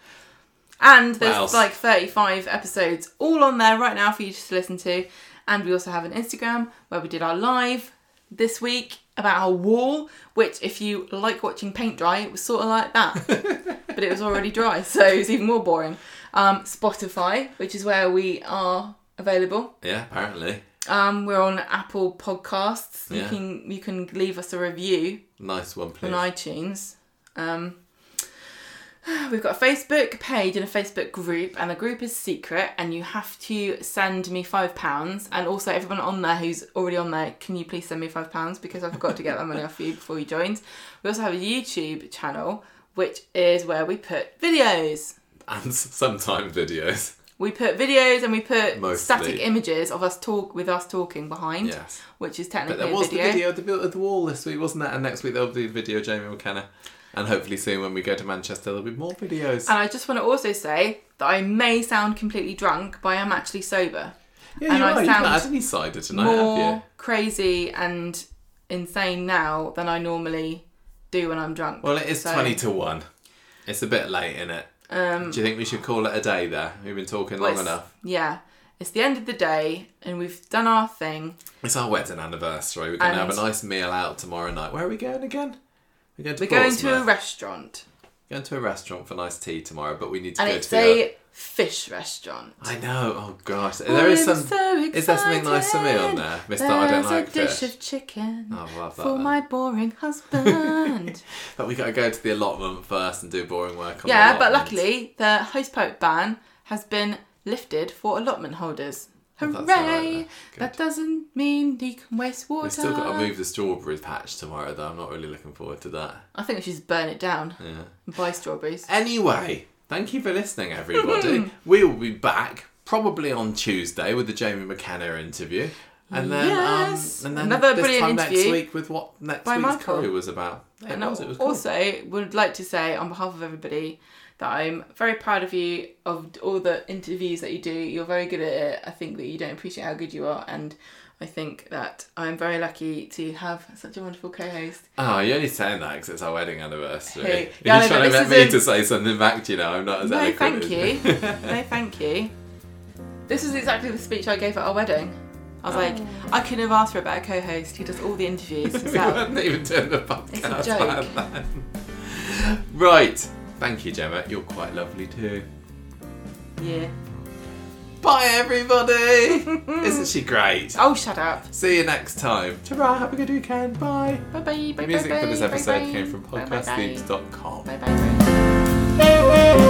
and there's like 35 episodes all on there right now for you to listen to and we also have an instagram where we did our live this week about our wall which if you like watching paint dry it was sort of like that but it was already dry, so it was even more boring. Um, Spotify, which is where we are available. Yeah, apparently. Um, we're on Apple Podcasts. You Yeah. can you can leave us a review Nice one, please. on iTunes. Um, we've got a Facebook page and a Facebook group, and the group is secret, and you have to send me five pounds. And also, everyone on there who's already on there, can you please send me five pounds because I forgot to get that money off you before you joined. We also have a YouTube channel, which is where we put videos. And sometimes videos. We put videos and we put Mostly. static images of us talk with us talking behind, Yes. which is But technically there a was video. the video of the built of the wall this week, wasn't there? And next week there'll be a video of Jamie McKenna. And hopefully soon when we go to Manchester there'll be more videos. And I just want to also say that I may sound completely drunk, but I am actually sober. yeah, and you're I right. You've not sound had any cider tonight, More crazy and insane now than I normally do when I'm drunk. Well, it is So, 20 to 1. It's a bit late, isn't it? Um, Do you think we should call it a day there? We've been talking long enough. Yeah. It's the end of the day and we've done our thing. It's our wedding anniversary. We're going to have And- a nice meal out tomorrow night. Where are we going again? We're going to We're going to a Portsmouth. restaurant. Going to a restaurant for nice tea tomorrow, but we need to and go it's to a fish restaurant. I know. Oh gosh, there oh, is I'm some. so is there something nice for me on there, Mister? I don't There's like a dish fish. of chicken Oh, I love that. for then. my boring husband. But we got to go to the allotment first and do boring work on yeah, the but allotment. luckily the hosepipe ban has been lifted for allotment holders. Hooray! that's all right that doesn't mean you can waste water. We've still got to move the strawberry patch tomorrow, though. I'm not really looking forward to that. I think we should just burn it down Yeah. and buy strawberries. Anyway, thank you for listening, everybody. we will be back probably on Tuesday with the Jamie McKenna interview. And then, Yes. um, and then Another this brilliant time next week with what next by week's Michael. curry was about. Yeah, And was, it was cool. also would like to say on behalf of everybody that I'm very proud of you of all the interviews that you do. You're very good at it. I think that you don't appreciate how good you are, and I think that I'm very lucky to have such a wonderful co-host. Oh, you're only saying that because it's our wedding anniversary. Hey, You're yeah, trying to get me to say something back to you now. I'm not as No, eloquent thank you. no, thank you. This is exactly the speech I gave at our wedding. I was like, oh. I couldn't have asked for a better co-host. He does all the interviews we weren't even doing the podcast It's a joke. Right. Thank you, Gemma. You're quite lovely too. yeah. Bye, everybody. Isn't she great? Oh, shut up. See you next time. Ta-ra, have a good weekend. Bye. Bye bye. Bye The music bye, for this bye, episode bye, came from bye, bye, bye. podcastthemes.com. Bye bye. bye.